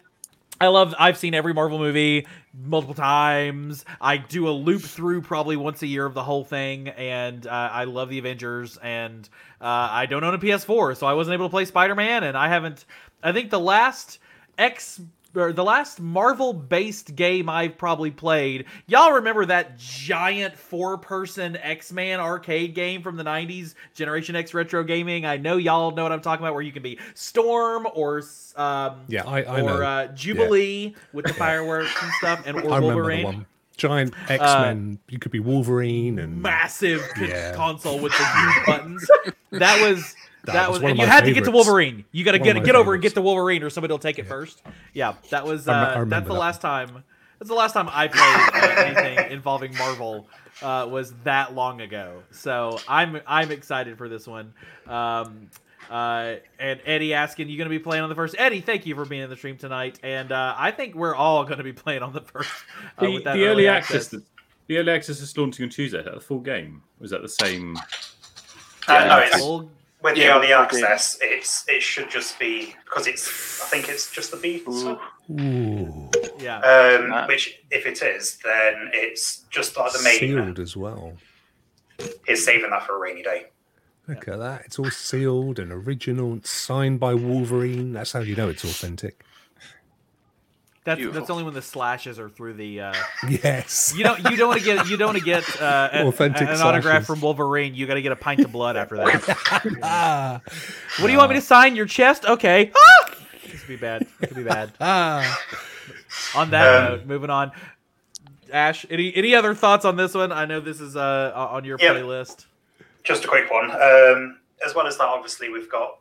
I love. I've seen every Marvel movie multiple times. I do a loop through probably once a year of the whole thing, and uh, I love the Avengers. And uh, I don't own a PS4, so I wasn't able to play Spider Man. And I haven't. I think the last X or the last Marvel based game I've probably played. Y'all remember that giant four person X Man arcade game from the 90s, Generation X retro gaming? I know y'all know what I'm talking about, where you can be Storm or um, Yeah, I, I or uh, Jubilee with the fireworks and stuff, and or I Wolverine. the one. Giant X Men. you could be Wolverine and Massive Yeah. console with the *laughs* huge buttons. That was. That, That was, was one and of you my had to get to. Wolverine. You got to One get of my get over and get to Wolverine, or somebody will take it first. Yeah, that was. Uh, I I remember that's the that last time. That's the last time I played *laughs* anything involving Marvel. Uh, was that long ago? So I'm I'm excited for this one. Um, uh, and Eddie asking, you going to be playing on the first? Eddie, thank you for being in the stream tonight. And uh, I think we're all going to be playing on the first. Uh, The, with that the early access, the early access is launching on Tuesday. Is that the full game? Or is that the same? Uh, no, it's, Full- with Yeah, the early full game. access, it's it should just be because it's. I think it's just the beta. Ooh. Ooh, yeah. Um, Nice. which, if it is, then it's just like the main. sealed as well. Is saving that for a rainy day. Look at that. It's all sealed and original. It's signed by Wolverine. That's how you know it's authentic. That's Beautiful. that's only when the slashes are through the. Uh, *laughs* Yes. you don't you don't want to get you don't want to get uh, *laughs* a- Authentic an autograph from Wolverine. You got to get a pint of blood after that. ah, *laughs* what do you want me to sign? Your chest? Okay. Ah! This could be bad. This could be bad. ah. On that Um, note, moving on. Ash, any any other thoughts on this one? I know this is uh on your Yeah. playlist. Just a quick one. Um, as well as that, obviously we've got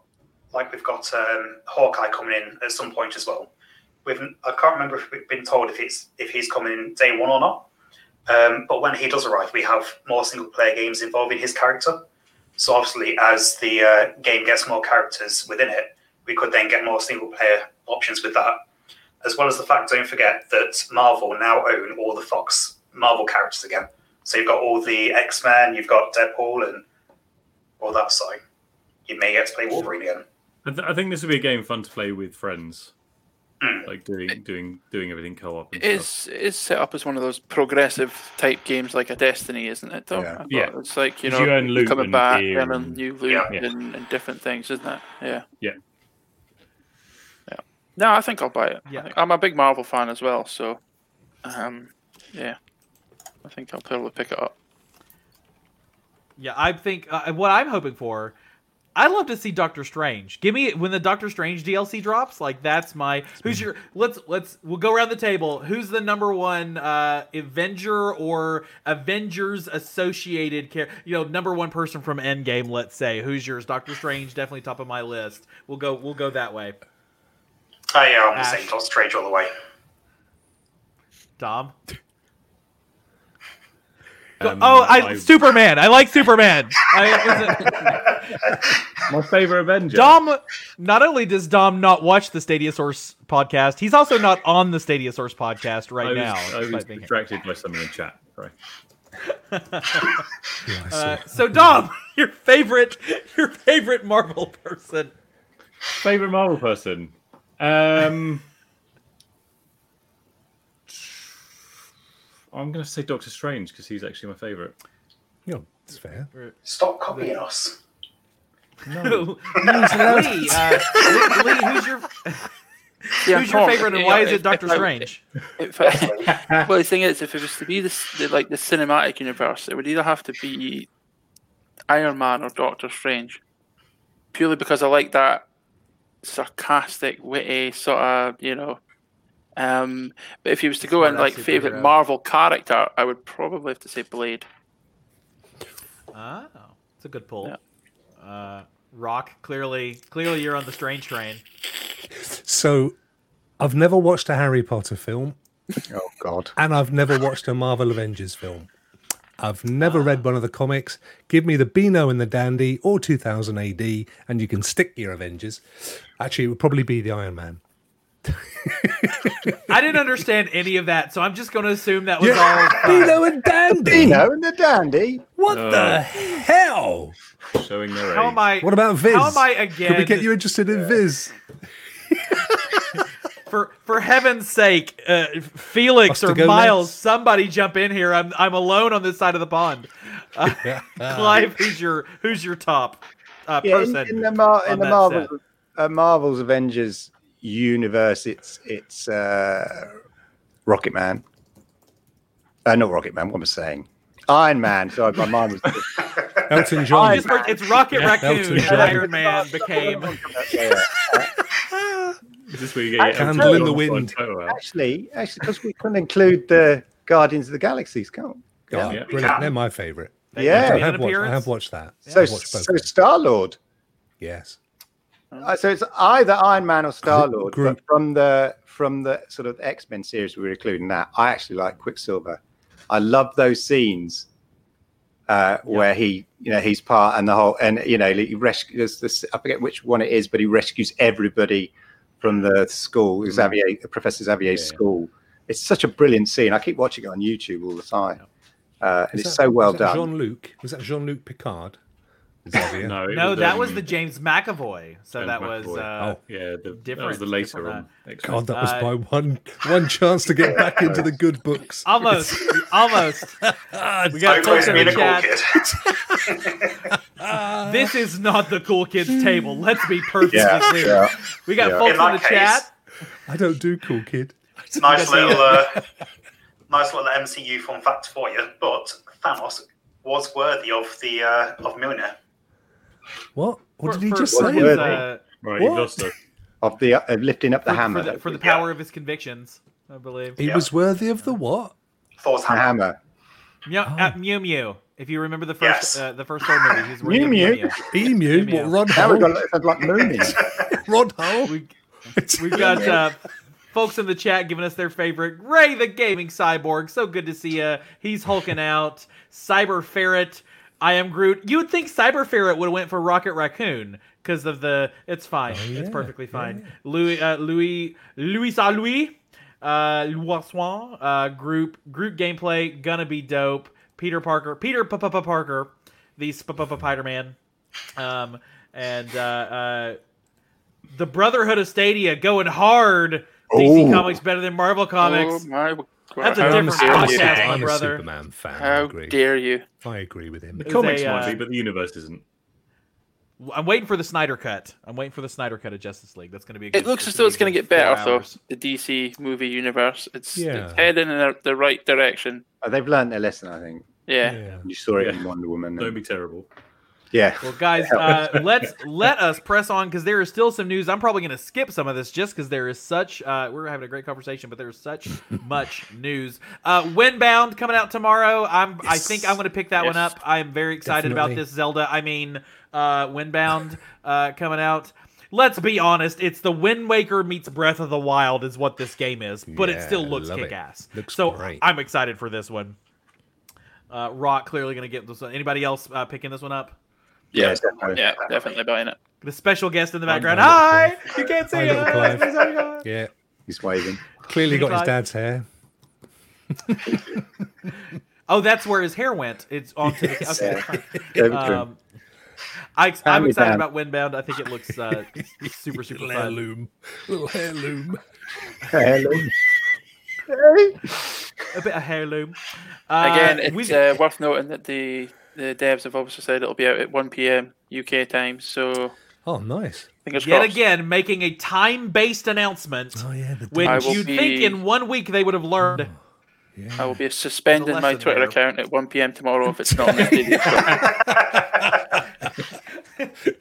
like we've got um, Hawkeye coming in at some point as well. We've I can't remember if we've been told if it's if he's coming in day one or not. Um, but when he does arrive, we have more single player games involving his character. So obviously, as the uh, game gets more characters within it, we could then get more single player options with that. As well as the fact, don't forget that Marvel now own all the Fox Marvel characters again. So you've got all the X Men, you've got Deadpool, and all that side. You may get to play Wolverine again. I, th- I think this would be a game fun to play with friends. Like doing doing doing everything co-op. And stuff. It's it's set up as one of those progressive type games like a Destiny, isn't it? Though Yeah. Yeah. it's like you know you earn loot coming and back gear and, and- new loot Yeah. Yeah. and, and different things, isn't it? Yeah. Yeah. Yeah. No, I think I'll buy it. Yeah. I'm a big Marvel fan as well, so um, yeah, I think I'll probably pick it up. Yeah, I think uh, what I'm hoping for. I'd love to see Doctor Strange. Give me when the Doctor Strange DLC drops. Like that's my. Who's your? Let's let's we'll go around the table. Who's the number one uh, Avenger or Avengers associated character? You know, number one person from Endgame. Let's say who's yours? Doctor Strange, definitely top of my list. We'll go we'll go that way. Oh yeah, I'm the Ash. same. Doctor Strange all the way. Dom. Um, oh, I, Superman. I like Superman. I, *laughs* my favorite Avenger. Dom, not only does Dom not watch the Stadia Source podcast, he's also not on the Stadia Source podcast right I was, now. I was despite being here. distracted by someone in chat. Sorry. *laughs* Yeah, Uh, so Dom, *laughs* your favorite, your favorite Marvel person. Favorite Marvel person. Um, I'm going to say Doctor Strange because he's actually my favorite. Yeah, it's fair. Stop copying us. Lee, *laughs* uh, Lee, Lee, who's your Yeah, Who's your Tom, favorite, and why know, is it if- Doctor if I- Strange? if I- well, the thing is, if it was to be this, the, like the cinematic universe, it would either have to be Iron Man or Doctor Strange, purely because I like that sarcastic, witty sort of, you know. Um, but if he was to go in like favorite superhero. Marvel character, I would probably have to say Blade. Oh, it's a good pull. Uh, Rock, clearly, clearly you're on the Strange train. *laughs* So, I've never watched a Harry Potter film, Oh God. *laughs* and I've never watched a Marvel Avengers film. I've never read one of the comics. Give me the Beano and the Dandy or 2000 AD, and you can stick your Avengers. Actually, it would probably be the Iron Man. *laughs* *laughs* I didn't understand any of that, so I'm just going to assume that was all. Yeah, *laughs* fine. Beano and Dandy. Dino and the Dandy. What Oh. the hell? Showing their How age. am I? What about Viz? How am I again? Can we get you interested in Viz? *laughs* for for heaven's sake, uh, Felix Us or go Miles, next? somebody jump in here. I'm I'm alone on this side of the pond. Uh, Clive, who's your who's your top uh, Yeah, person? in the Mar- in the Marvel's uh, Marvel's Avengers universe, it's it's uh, Rocket Man. Uh, not Rocket Man. What am I saying? Iron Man. Sorry, my mind was. *laughs* Elton You John. just heard- it's Rocket Raccoon Elton. Iron Man became. *laughs* Is this where you get your Candle in the wind. Actually, actually, because we couldn't include the Guardians of the Galaxies, can't we? Oh, Yeah. brilliant. They're my favourite. Yeah. I have, watched, I have watched that. So, watched so. Star Lord. Yes. Uh, so it's either Iron Man or Star Lord. But from the from the sort of X Men series, we were including that. I actually like Quicksilver. I love those scenes uh, where he, you know, he's part and the whole, and you know, he rescues this. I forget which one it is, but he rescues everybody from the school, Xavier, Professor Xavier's Yeah, yeah. school. It's such a brilliant scene. I keep watching it on YouTube all the time, uh, and Was it's that- so well done. Jean Luc. Was that Jean Luc Picard? Xavier? *laughs* No, it No, that um, was the James McAvoy. So James that was. McAvoy. Uh, Oh. yeah, the, that was the later different, one. X-Men. God, that was Uh, my one one chance to get back into the good books. *laughs* Almost, almost. *laughs* We got I've always folks in the a cool chat. kid. This is not the cool kids table. Let's be perfectly Yeah, clear. yeah. We got Yeah. folks In in, the case- chat. I don't do cool kid. nice little, uh, nice little MCU fun fact for you. But Thanos was worthy of the uh, of Mjolnir. What? What For- did he for- just say? his, uh, Right, What? you've lost us. Of the uh, lifting up the for, hammer, for the, for the Yeah. power of his convictions, I believe. He Yeah. was worthy of the what? Thor's hammer. hammer. Mew, Oh. uh, Mew Mew. If you remember the first Yes. uh, the first Thor movie, he's Mew Mew Mew. Mew. Emu? Emu. What? Rod Now we've got like mooning. *laughs* Rod Hole? We, we've got uh, folks in the chat giving us their favorite. Ray the Gaming Cyborg. So good to see you. He's hulking out. Cyber Ferret. I am Groot. You would think Cyber Ferret would have went for Rocket Raccoon because of the. It's fine. Oh, It's perfectly fine. Louis uh, Louis Louis Saint Louis. Uh, Loisoin, uh, group group gameplay gonna be dope. Peter Parker, Peter P- P- P- Parker, the Spider Man, um, and uh, uh, the Brotherhood of Stadia going hard. DC Comics better than Marvel Comics. Oh my! God. That's a How different dare I'm a, podcast, my I'm a brother. Superman fan. I How agree. dare you? I agree with him. The comics a, might uh, be, but the universe isn't. I'm waiting for the Snyder cut. I'm waiting for the Snyder cut of Justice League. That's going to be. A It looks as though it's going to get better four though. The DC movie universe. It's, Yeah. it's heading in the, the right direction. Oh, they've learned their lesson, I think. Yeah. Yeah. You saw it in Wonder Woman. Don't be terrible. Yeah. Well, guys, *laughs* uh, let's let us press on because there is still some news. I'm probably going to skip some of this just because there is such. Uh, we're having a great conversation, but there is such *laughs* much news. Uh, Windbound coming out tomorrow. I'm. I think I'm going to pick that one up. I am very excited about this Zelda. I mean, uh, Windbound uh, coming out. Let's be honest. It's the Wind Waker meets Breath of the Wild is what this game is, but it still looks love it. kick ass. Looks so great. I'm excited for this one. Uh, Rock clearly going to get this one. Anybody else uh, picking this one up? Yeah. definitely. Yeah. Definitely buying it. The special guest in the I'm background. Hi! with You can't see Hi, it. Hi. Yeah. He's waving. Clearly got his dad's hair. *laughs* Oh, that's where his hair went. It's onto the. Okay. Yeah. fine. Um, I, I'm Hand excited down. about Windbound. I think it looks uh, *laughs* super, super Little fun. heirloom. Little heirloom. Hello. A bit of heirloom. Uh, Again, it's we've- uh, worth noting that the the devs have obviously said it'll be out at 1 p.m. UK time. So Oh, nice. Fingers Yet crossed. again, making a time-based announcement, Oh yeah, the which I will you'd be- think in one week they would have learned. Oh, yeah. I will be suspending my lesson Twitter there. account at 1 p.m. tomorrow if it's not on the *laughs* Stadia Store.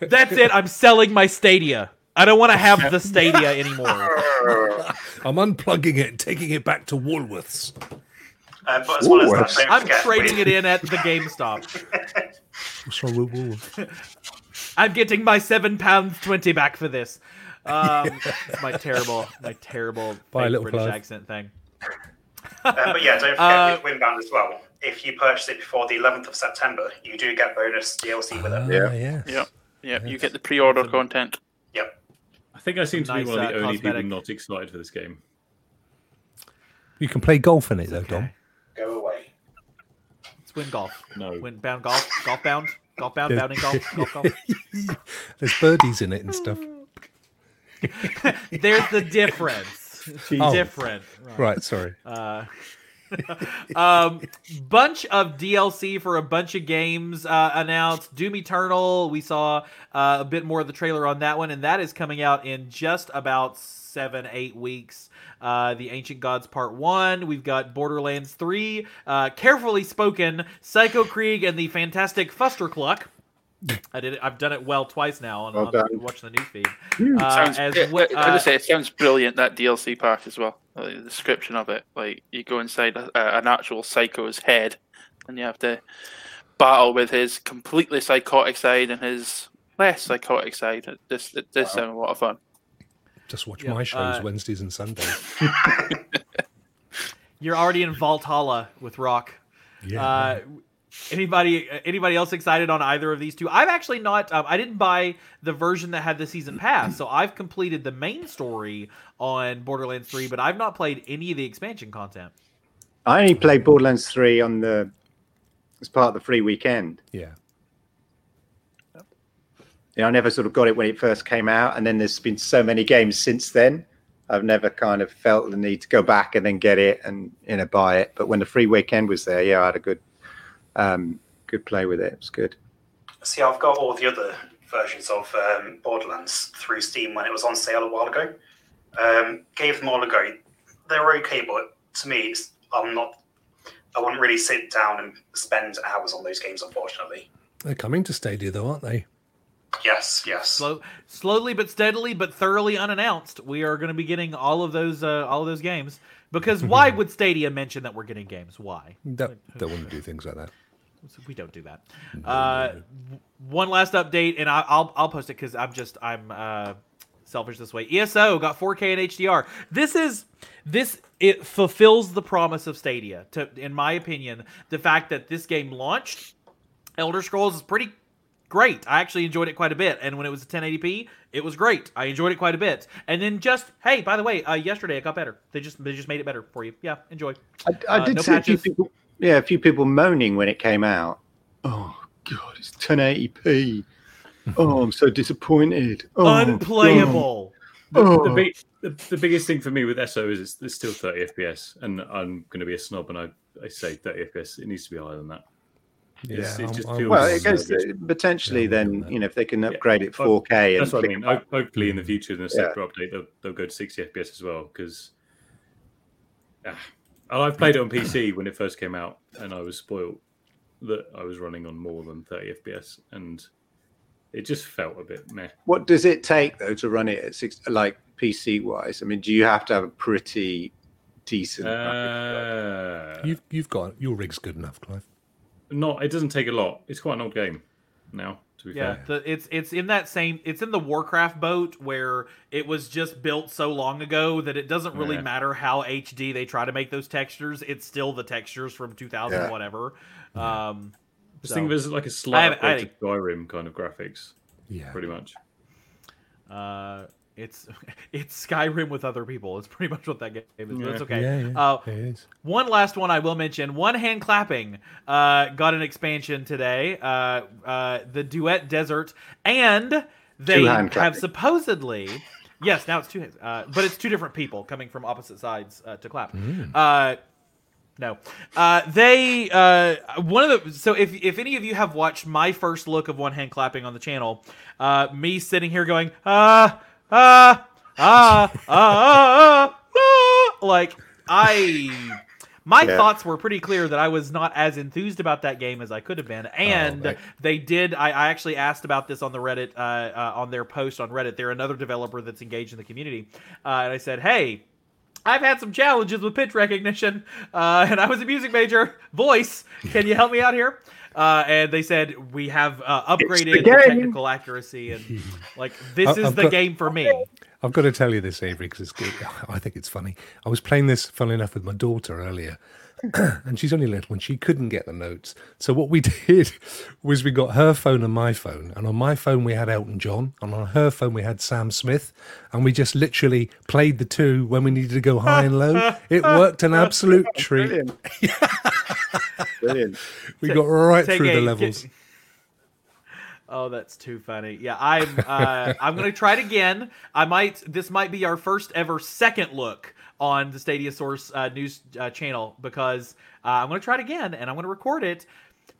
*laughs* That's it. I'm selling my Stadia. I don't want to have the Stadia *laughs* anymore. I'm unplugging it and taking it back to Woolworths. Uh, but as well as that, don't I'm forget, trading we- it in at the GameStop. *laughs* Sorry, Woolworths. I'm getting my seven pounds twenty back for this. Um, my terrible, my terrible Bye, little British Clive. accent thing. Uh, but yeah, don't forget Uh, with Windbound as well. If you purchase it before the 11th of September, you do get bonus DLC with it. Ah, Yeah. yes. Yeah. Yeah, you get the pre-order Some- content. Yep. I think I seem to Nice, be one of uh, the only cosmetic. people not excited for this game. You can play golf in it though, Dom. Go away. It's Win Golf. No. Win Bound Golf. Golf Bound. Golf Bound. Yeah. Bounding Golf. Golf Golf. *laughs* There's birdies in it and stuff. *laughs* There's the difference. Oh. Different. Right, sorry. Uh, *laughs* um, bunch of DLC for a bunch of games uh, announced. Doom Eternal, we saw uh, a bit more of the trailer on that one, and that is coming out in just about seven, eight weeks. Uh, the Ancient Gods Part One. We've got Borderlands Three. Uh, carefully spoken, Psycho Krieg and the fantastic Fustercluck. I did it. I've done it well twice now on, Well on watching the news feed. Uh, Sounds, as yeah, we- I- I uh, just say it sounds brilliant that DLC part as well. Like, the description of it, like you go inside a, a, an actual psycho's head, and you have to battle with his completely psychotic side and his less psychotic side. This just it does sound a lot of fun. Just watch Yeah, my shows uh, Wednesdays and Sundays. *laughs* *laughs* You're already in Valhalla with Rock. Yeah. Uh, anybody anybody else excited on either of these two? I've actually not. Um, I didn't buy the version that had the season pass, so I've completed the main story on Borderlands 3, but I've not played any of the expansion content. I only played Borderlands 3 on the as part of the free weekend. yeah. Yeah, I never sort of got it when it first came out, and then there's been so many games since then. I've never kind of felt the need to go back and then get it and you know buy it. But when the free weekend was there, yeah, I had a good um, good play with it. It was good. See, I've got all the other versions of um, Borderlands through Steam when it was on sale a while ago. Um, gave them all a go. They're okay, but to me, it's, I'm not. I wouldn't really sit down and spend hours on those games, unfortunately. They're coming to Stadia though, aren't they? Yes, yes. Slow, slowly but steadily, but thoroughly unannounced, we are going to be getting all of those uh, all of those games. Because *laughs* why would Stadia mention that we're getting games? Why? That, they wouldn't do things like that. *laughs* We don't do that. Uh, w- one last update, and I, I'll I'll post it because I'm just I'm uh, selfish this way. ESO got 4K and HDR. This is this it fulfills the promise of Stadia. To in my opinion, the fact that this game launched, Elder Scrolls is pretty great. I actually enjoyed it quite a bit, and when it was a 1080p, it was great. I enjoyed it quite a bit. And then just hey, by the way, uh, yesterday it got better. They just they just made it better for you. Yeah, enjoy. I, I Uh, did no see a few people, yeah, a few people moaning when it came out. Oh God, it's 1080p. Oh, I'm so disappointed. Oh, Unplayable. The, Oh. the, big, the, the biggest thing for me with ESO is it's, it's still 30 FPS, and I'm going to be a snob, and I, I say 30 FPS. It needs to be higher than that. It's- Yeah, it just I'm- I'm- Well, it goes Yeah, potentially Yeah, then, yeah. you know, if they can Yeah. upgrade it Oh, 4K. That's and what I mean. Ho- Hopefully, in the future, in a Yeah. separate update, they'll, they'll go to 60 FPS as well. Because I've played it on PC *laughs* when it first came out, and I was spoiled that I was running on more than 30 FPS, and it just felt a bit meh. What does it take though to run it at six, like PC wise? I mean, do you have to have a pretty decent? Uh, You've you've got your rig's good enough, Clive. Not. It doesn't take a lot. It's quite an old game now. To be Yeah, fair. the, it's it's in that same it's in the Warcraft boat where it was just built so long ago that it doesn't really Yeah. matter how HD they try to make those textures. It's still the textures from 2000 Yeah. whatever. Um, Just so, think of it as like a slight upgrade to Skyrim kind of graphics, Yeah. pretty much. uh, it's *laughs* it's Skyrim with other people. It's pretty much what that game is. But it's okay. Yeah, yeah. Uh, it is. One last one I will mention. One hand clapping uh, got an expansion today. Uh, uh, the duet desert, and they have clapping. supposedly. *laughs* Yes, now it's two hands, uh, but it's two different people coming from opposite sides uh, to clap. Mm. Uh, No, uh, they uh, one of the so if if any of you have watched my first look of one hand clapping on the channel, uh, me sitting here going ah ah ah ah ah, ah like I. My Yeah. thoughts were pretty clear that I was not as enthused about that game as I could have been, and right. they did. I, I actually asked about this on the Reddit, uh, uh, on their post on Reddit. They're another developer that's engaged in the community, uh, and I said, "Hey, I've had some challenges with pitch recognition, uh, and I was a music major. Voice, can you help me out here?" Uh, and they said we have uh, upgraded the, game." technical accuracy, and *laughs* like this I- is I've the got- game for me. I've got to tell you this, Avery, because *laughs* I think it's funny. I was playing this, funnily enough, with my daughter earlier, *clears throat* and she's only little and she couldn't get the notes. So what we *laughs* did was we got her phone and my phone, and on my phone we had Elton John, and on her phone we had Sam Smith, and we just literally played the two when we needed to go high and low. It *laughs* worked an absolute treat. Brilliant. *laughs* Brilliant. We got right Take through the a- levels. Oh, that's too funny. Yeah, I'm. Uh, I'm gonna try it again. I might. This might be our first ever second look on the Stadia Source uh, news uh, channel because uh, I'm gonna try it again and I'm gonna record it.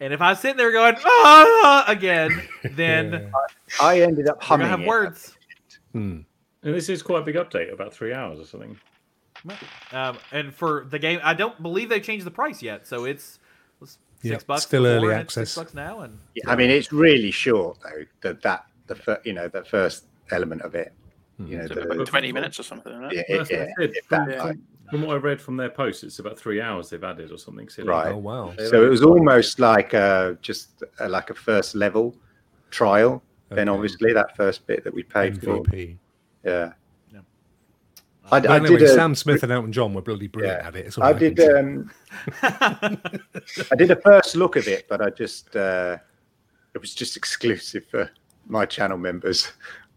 And if I'm sitting there going ah again, *laughs* then Yeah. I ended up we're humming gonna have it. words. Hmm. And this is quite a big update, about three hours or something. Um, and for the game, I don't believe they've changed the price yet, so it's, it's six Yep, bucks. still early access. Six bucks now, and Yeah, I mean, it's really short though. That that the fir- you know the first element of it. You know, It's the, about 20 minutes or something. Isn't yeah, Well, yeah, I said. if that, Yeah. From what I read from their posts, it's about three hours they've added or something silly. Right. Oh wow! So it was almost like a, just a, like a first level trial. Then obviously that first bit that we paid for. Yeah. Yeah. I, I anyway, did a, Sam Smith and Elton John were bloody brilliant Yeah. at it. I I did um, *laughs* I did a first look of it, but I just uh, it was just exclusive for my channel members.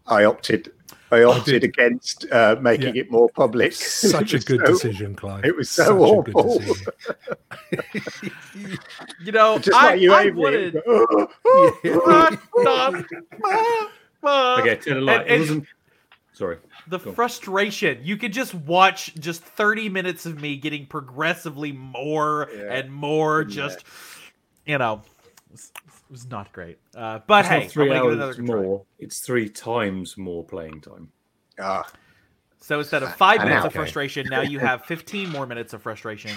I opted I opted did. against uh, making Yeah. it more public. Such a *laughs* good so- decision, Clive. it was Such so a good awful. decision. *laughs* you know, Just I, like you, I Avery. wanted. wanted. Stop. Ah, Okay, tell a lie. And- It wasn't. Sorry. the Go on. frustration you could just watch just 30 minutes of me getting progressively more Yeah. and more Yeah. just you know it was, not great uh, but It's not hey i'm three give it hours another try more. It's three times more playing time. Ah, so instead of five I minutes know. of frustration now you have *laughs* 15 more minutes of frustration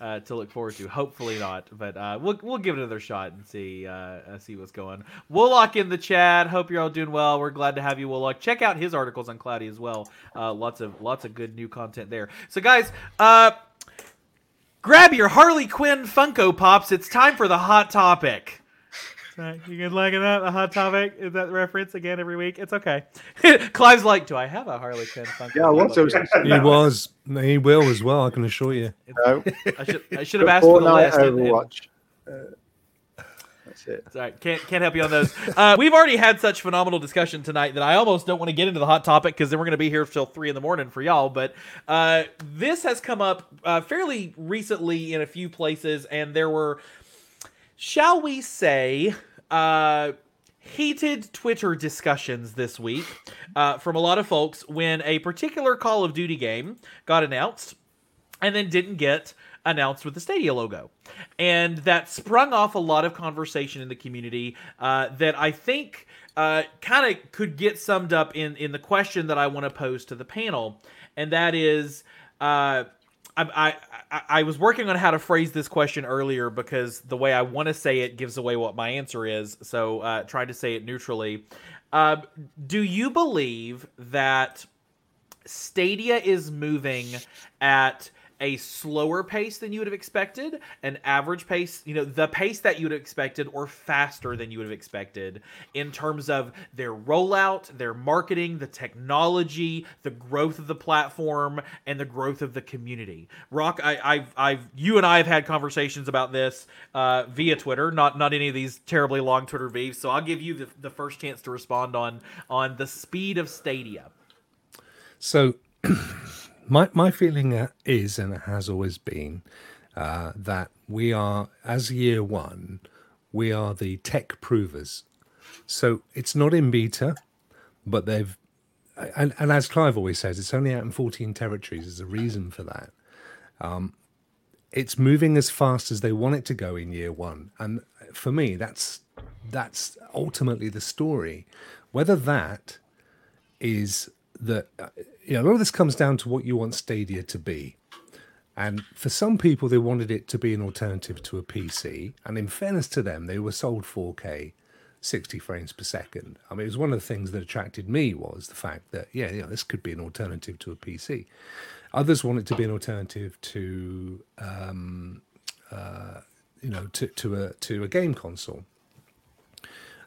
uh, to look forward to hopefully not but uh, we'll, we'll give it another shot and see uh, uh, see what's going Woolock in the chat hope you're all doing well we're glad to have you Woolock check out his articles on cloudy as well uh, lots of lots of good new content there so guys uh grab your Harley Quinn Funko Pops. It's time for the hot topic. Right, you guys liking that? The hot topic is that reference again every week. It's okay. *laughs* Clive's like, do I have a Harley Quinn Funko? yeah, I was. Was He was. He will as well. I can assure you. no, I should I should have asked for the last. list. and- and- Overwatch. Uh, that's it. Sorry. Can't can't help you on those. *laughs* Uh, we've already had such phenomenal discussion tonight that I almost don't want to get into the hot topic because then we're going to be here till three in the morning for y'all. But uh, this has come up uh, fairly recently in a few places, and there were, shall we say, uh, heated Twitter discussions this week uh, from a lot of folks when a particular Call of Duty game got announced and then didn't get announced with the Stadia logo. And that sprung off a lot of conversation in the community uh, that I think uh, kind of could get summed up in, in the question that I want to pose to the panel. And that is uh, I, I, I, was working on how to phrase this question earlier because the way I want to say it gives away what my answer is. So uh, trying to say it neutrally. Uh, do you believe that Stadia is moving at a slower pace than you would have expected, an average pace, you know, the pace that you would have expected, or faster than you would have expected in terms of their rollout, their marketing, the technology, the growth of the platform, and the growth of the community. Rock, I, I've, I've, you and I have had conversations about this uh, via Twitter, not not any of these terribly long Twitter beefs. So I'll give you the, the first chance to respond on on the speed of Stadia. So, my my feeling uh, is, and it has always been, uh, that we are, as year one, we are the tech provers. So it's not in beta, but they've, and, and as Clive always says, it's only out in 14 territories. There's a reason for that. Um, it's moving as fast as they want it to go in year one. And for me, that's that's ultimately the story. Whether that is that uh, you know, a lot of this comes down to what you want Stadia to be. And for some people, they wanted it to be an alternative to a PC. And in fairness to them, they were sold 4K, 60 frames per second. I mean, it was one of the things that attracted me was the fact that, yeah, you know, this could be an alternative to a PC. Others want it to be an alternative to, um, uh, you know, to, to a to a game console.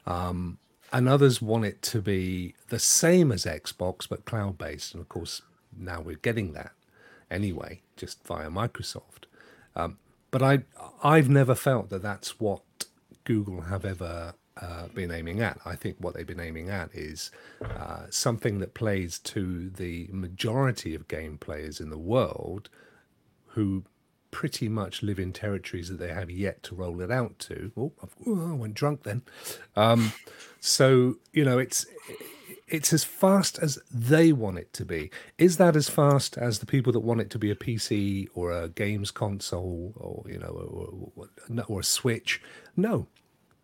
Um, and others want it to be the same as Xbox but cloud based. And of course, now we're getting that anyway, just via Microsoft. Um, but I, I've never felt that that's what Google have ever uh, been aiming at. I think what they've been aiming at is uh, something that plays to the majority of game players in the world who pretty much live in territories that they have yet to roll it out to. Oh, oh I went drunk then. Um, so you know, it's it's as fast as they want it to be. Is that as fast as the people that want it to be a PC or a games console or you know or, or, or a Switch? No,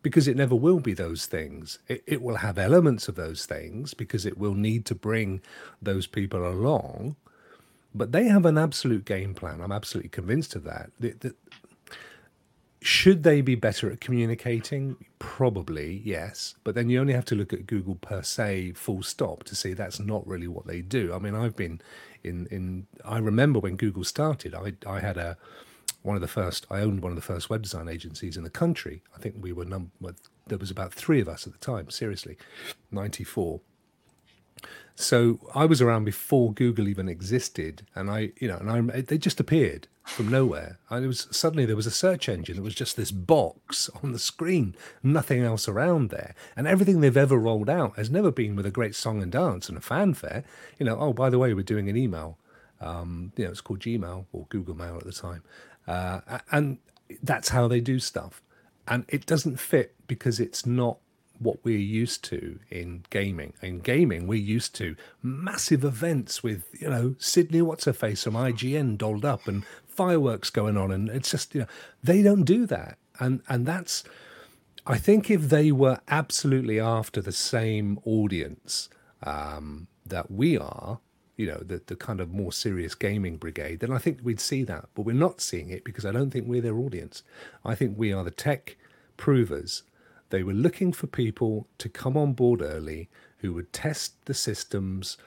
because it never will be those things. It, it will have elements of those things because it will need to bring those people along. But they have an absolute game plan. I'm absolutely convinced of that. The, the, should they be better at communicating? Probably, yes. But then you only have to look at Google per se, full stop, to see that's not really what they do. I mean, I've been in in. I remember when Google started. I I had a one of the first. I owned one of the first web design agencies in the country. I think we were number. There was about three of us at the time. Seriously, ninety four. So I was around before Google even existed, and I, you know, and I, they just appeared from nowhere. And it was suddenly there was a search engine. It was just this box *laughs* on the screen, nothing else around there. And everything they've ever rolled out has never been with a great song and dance and a fanfare. You know, oh by the way, we're doing an email. Um, you know, it's called Gmail or Google Mail at the time, uh, and that's how they do stuff. And it doesn't fit because it's not what we're used to in gaming. In gaming, we're used to massive events with, you know, Sydney what's her face from IGN dolled up and fireworks going on, and it's just, you know, they don't do that, and and that's. I think if they were absolutely after the same audience um, that we are, you know, the, the kind of more serious gaming brigade, then I think we'd see that. But we're not seeing it because I don't think we're their audience. I think we are the tech provers they were looking for people to come on board early who would test the systems,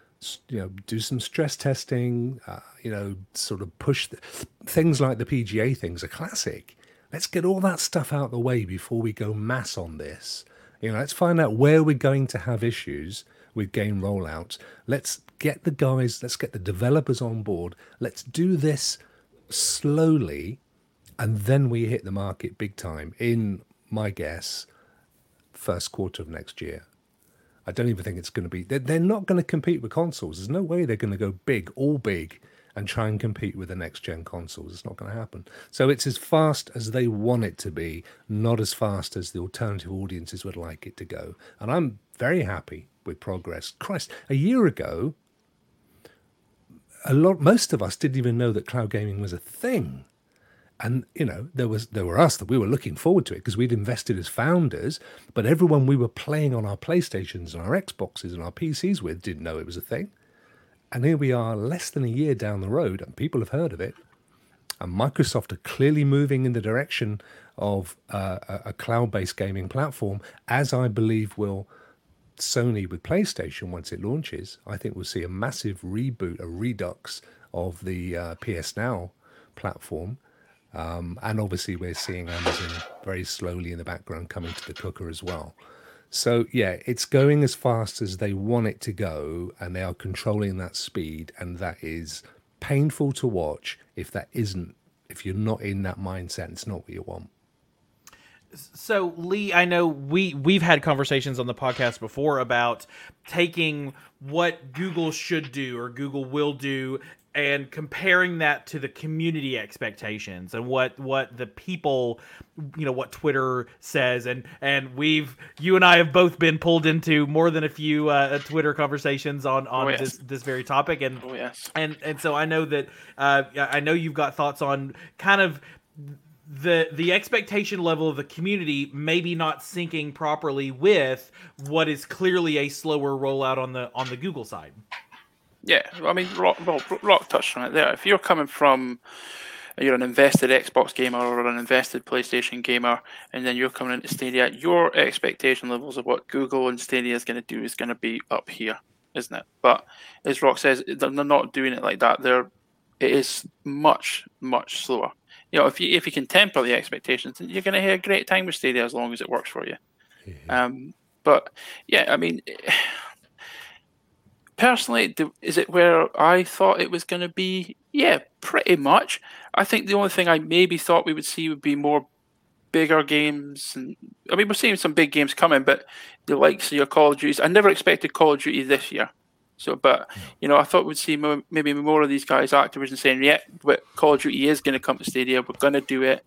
you know, do some stress testing, uh, you know, sort of push the, things like the PGA things are classic. Let's get all that stuff out of the way before we go mass on this. You know, let's find out where we're going to have issues with game rollouts. Let's get the guys, let's get the developers on board. Let's do this slowly, and then we hit the market big time. In my guess, first quarter of next year. I don't even think it's going to be. They're, they're not going to compete with consoles. There's no way they're going to go big, all big, and try and compete with the next gen consoles. It's not going to happen. So it's as fast as they want it to be, not as fast as the alternative audiences would like it to go. And I'm very happy with progress. Christ, a year ago, a lot, most of us didn't even know that cloud gaming was a thing and you know there was there were us that we were looking forward to it because we'd invested as founders but everyone we were playing on our playstations and our xboxes and our pcs with didn't know it was a thing. And here we are less than a year down the road and people have heard of it and microsoft are clearly moving in the direction of uh, a cloud-based gaming platform as i believe will sony with playstation once it launches. I think we'll see a massive reboot a redux of the uh, ps now platform um, and obviously, we're seeing Amazon very slowly in the background coming to the cooker as well. So, yeah, it's going as fast as they want it to go, and they are controlling that speed. And that is painful to watch if that isn't, if you're not in that mindset, it's not what you want. So Lee, I know we we've had conversations on the podcast before about taking what Google should do or Google will do and comparing that to the community expectations and what what the people you know what twitter says and and we've you and i have both been pulled into more than a few uh, twitter conversations on on Oh, yes. this this very topic and Oh yes. and and so I know that uh, I know you've got thoughts on kind of the the expectation level of the community maybe not syncing properly with what is clearly a slower rollout on the on the Google side. Yeah, I mean, Rock, well, Rock touched on it there. If you're coming from, you're an invested Xbox gamer or an invested PlayStation gamer, and then you're coming into Stadia, your expectation levels of what Google and Stadia is going to do is going to be up here, isn't it? But as Rock says, they're not doing it like that. They're, it is much, much slower. You know, if you if you can temper the expectations, then you're going to have a great time with Stadia as long as it works for you. Um, but yeah, I mean, personally, is it where I thought it was going to be? Yeah, pretty much. I think the only thing I maybe thought we would see would be more bigger games. And I mean, we're seeing some big games coming, but the likes of your Call of Duty. I never expected Call of Duty this year. So, but you know, I thought we'd see more, maybe more of these guys, Activision, saying, "Yeah, but Call of Duty is going to come to Stadia. We're going to do it.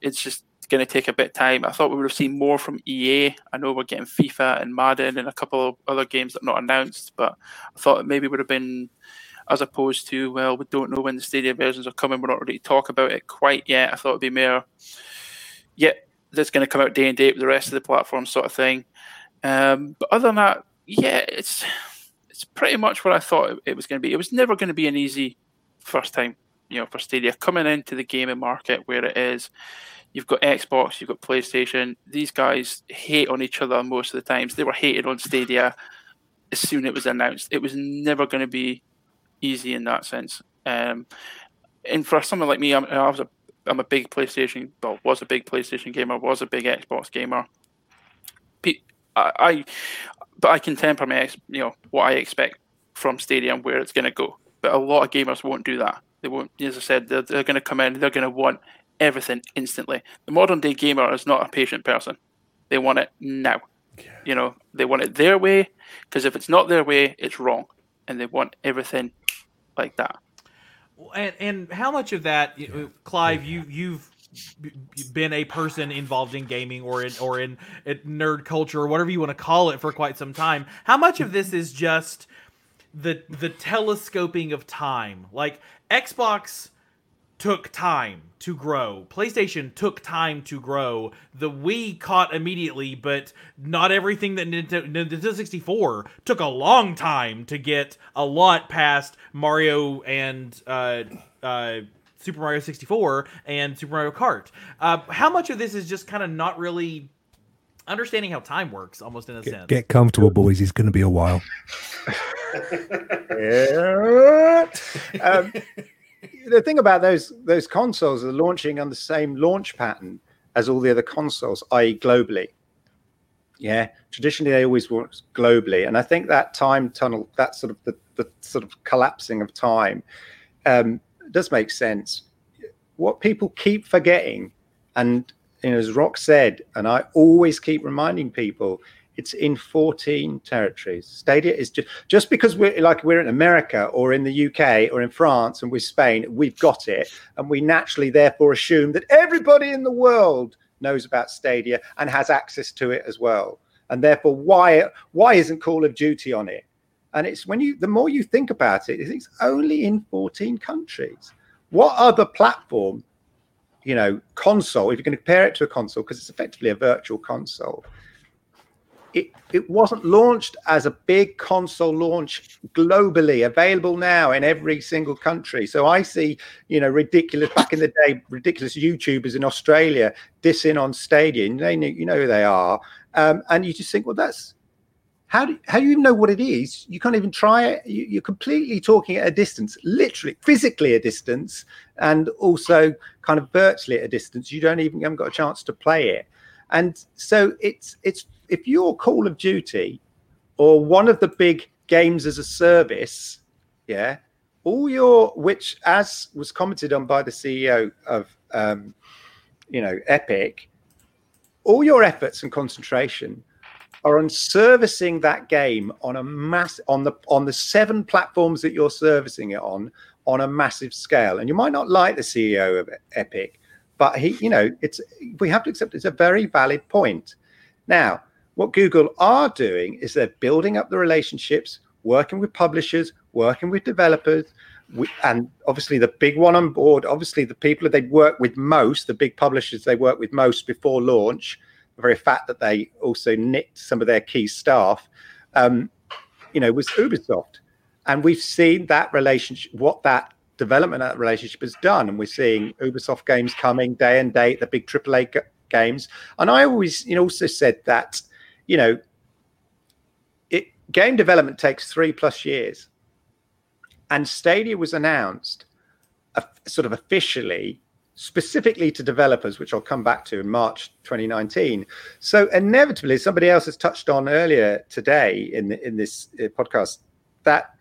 It's just going to take a bit of time." I thought we would have seen more from EA. I know we're getting FIFA and Madden and a couple of other games that are not announced, but I thought it maybe would have been as opposed to, well, we don't know when the Stadia versions are coming. We're not ready to talk about it quite yet. I thought it'd be more, yeah, that's going to come out day and date with the rest of the platform, sort of thing. Um, but other than that, yeah, it's it's pretty much what I thought it, it was going to be. It was never going to be an easy first time, you know, for Stadia coming into the gaming market where it is. You've got Xbox, you've got PlayStation. These guys hate on each other most of the times. They were hated on Stadia as soon as it was announced. It was never going to be easy in that sense. Um, and for someone like me, I'm, I was a I'm a big PlayStation, well, was a big PlayStation gamer, was a big Xbox gamer. I, I but I can temper my you know what I expect from Stadia and where it's going to go. But a lot of gamers won't do that. They won't, as I said, they're, they're going to come in, they're going to want everything instantly. The modern day gamer is not a patient person. They want it now. You know, they want it their way because if it's not their way, it's wrong, and they want everything like that. And and how much of that, you know, Clive, you you've been a person involved in gaming or in or in, in nerd culture or whatever you want to call it for quite some time. How much of this is just the the telescoping of time? Like Xbox took time to grow. PlayStation took time to grow. The Wii caught immediately, but not everything that Nintendo, Nintendo 64 took a long time to get a lot past Mario and uh, uh, Super Mario 64 and Super Mario Kart. Uh, how much of this is just kind of not really understanding how time works, almost in a Get, sense? get comfortable, boys. It's going to be a while. *laughs* Yeah. um, the thing about those those consoles are launching on the same launch pattern as all the other consoles, i.e., globally. Yeah, traditionally they always work globally, and I think that time tunnel, that sort of the, the sort of collapsing of time, um, does make sense. What people keep forgetting, and you know, as Rock said, and I always keep reminding people, it's in 14 territories. Stadia is just just because we're like we're in America or in the UK or in France and we're Spain, we've got it, and we naturally therefore assume that everybody in the world knows about Stadia and has access to it as well. And therefore, why why isn't Call of Duty on it? And it's when you the more you think about it, it's only in 14 countries. What other platform, you know, console, if you're going to compare it to a console, because it's effectively a virtual console, it, it wasn't launched as a big console launch globally available now in every single country. So i see you know ridiculous back in the day ridiculous youtubers in australia dissing on Stadia. They you know who they are. Um, and you just think well that's how do, how do you even know what it is? You can't even try it. You, you're completely talking at a distance literally physically a distance and also kind of virtually at a distance. You don't even you haven't got a chance to play it. And so it's it's if you're Call of Duty or one of the big games as a service, yeah, all your which as was commented on by the CEO of um, you know Epic, all your efforts and concentration are on servicing that game on a mass on the on the seven platforms that you're servicing it on on a massive scale. And you might not like the CEO of Epic, but he, you know, it's we have to accept it's a very valid point. Now, what Google are doing is they're building up the relationships, working with publishers, working with developers, and obviously the big one on board, obviously the people that they work with most, the big publishers they work with most before launch, the very fact that they also nicked some of their key staff, um, you know, was Ubisoft. And we've seen that relationship, what that development that relationship has done. And we're seeing Ubisoft games coming day and date, the big AAA games. And I always, you know, also said that, you know, it, game development takes three plus years and Stadia was announced uh, sort of officially, specifically to developers, which I'll come back to in March 2019. So inevitably, somebody else has touched on earlier today in the, in this uh, podcast that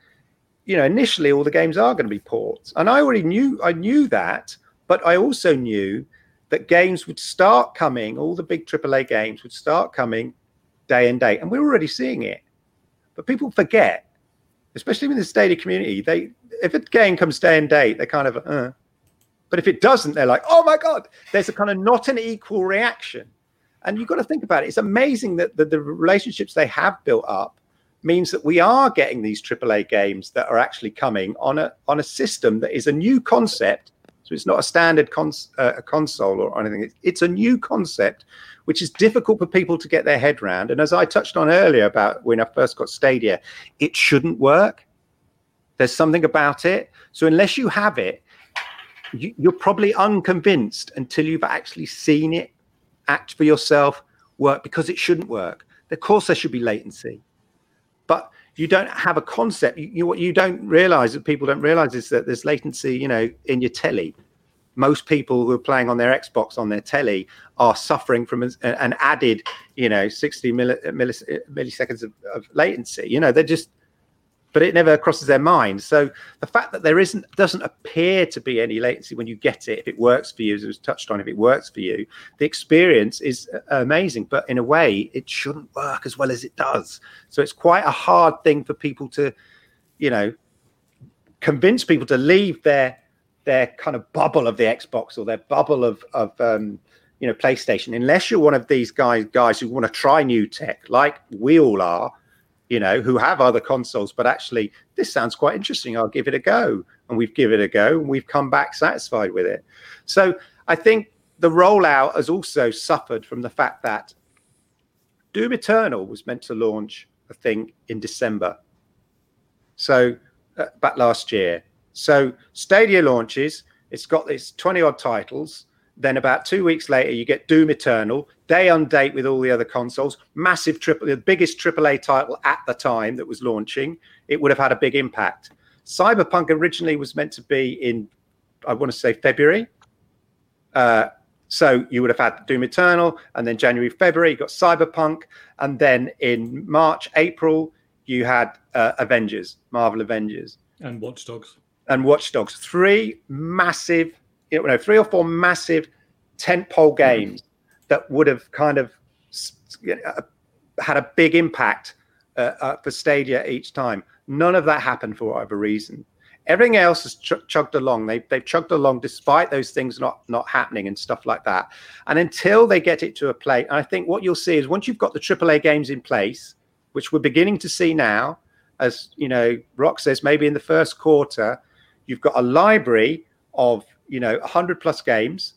you know initially all the games are going to be ports, and I already knew I knew that, but I also knew that games would start coming, all the big AAA games would start coming day and day, and we're already seeing it. But people forget especially in the Stadia community, they if a game comes day and date, they kind of, uh. but if it doesn't, they're like, oh my god, there's a kind of not an equal reaction, and you've got to think about it. It's amazing that the, the relationships they have built up means that we are getting these AAA games that are actually coming on a on a system that is a new concept. So it's not a standard cons- uh, a console or anything. It's, it's a new concept, which is difficult for people to get their head around. And as I touched on earlier about when I first got Stadia, it shouldn't work. There's something about it. So unless you have it, you, you're probably unconvinced until you've actually seen it act for yourself work because it shouldn't work. Of course, there should be latency, but you don't have a concept. You, you what you don't realize that people don't realize is that there's latency, you know, in your telly most people who are playing on their Xbox on their telly are suffering from an, added, you know, 60 milliseconds of, of, latency. You know, they're just, but it never crosses their mind. So the fact that there isn't, doesn't appear to be any latency when you get it, if it works for you, as it was touched on, if it works for you, the experience is amazing. But in a way, it shouldn't work as well as it does. So it's quite a hard thing for people to, you know, convince people to leave their their kind of bubble of the Xbox or their bubble of of um, you know PlayStation, unless you're one of these guys guys who want to try new tech, like we all are, you know, who have other consoles, but actually this sounds quite interesting. I'll give it a go, and we've given it a go, and we've come back satisfied with it. So I think the rollout has also suffered from the fact that Doom Eternal was meant to launch, I think, in December. So uh, back last year, so Stadia launches, it's got its 20 odd titles. Then about two weeks later, you get Doom Eternal, day on date with all the other consoles, massive triple, the biggest AAA title at the time that was launching. It would have had a big impact. Cyberpunk originally was meant to be in, I want to say February. Uh, so you would have had Doom Eternal, and then January, February, you got Cyberpunk, and then in March, April, you had uh, Avengers, Marvel Avengers, and Watch Dogs and Watch Dogs. Three massive, you know, three or four massive tentpole mm-hmm. games mm-hmm. that would have kind of uh, had a big impact uh, uh, for Stadia each time. None of that happened for whatever reason. Everything else has ch- chugged along. They, they've chugged along despite those things not, not happening and stuff like that. And until they get it to a play, and I think what you'll see is once you've got the AAA games in place, which we're beginning to see now, as you know, Rock says, maybe in the first quarter, You've got a library of you know 100 plus games.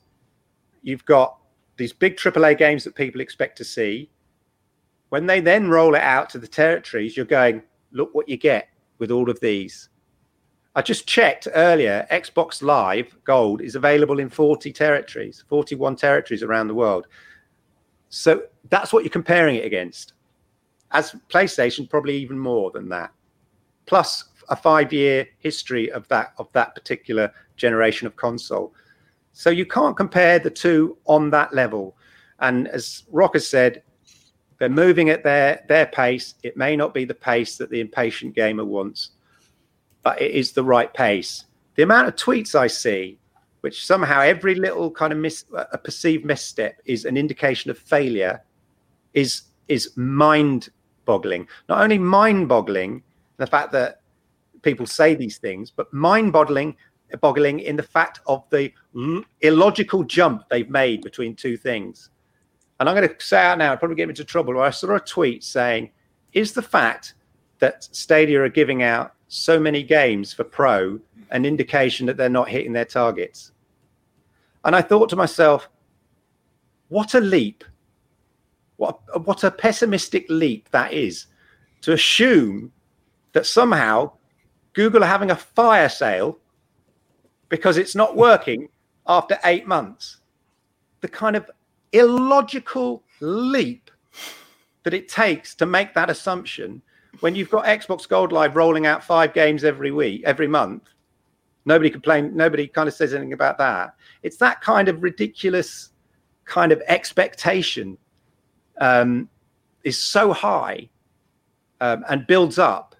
You've got these big AAA games that people expect to see. When they then roll it out to the territories, you're going, look what you get with all of these. I just checked earlier, Xbox Live Gold is available in 40 territories, 41 territories around the world. So that's what you're comparing it against. As PlayStation, probably even more than that. Plus a five year history of that of that particular generation of console. So you can't compare the two on that level. And as Rock has said, they're moving at their their pace. It may not be the pace that the impatient gamer wants, but it is the right pace. The amount of tweets I see, which somehow every little kind of miss, a perceived misstep is an indication of failure, is is mind boggling. Not only mind boggling, the fact that people say these things, but mind-boggling, boggling in the fact of the illogical jump they've made between two things. And I'm going to say out now, probably get me into trouble. I saw a tweet saying, "Is the fact that Stadia are giving out so many games for Pro an indication that they're not hitting their targets?" And I thought to myself, what a leap! What what a pessimistic leap that is to assume that somehow Google are having a fire sale because it's not working after eight months. The kind of illogical leap that it takes to make that assumption when you've got Xbox Gold Live rolling out five games every week, every month. Nobody complains, Nobody kind of says anything about that. It's that kind of ridiculous kind of expectation um, is so high um, and builds up.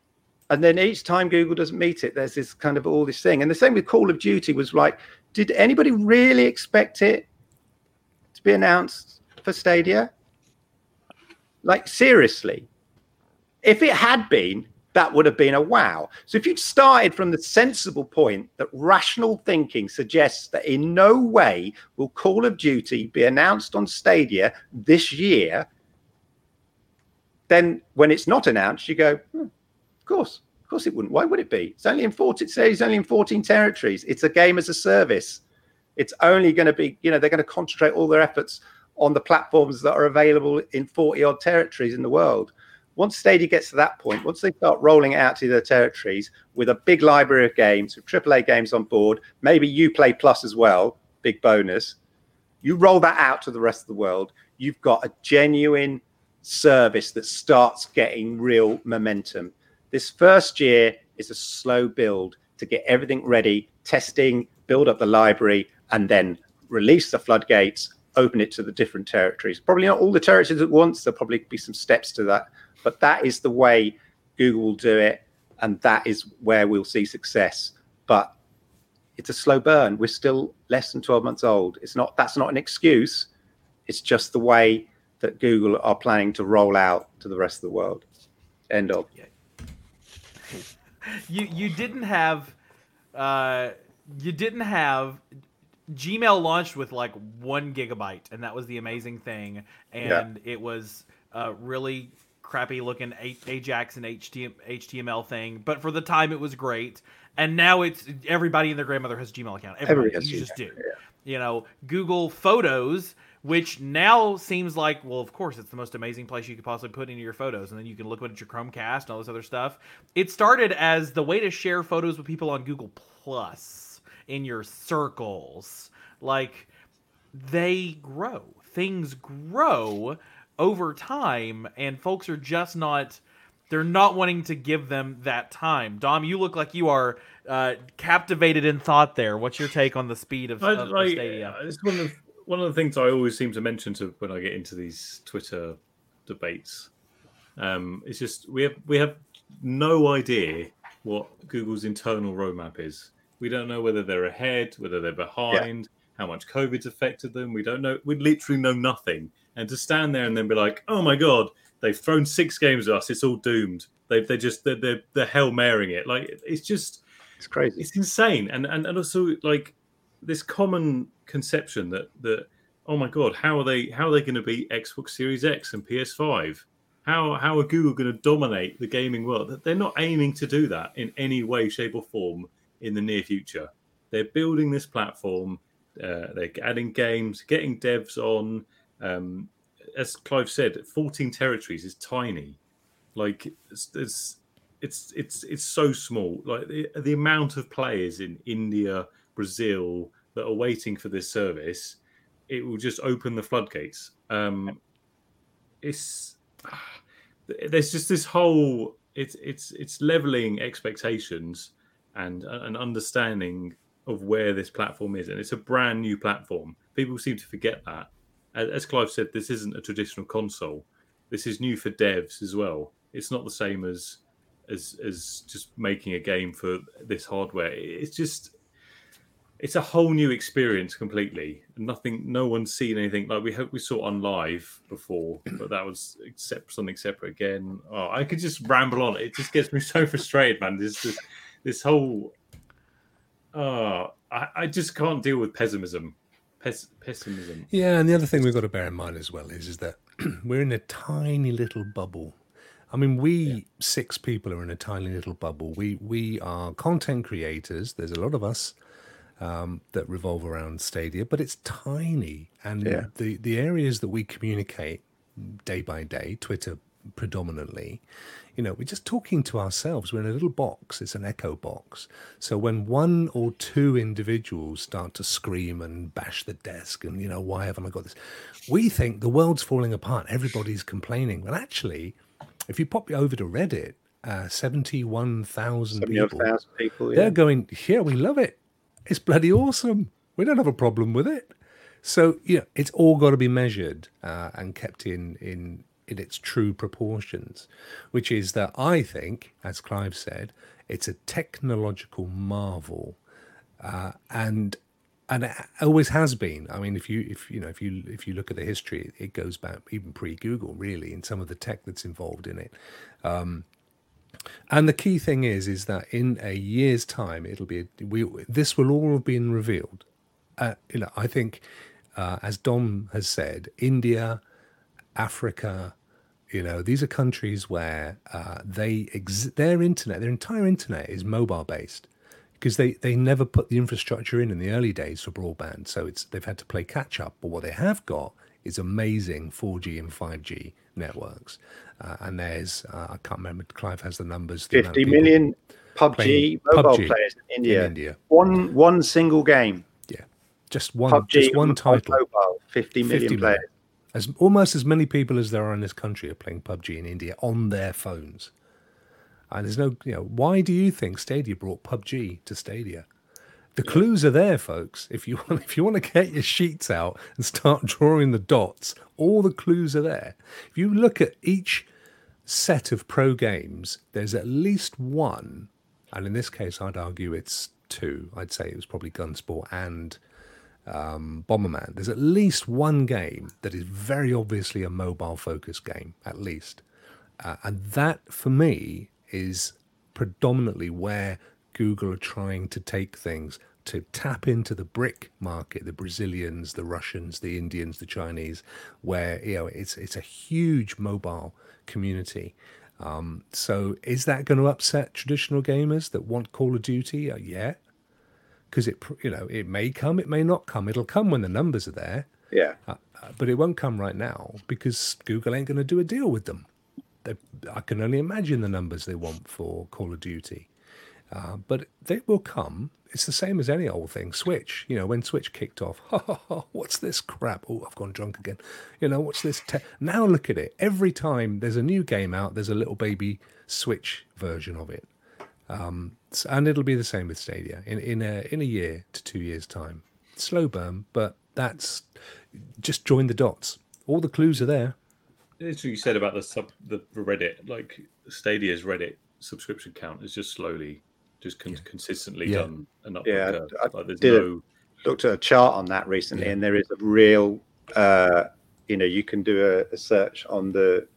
And then each time Google doesn't meet it, there's this kind of all this thing. And the same with Call of Duty was like, did anybody really expect it to be announced for Stadia? Like, seriously. If it had been, that would have been a wow. So if you'd started from the sensible point that rational thinking suggests that in no way will Call of Duty be announced on Stadia this year, then when it's not announced, you go, hmm, of course, of course it wouldn't. Why would it be? It's only in 14, it says it's only in 14 territories. It's a game as a service. It's only going to be, you know, they're going to concentrate all their efforts on the platforms that are available in 40 odd territories in the world once Stadia gets to that point, once they start rolling out to their territories with a big library of games, with AAA games on board, maybe Uplay Plus as well, big bonus, you roll that out to the rest of the world, you've got a genuine service that starts getting real momentum. This first year is a slow build to get everything ready, testing, build up the library, and then release the floodgates, open it to the different territories. Probably not all the territories at once. There'll probably be some steps to that but that is the way Google will do it, and that is where we'll see success. But it's a slow burn. We're still less than 12 months old. It's not that's not an excuse. It's just the way that Google are planning to roll out to the rest of the world. End of. *laughs* You you didn't have uh you didn't have Gmail launched with like one gigabyte, and that was the amazing thing. And yeah. it was uh, really crappy looking Ajax and HTML thing, but for the time it was great. And now it's everybody and their grandmother has a Gmail account. Everybody, you just do. Yeah. You know, Google Photos, which now seems like, well, of course, it's the most amazing place you could possibly put into your photos, and then you can look at your Chromecast and all this other stuff. It started as the way to share photos with people on Google Plus in your circles. Like they grow, things grow over time, and folks are just not they're not wanting to give them that time. Dom, you look like you are uh, captivated in thought. There, what's your take on the speed of, of like, Stadia? It's one of one of the things I always seem to mention to when I get into these Twitter debates. Um, it's just we have we have no idea what Google's internal roadmap is. We don't know whether they're ahead, whether they're behind, yeah. how much COVID's affected them. We don't know. We literally know nothing and to stand there and then be like, "Oh my god, they've thrown six games at us. It's all doomed. They they just they're they're, they're hell maring it. Like it's just it's crazy. It's insane. And and and also like this common conception that that oh my god, how are they how are they going to beat Xbox Series X and PS5? How how are Google going to dominate the gaming world? They're not aiming to do that in any way, shape, or form in the near future. They're building this platform. Uh, they're adding games, getting devs on, um, as Clive said, 14 territories is tiny. Like it's it's it's it's, it's so small. Like the, the amount of players in India, Brazil that are waiting for this service, it will just open the floodgates. Um, it's there's just this whole it's it's it's leveling expectations and an understanding of where this platform is, and it's a brand new platform. People seem to forget that as Clive said, this isn't a traditional console. This is new for devs as well. It's not the same as as as just making a game for this hardware. It's just it's a whole new experience completely. Nothing, no one's seen anything like we hope we saw OnLive before, *clears throat* but that was except something separate again. Oh, I could just ramble on. It just gets me *laughs* so frustrated, man. This just this whole. Uh, I, I just can't deal with pessimism. Pes- pessimism. Yeah, and the other thing we've got to bear in mind as well is is that *clears throat* we're in a tiny little bubble. I mean, we six people are in a tiny little bubble. We we are content creators. There's a lot of us um, that revolve around Stadia, but it's tiny, and Yeah. the the areas that we communicate day by day, Twitter predominantly, you know, we're just talking to ourselves. We're in a little box. It's an echo box. So when one or two individuals start to scream and bash the desk and, you know, why haven't I got this? We think the world's falling apart. Everybody's complaining. But actually, if you pop over to Reddit, uh, 71,000 Seventy odd people, thousand people. they're Yeah. going, yeah, we love it. It's bloody awesome. We don't have a problem with it. So you know, it's all got to be measured uh, and kept in in in its true proportions, which is that I think, as Clive said, it's a technological marvel, uh, and and it always has been. I mean, if you if you know if you if you look at the history, it goes back even pre Google, really, in some of the tech that's involved in it. And the key thing is, is that in a year's time, it'll be we. This will all have been revealed. Uh, you know, I think, uh, as Dom has said, India, Africa, you know, these are countries where uh, they ex- their internet, their entire internet is mobile based because they they never put the infrastructure in in the early days for broadband, so it's they've had to play catch up. But what they have got is amazing 4G and 5G networks, uh, and there's uh, I can't remember. Clive has the numbers. the amount of Fifty people million PUBG playing mobile PUBG players in in India. India. One one single game. Yeah, just one, PUBG just one on title. Mobile. Fifty million 50 players. million. As almost as many people as there are in this country are playing PUBG in India on their phones. And there's no, you know, why do you think Stadia brought PUBG to Stadia? The clues are there, folks. If you *laughs* want, if you want to get your sheets out and start *laughs* drawing the dots, all the clues are there. If you look at each set of pro games, there's at least one, and in this case, I'd argue it's two. I'd say it was probably Gunsport and um, Bomberman. There's at least one game that is very obviously a mobile focused game, at least. Uh, and that, for me, is predominantly where Google are trying to take things to tap into the BRIC market, the Brazilians, the Russians, the Indians, the Chinese, where you know it's it's a huge mobile community. Um, so is that going to upset traditional gamers that want Call of Duty? Uh, yeah, because it you know it may come, it may not come. It'll come when the numbers are there, Yeah. uh, uh, but it won't come right now because Google ain't going to do a deal with them. They, I can only imagine the numbers they want for Call of Duty, uh, but they will come. It's the same as any old thing. Switch, you know, when Switch kicked off, *laughs* what's this crap? Oh, I've gone drunk again. You know, what's this? Te-? Now look at it. Every time there's a new game out, there's a little baby Switch version of it. Um, and it'll be the same with Stadia in in a in a year to two years time. Slow burn, but that's just join the dots. All the clues are there. It's what you said about the sub the Reddit, like Stadia's Reddit subscription count is just slowly, just con- consistently Yeah. done an upward Yeah, curve. I Like there's did a- Looked at a chart on that recently, Yeah. and there is a real. Uh, you know, you can do a, a search on the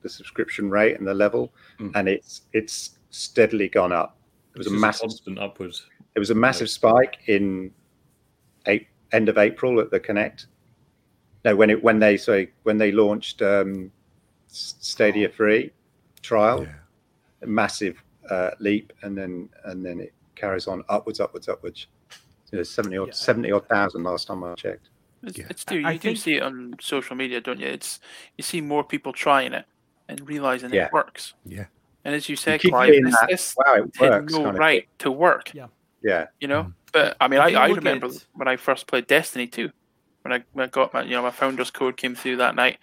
the subscription rate and the level, Mm. and it's it's steadily gone up. It was a just massive constant upwards. There was a massive spike in eight, end of April at the Connect. No, when it when they so when they launched um, Stadia Free trial, a massive uh, leap, and then and then it carries on upwards, upwards, upwards. You know, seventy odd, Yeah. seventy odd thousand last time I checked. It's, Yeah. it's do you I do think- see it on social media, don't you? It's you see more people trying it and realizing Yeah. it works. Yeah. And as you said, keep Clive, getting this, that, this Wow, it works. no right to work. Yeah. Yeah, You know, Mm. but I mean, I, I remember at- when I first played Destiny 2, when I, when I got my you know my founder's code came through that night,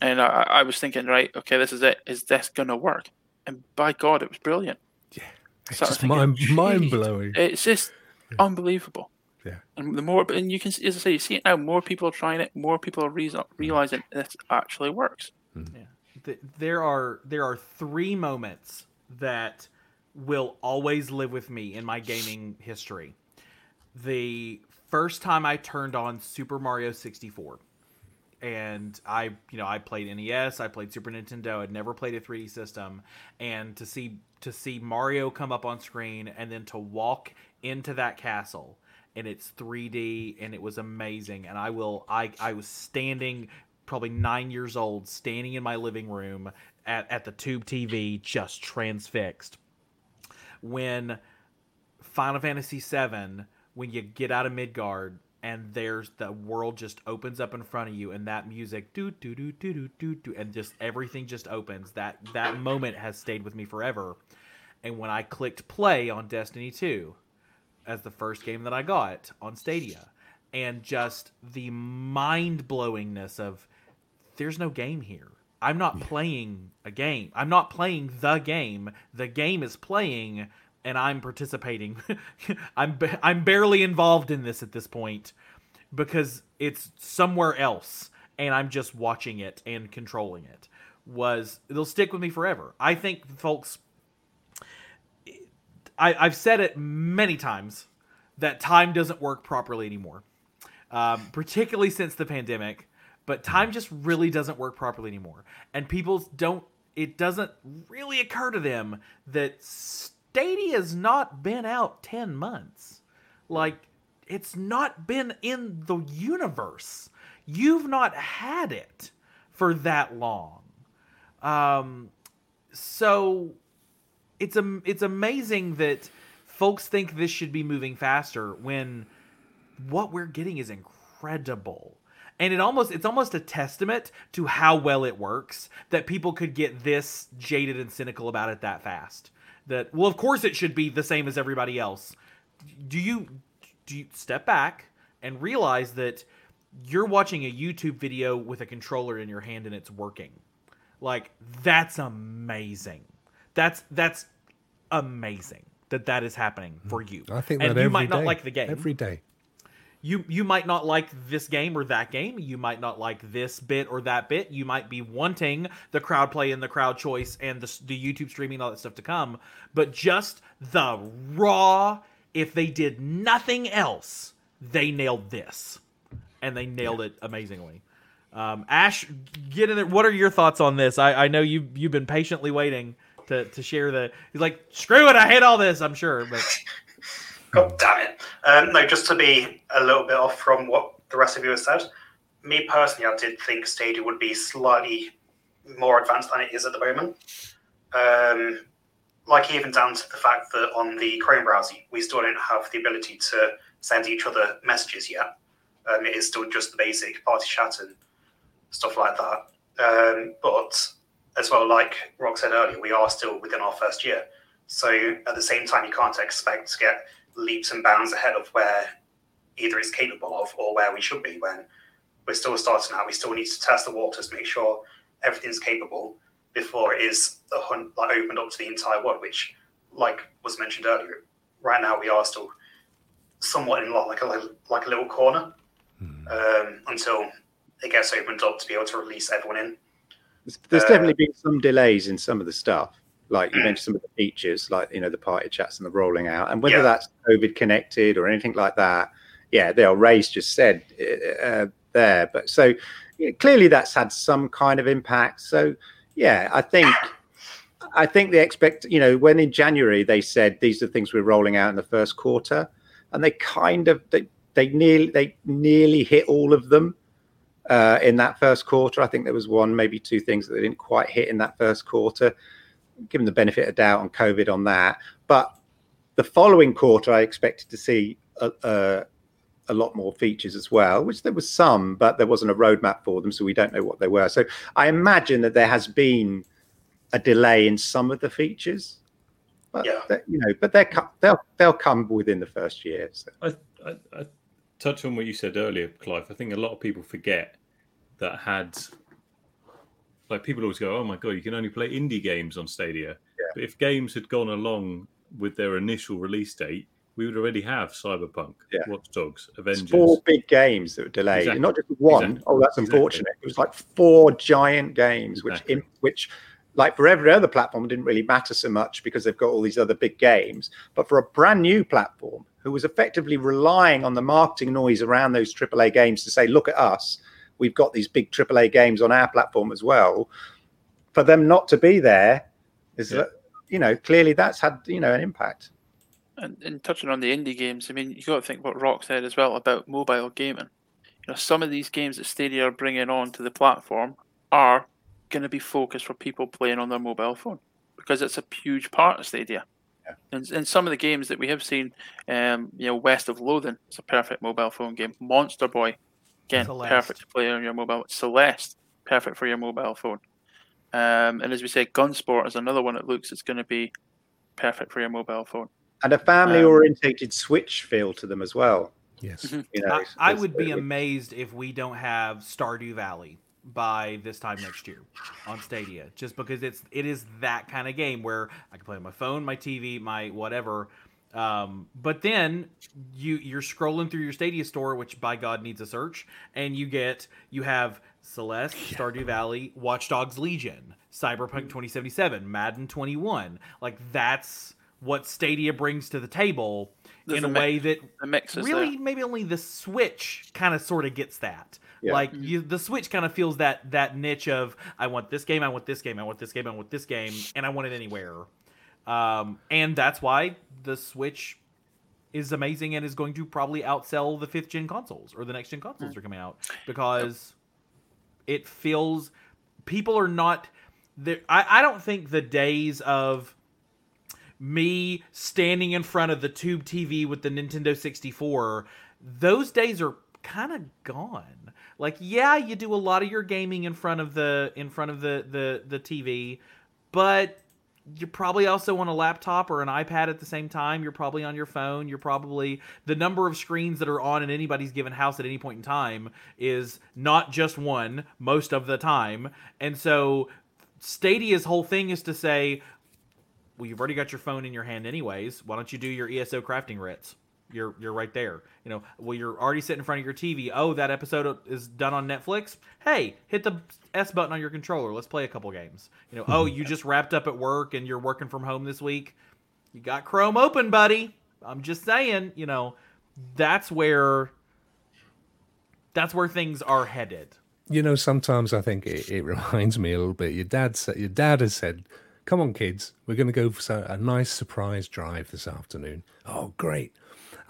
and I, I was thinking, right, okay, this is it. Is this gonna work? And by God, it was brilliant. Yeah, it's So just thinking, mind mind blowing. It's just unbelievable. Yeah. And the more, and you can, as I say, you see it now. More people are trying it. More people are Mm. reason, realizing this actually works. Th- there are there are three moments that will always live with me in my gaming history. The first time I turned on Super Mario 64. And I, you know, I played NES, I played Super Nintendo, I'd never played a 3D system, and to see to see Mario come up on screen and then to walk into that castle and it's 3D and it was amazing and I will I I was standing probably 9 years old standing in my living room at at the tube TV just transfixed. When Final Fantasy 7 when you get out of Midgar and there's the world just opens up in front of you and that music do do do do do do do and just everything just opens. That that moment has stayed with me forever. And when i clicked play on destiny 2 as the first game that i got on stadia and just the mind-blowingness of there's no game here. I'm not playing a game. I'm not playing the game. The game is playing and I'm participating. *laughs* I'm ba- I'm barely involved in this at this point because it's somewhere else and I'm just watching it and controlling it. Was it'll stick with me forever. I think folks I, I've said it many times that time doesn't work properly anymore. Um, particularly since the pandemic, but time just really doesn't work properly anymore. And people don't it doesn't really occur to them that Stadia's not been out 10 months. Like, it's not been in the universe. You've not had it for that long. Um, so it's a, it's amazing that folks think this should be moving faster when what we're getting is incredible and it almost it's almost a testament to how well it works that people could get this jaded and cynical about it that fast that well of course it should be the same as everybody else. Do you do you step back and realize that you're watching a youtube video with a controller in your hand and it's working? Like that's amazing. That's that's amazing that that is happening for mm. you. I think and that you every might not day. like the game. Every day. You you might not like this game or that game. You might not like this bit or that bit. You might be wanting the crowd play and the crowd choice and the, the youtube streaming all that stuff to come. But just the raw if they did nothing else they nailed this. And they nailed it amazingly. Um, ash get in there. What are your thoughts on this? I, I know you you've been patiently waiting to, to share the he's like screw it i hate all this i'm sure but *laughs* God damn it. Um, no, just to be a little bit off from what the rest of you have said, me personally, I did think Stadia would be slightly more advanced than it is at the moment. Um, like, even down to the fact that on the Chrome browser, we still don't have the ability to send each other messages yet. Um, it is still just the basic party chat and stuff like that. Um, but as well, like Rock said earlier, we are still within our first year. So at the same time, you can't expect to get leaps and bounds ahead of where either it's capable of or where we should be when we're still starting out. We still need to test the waters, make sure everything's capable before it is a hun- like opened up to the entire world. Which, like was mentioned earlier, right now we are still somewhat in like a little, like a little corner um, until it gets opened up to be able to release everyone in. There's, there's Uh, definitely been some delays in some of the stuff. Like you mentioned, some of the features, like you know the party chats and the rolling out, and whether Yeah. that's COVID connected or anything like that. Yeah, they are Ray's just said uh, there, but so yeah, clearly that's had some kind of impact. So yeah, I think I think they expect you know when in January they said these are the things we're rolling out in the first quarter, and they kind of they they nearly they nearly hit all of them uh, in that first quarter. I think there was one, maybe two things that they didn't quite hit in that first quarter. Given the benefit of doubt on COVID on that, but the following quarter, I expected to see a, a, a lot more features as well, which there was some, but there wasn't a roadmap for them, so we don't know what they were. So I imagine that there has been a delay in some of the features, but Yeah. they- you know, but they're co- they'll they'll come within the first year. So. I, I, I touch on what you said earlier, Clive. I think a lot of people forget that had like people always go, "Oh my god, you can only play indie games on Stadia." Yeah. But if games had gone along with their initial release date, we would already have Cyberpunk, Yeah. Watch Dogs, It's Avengers. four big games that were delayed, Exactly. not just one. Exactly. Oh, that's Exactly. unfortunate. It was like four giant games, which in, which like for every other platform didn't really matter so much because they've got all these other big games. But for a brand new platform who was effectively relying on the marketing noise around those AAA games to say, "Look at us, we've got these big AAA games on our platform as well. For them not to be there is Yeah. that you know clearly that's had you know an impact. And, and touching on the indie games, I mean, you've got to think what Rock said as well about mobile gaming. You know, some of these games that Stadia are bringing on to the platform are going to be focused for people playing on their mobile phone because it's a huge part of Stadia. Yeah. And, and some of the games that we have seen, um, you know, West of Loathing, it's a perfect mobile phone game. Monster Boy, again, Celeste. perfect to play on your mobile. Celeste, perfect for your mobile phone. Um, and as we said, Gunsport is another one that looks it's going to be perfect for your mobile phone. And a family orientated Switch feel to them as well. Yes. Mhm. You know, I, I would be amazed if we don't have Stardew Valley by this time next year on Stadia, just because it's it is that kind of game where I can play on my phone, my TV, my whatever. Um, but then you you're scrolling through your Stadia store, which by God needs a search, and you get you have Celeste, Stardew Valley, Watch Dogs Legion, Cyberpunk 2077, Madden 21. Like that's what Stadia brings to the table There's in a a way that really there. maybe only the switch kind of sort of gets that Yeah. like you the switch kind of feels that that niche of i want this game i want this game i want this game i want this game and i want it anywhere um and that's why the switch is amazing and is going to probably outsell the fifth gen consoles or the next gen consoles that are coming out because it feels people are not there I, I don't think the days of me standing in front of the tube TV with the Nintendo 64, those days are kind of gone. Like, yeah, you do a lot of your gaming in front of the in front of the the the TV, but you probably also on a laptop or an iPad at the same time. You're probably on your phone. You're probably the number of screens that are on in anybody's given house at any point in time is not just one most of the time. And so Stadia's whole thing is to say, well, you've already got your phone in your hand anyways. Why don't you do your ESO crafting writs? You're you're right there. You know, well, you're already sitting in front of your TV. Oh, that episode is done on Netflix. Hey, hit the S button on your controller. Let's play a couple games. You know, oh, you *laughs* just wrapped up at work and you're working from home this week. You got Chrome open, buddy. I'm just saying. You know, that's where that's where things are headed. You know, sometimes I think it, it reminds me a little bit. Your dad said, your dad has said, "Come on, kids, we're going to go for a nice surprise drive this afternoon." Oh, great!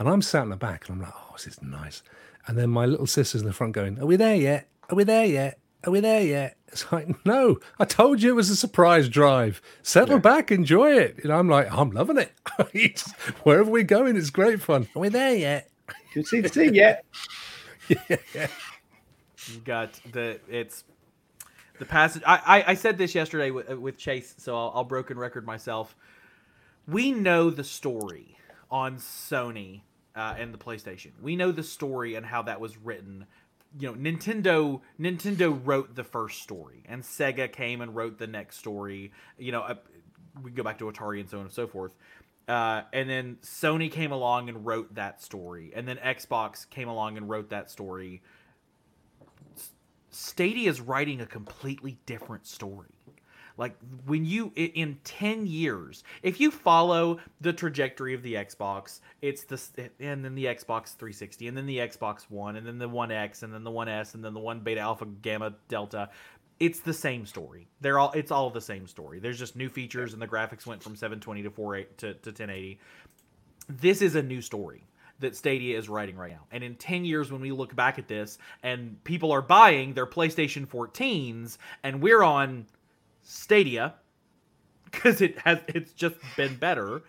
And I'm sat in the back, and I'm like, "Oh, this is nice." And then my little sister's in the front going, "Are we there yet? Are we there yet? Are we there yet?" *laughs* It's like, "No, I told you it was a surprise drive. Settle back, enjoy it." And I'm like, "I'm loving it. *laughs* Wherever we're going, it's great fun. Are we there yet?" You can see the scene yet? Yeah. You got the it's the passage. I, I I said this yesterday with, uh, with Chase, so I'll, I'll broken record myself. We know the story on Sony uh, and the PlayStation. We know the story and how that was written. You know, Nintendo Nintendo wrote the first story, and Sega came and wrote the next story. You know, uh, we go back to Atari and so on and so forth. Uh, and then Sony came along and wrote that story, and then Xbox came along and wrote that story. Stadia is writing a completely different story. Like when you in 10 years, if you follow the trajectory of the Xbox, it's the eh, and then the Xbox 360 and then the Xbox 1 and then the 1X and then the 1S and then the 1 beta alpha gamma delta, it's the same story. They're all it's all the same story. There's just new features and the graphics went from 720 to 48 to, to 1080 this is a new story that Stadia is writing right now. And in 10 years, when we look back at this and people are buying their PlayStation 14s and we're on Stadia because it has it's just been better,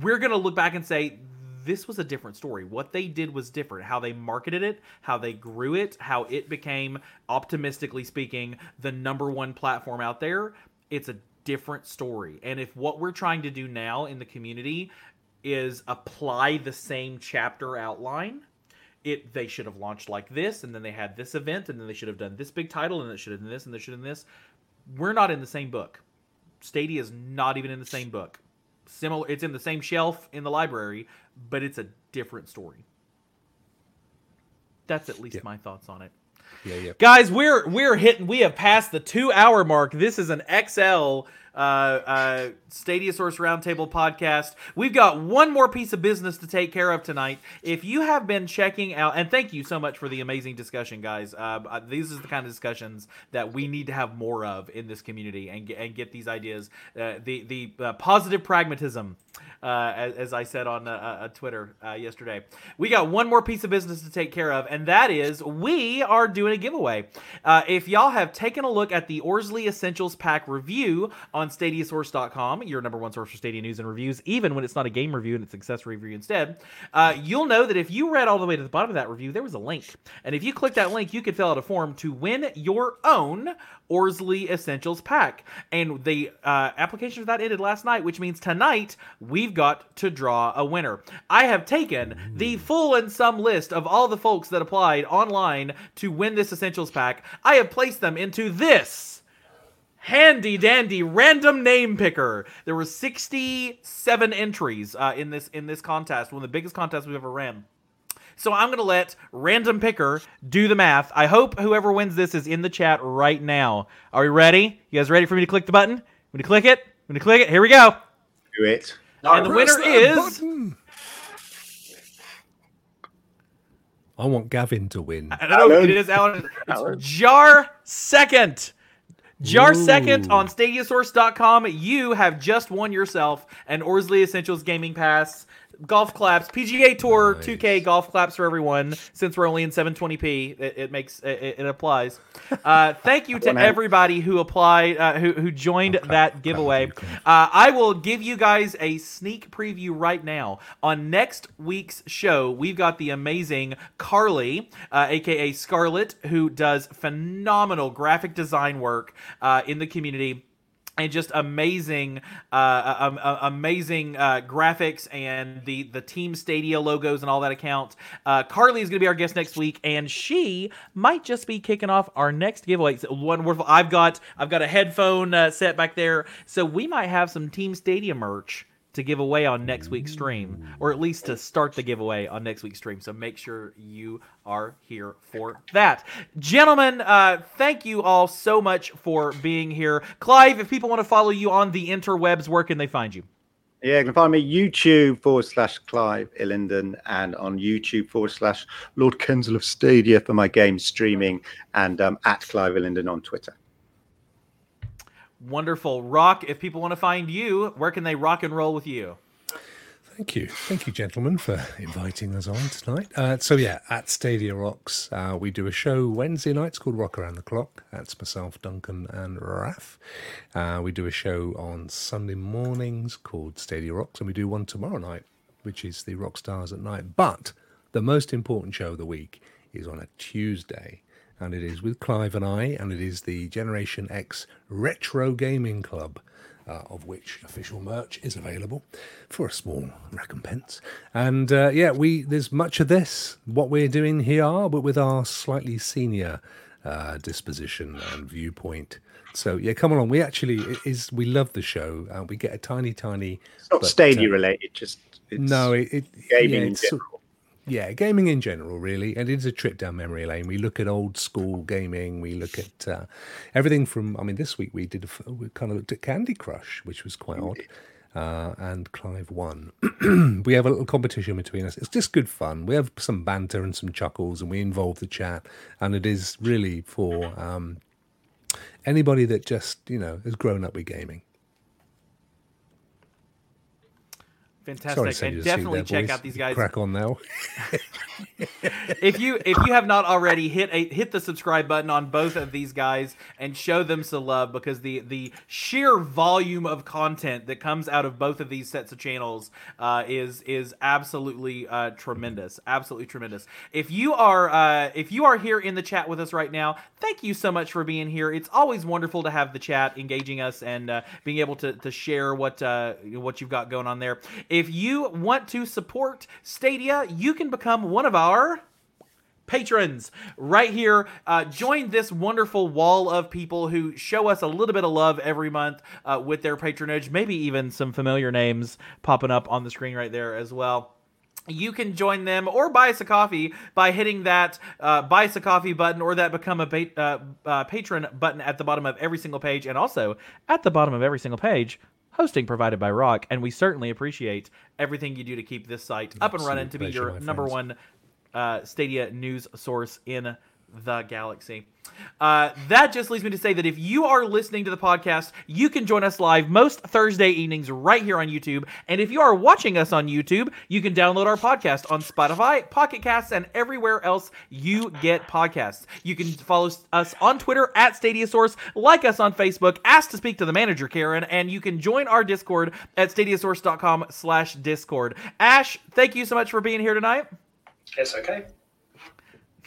we're to look back and say, this was a different story. What they did was different. How they marketed it, how they grew it, how it became, optimistically speaking, the number one platform out there. It's a different story. And if what we're trying to do now in the community is apply the same chapter outline, it they should have launched like this, and then they had this event, and then they should have done this big title, and it should have done this, and they should have done this. We're not in the same book. Stadia is not even in the same book. Similar, it's in the same shelf in the library, but it's a different story. That's at least my thoughts on it. Yeah, yeah. Guys, we're we're hitting. We have passed the two hour mark. This is an XL uh, uh, Stadia Source Roundtable podcast. We've got one more piece of business to take care of tonight. If you have been checking out, and thank you so much for the amazing discussion, guys. Uh, uh, these are the kind of discussions that we need to have more of in this community and and get these ideas. Uh, the the uh, positive pragmatism, uh, as, as I said on uh, uh, Twitter uh, yesterday. We got one more piece of business to take care of, and that is we are doing a giveaway. If y'all have taken a look at the Orzly Essentials Pack review on StadiaSource.com, your number one source for Stadia news and reviews, even when it's not a game review and it's accessory review instead, you'll know that if you read all the way to the bottom of that review, there was a link. And if you click that link, you could fill out a form to win your own Orzly Essentials Pack. And the uh, application for that ended last night, which means tonight we've got to draw a winner. I have taken the full and sum list of all the folks that applied online to win this Essentials Pack. I have placed them into this handy dandy random name picker. There were 67 entries uh, in this in this contest, one of the biggest contests we've ever ran. So I'm gonna let random picker do the math. I hope whoever wins this is in the chat right now. Are we ready? You guys ready for me to click the button? I'm gonna click it. I'm gonna click it. Here we go. Do it. And the winner is. button. I want Gavin to win. I don't know. It is Alan. It's Jar Second. Jar Second Ooh. on StadiaSource.com. You have just won yourself an Orzly Essentials Gaming Pass. Golf claps, PGA Tour Nice. 2K golf claps for everyone. Since we're only in 720p, it, it makes it, it applies. *laughs* Uh, thank you to everybody who applied, uh, who who joined that giveaway. Uh, I will give you guys a sneak preview right now. On next week's show, we've got the amazing Carly, uh, aka Scarlett, who does phenomenal graphic design work uh, in the community. And just amazing, uh, um, uh, amazing uh, graphics and the the Team Stadia logos and all that account. Uh, Carly is going to be our guest next week, and she might just be kicking off our next giveaway. It's wonderful. I've got I've got a headphone uh, set back there, so we might have some Team Stadia merch to give away on next week's stream, or at least to start the giveaway on next week's stream. So make sure you are here for that. Gentlemen, uh, thank you all so much for being here. Clive, if people want to follow you on the interwebs, where can they find you? Yeah, you can find me YouTube forward slash Clive Illinden and on YouTube forward slash Lord Kensal of Stadia for my game streaming and um, at Clive Illinden on Twitter. Wonderful. Rock, if people want to find you, where can they rock and roll with you? Thank you. Thank you, gentlemen, for inviting us on tonight. Uh, so, yeah, at Stadia Rocks, uh, we do a show Wednesday nights called Rock Around the Clock. That's myself, Duncan, and Raf. Uh, we do a show on Sunday mornings called Stadia Rocks, and we do one tomorrow night, which is the Rock Stars at Night. But the most important show of the week is on a Tuesday, and it is with Clive and I, and it is the Generation X Retro Gaming Club uh, of which official merch is available for a small recompense. And uh, yeah, we there's much of this what we're doing here, but with our slightly senior uh, disposition and viewpoint. So yeah, come along. We actually it is we love the show. Uh, we get a tiny, tiny. It's not but, Stadia uh, related, just it's no, it, it gaming yeah, yeah, gaming in general, really, and it's a trip down memory lane. We look at old school gaming. We look at uh, everything from. I mean, this week we did. A, we kind of looked at Candy Crush, which was quite odd, uh, and Clive won. *clears throat* we have a little competition between us. It's just good fun. We have some banter and some chuckles, and we involve the chat, and it is really for um, anybody that just you know has grown up with gaming. Sorry to Fantastic. you and definitely check boys. out these guys. Crack on now. *laughs* if you if you have not already hit a hit the subscribe button on both of these guys and show them some love because the the sheer volume of content that comes out of both of these sets of channels uh, is is absolutely uh, tremendous absolutely tremendous if you are uh, if you are here in the chat with us right now thank you so much for being here it's always wonderful to have the chat engaging us and uh, being able to, to share what uh, what you've got going on there if you want to support stadia you can become one of our patrons right here. Uh, join this wonderful wall of people who show us a little bit of love every month uh, with their patronage, maybe even some familiar names popping up on the screen right there as well. you can join them or buy us a coffee by hitting that uh, buy us a coffee button or that become a uh, uh, patron button at the bottom of every single page and also at the bottom of every single page hosting provided by rock and we certainly appreciate everything you do to keep this site up and running to be pleasure, your my number friends. one uh, stadia news source in the galaxy. Uh, that just leads me to say that if you are listening to the podcast, you can join us live most Thursday evenings right here on YouTube. And if you are watching us on YouTube, you can download our podcast on Spotify, Pocket Casts, and everywhere else you get podcasts. You can follow us on Twitter at Stadiasource, like us on Facebook, ask to speak to the manager, Karen, and you can join our Discord at stadiasource.com slash Discord. Ash, thank you so much for being here tonight. It's okay.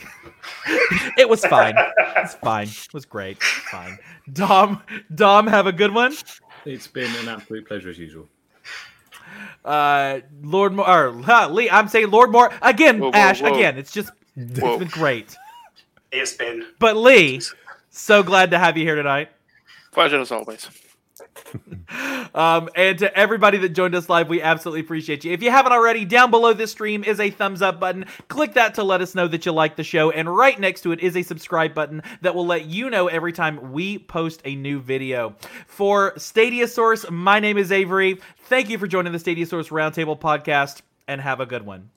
*laughs* It was fine. It's fine. It was great. Fine. Dom, Dom, have a good one. It's been an absolute pleasure as usual. Uh, Lord Moore, or, huh, Lee, I'm saying Lord Moore again. Whoa, whoa, Ash whoa. again. It's just it's Whoa. been great. It's been But Lee, so glad to have you here tonight. Pleasure as always. *laughs* Um, and to everybody that joined us live, we absolutely appreciate you. If you haven't already, down below this stream is a thumbs up button. Click that to let us know that you like the show. And right next to it is a subscribe button that will let you know every time we post a new video. For Stadia Source, my name is Avery. Thank you for joining the Stadia Source Roundtable podcast and have a good one.